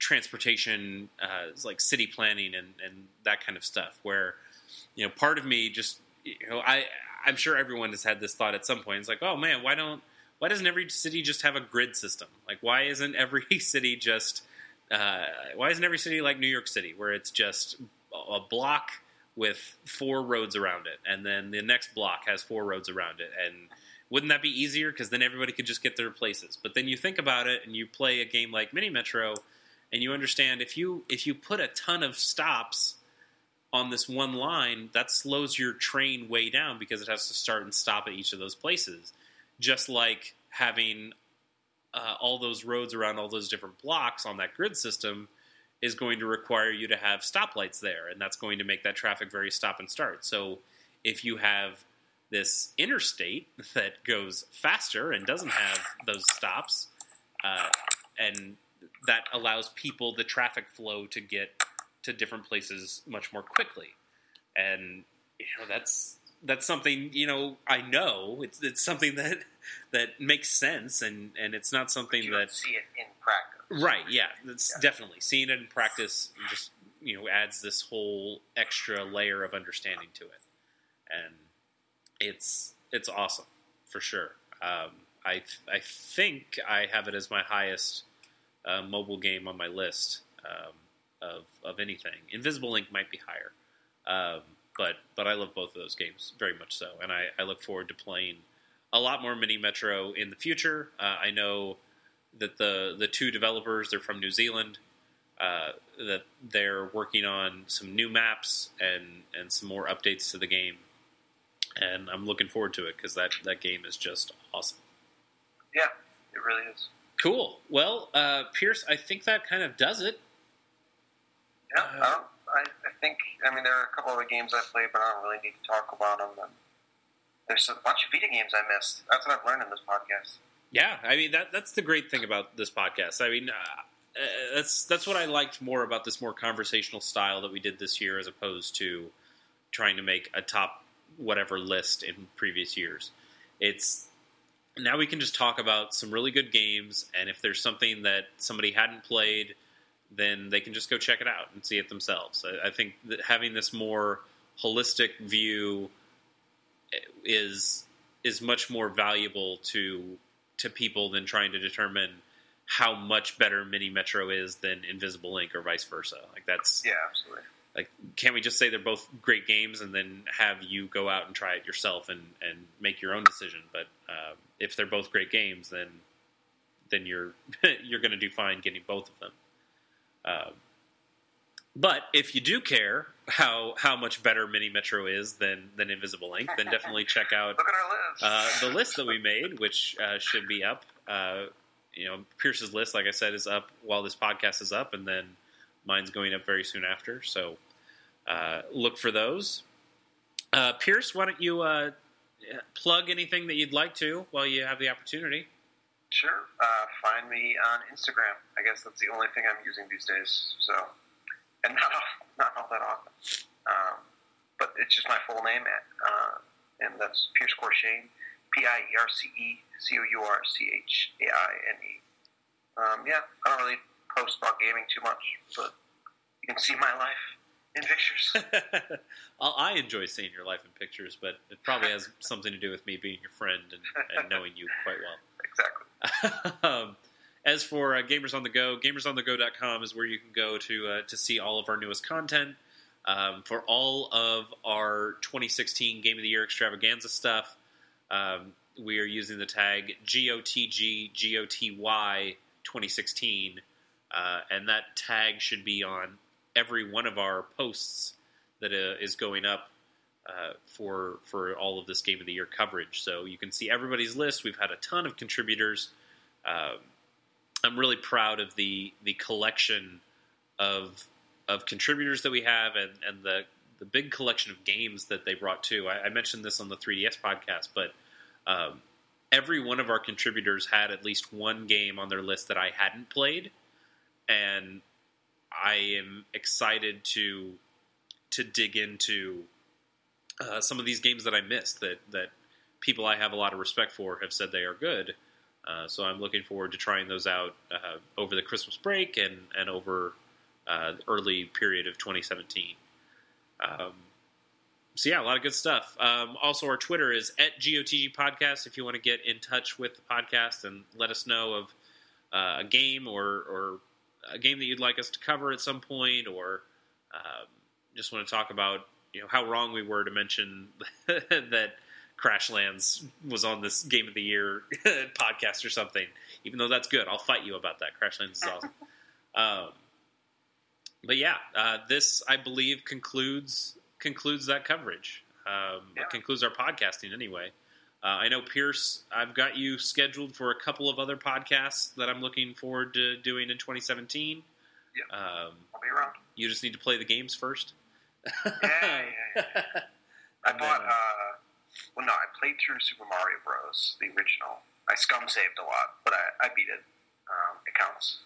transportation, uh, like city planning and and that kind of stuff. Where you know, part of me just you know, I I'm sure everyone has had this thought at some point. It's like, oh man, why don't why doesn't every city just have a grid system? Like, why isn't every city just uh, why isn't every city like New York City, where it's just a block with four roads around it, and then the next block has four roads around it, and wouldn't that be easier? Because then everybody could just get their places. But then you think about it, and you play a game like Mini Metro, and you understand if you if you put a ton of stops on this one line, that slows your train way down because it has to start and stop at each of those places. Just like having uh, all those roads around all those different blocks on that grid system is going to require you to have stoplights there, and that's going to make that traffic very stop and start. So if you have this interstate that goes faster and doesn't have those stops, uh, and that allows people the traffic flow to get to different places much more quickly, and you know that's that's something you know I know. It's it's something that that makes sense and and it's not something you that see it in practice. right yeah it's Yeah. definitely. Seeing it in practice just you know adds this whole extra layer of understanding to it. And it's it's awesome for sure. Um, I I think I have it as my highest uh, mobile game on my list um, of of anything Invisible, Inc might be higher um, but but I love both of those games very much so, and I, I look forward to playing a lot more Mini Metro in the future. Uh, I know that the the two developers they're from New Zealand. Uh, that they're working on some new maps and and some more updates to the game, and I'm looking forward to it because that that game is just awesome. Yeah, it really is. Cool. Well, uh, Pierce, I think that kind of does it. Yeah, Uh, I, I, think. I mean, there are a couple other games I played, but I don't really need to talk about them. There's a bunch of Vita games I missed. That's what I've learned in this podcast. Yeah, I mean that that's the great thing about this podcast. I mean, uh, uh, that's that's what I liked more about this more conversational style that we did this year, as opposed to trying to make a top whatever list in previous years. It's now we can just talk about some really good games, and if there's something that somebody hadn't played, then they can just go check it out and see it themselves. I, I think that having this more holistic view is is much more valuable to to people than trying to determine how much better Mini Metro is than Invisible, Inc or vice versa. Like that's Yeah, absolutely. Like can't we just say they're both great games and then have you go out and try it yourself and and make your own decision? But um, if they're both great games, then then you're you're going to do fine getting both of them. Um, but if you do care how how much better Mini Metro is than than Invisible, Inc, then definitely check out Look at our list. uh, the list that we made, which uh, should be up. Uh, you know, Pierce's list, like I said, is up while this podcast is up, and then mine's going up very soon after. So uh, look for those. Uh, Pierce, why don't you uh, plug anything that you'd like to while you have the opportunity? Sure. Uh, find me on Instagram. I guess that's the only thing I'm using these days. So, and not not all that often. Um, but it's just my full name, uh, and that's Pierce Courchaine, P I E R C E C O U R C H A I N E. Um, yeah, I don't really post about gaming too much, but you can see my life in pictures. I enjoy seeing your life in pictures, but it probably has something to do with me being your friend and, and knowing you quite well. exactly. um, as for uh, Gamers on the Go, gamersonthego.com is where you can go to uh, to see all of our newest content. Um, for all of our 2016 Game of the Year extravaganza stuff, um, we are using the tag GOTG GOTY 2016, uh, and that tag should be on every one of our posts that uh, is going up uh, for for all of this Game of the Year coverage. So you can see everybody's list. We've had a ton of contributors. Um, I'm really proud of the the collection of of contributors that we have, and and the the big collection of games that they brought too. I, I mentioned this on the 3DS podcast, but um, every one of our contributors had at least one game on their list that I hadn't played, and I am excited to to dig into uh, some of these games that I missed that that people I have a lot of respect for have said they are good. Uh, so I'm looking forward to trying those out uh, over the Christmas break and and over uh, early period of 2017. Um, so yeah, a lot of good stuff. Um, also, our Twitter is at GOTG Podcast. If you want to get in touch with the podcast and let us know of uh, a game or or a game that you'd like us to cover at some point, or um, just want to talk about you know how wrong we were to mention that Crashlands was on this Game of the Year podcast or something. Even though that's good, I'll fight you about that. Crashlands is awesome. um, but yeah, uh, this I believe concludes concludes that coverage. Um, Yeah. Concludes our podcasting anyway. Uh, I know Pierce. I've got you scheduled for a couple of other podcasts that I'm looking forward to doing in 2017. Yeah. Um, I'll be around. you just need to play the games first. Yeah, yeah, yeah. I bought. then, Uh, well, no, I played through Super Mario Bros. The original. I scum saved a lot, but I, I beat it. Um, it counts.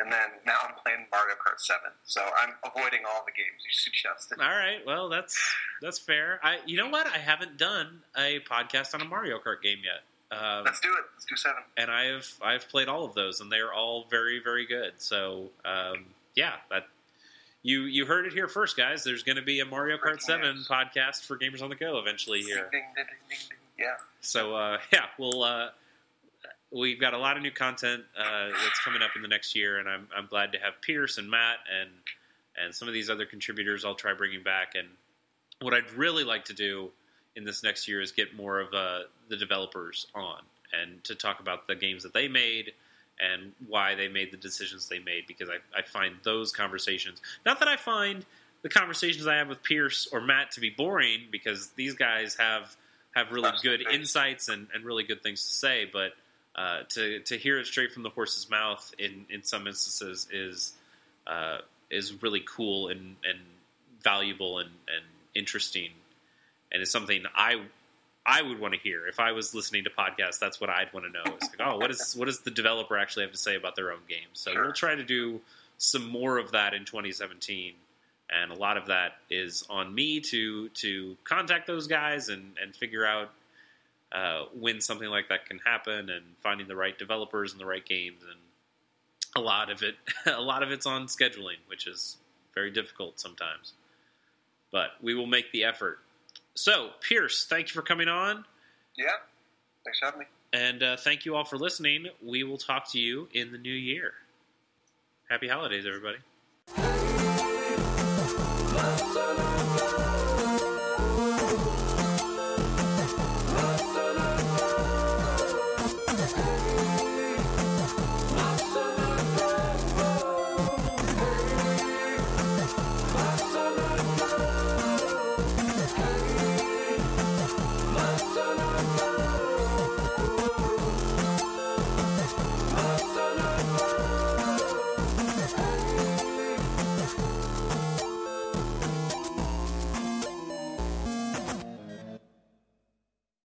And then now I'm playing Mario Kart Seven, so I'm avoiding all the games you suggested. All right, well that's that's fair. I you know what? I haven't done a podcast on a Mario Kart game yet. Um, Let's do it. Let's do seven. and I've I've played all of those, and they are all very very good. So um, yeah, that you you heard it here first, guys. There's going to be a Mario Kart Seven podcast for Gamers on the Go eventually here. Ding, ding, ding. Yeah. So uh, yeah, we'll uh, we've got a lot of new content uh, that's coming up in the next year, and I'm I'm glad to have Pierce and Matt and and some of these other contributors. I'll try bringing back. And what I'd really like to do in this next year is get more of uh, the developers on and to talk about the games that they made and why they made the decisions they made because I, I find those conversations not that I find the conversations I have with Pierce or Matt to be boring because these guys have have really good insights and, and really good things to say, but uh, to to hear it straight from the horse's mouth in, in some instances is uh, is really cool and, and valuable and, and interesting, and it's something I I would want to hear if I was listening to podcasts. That's what I'd want to know. It's like, oh, what is what does the developer actually have to say about their own game? So Sure. we'll try to do some more of that in 2017 and a lot of that is on me to to contact those guys and and figure out uh, when something like that can happen and finding the right developers and the right games and a lot of it a lot of it's on scheduling which is very difficult sometimes. But we will make the effort. So pierce thank you for coming on. Yeah. Thanks for having me. and uh, thank you all for listening. We will talk to you in the new year. Happy holidays everybody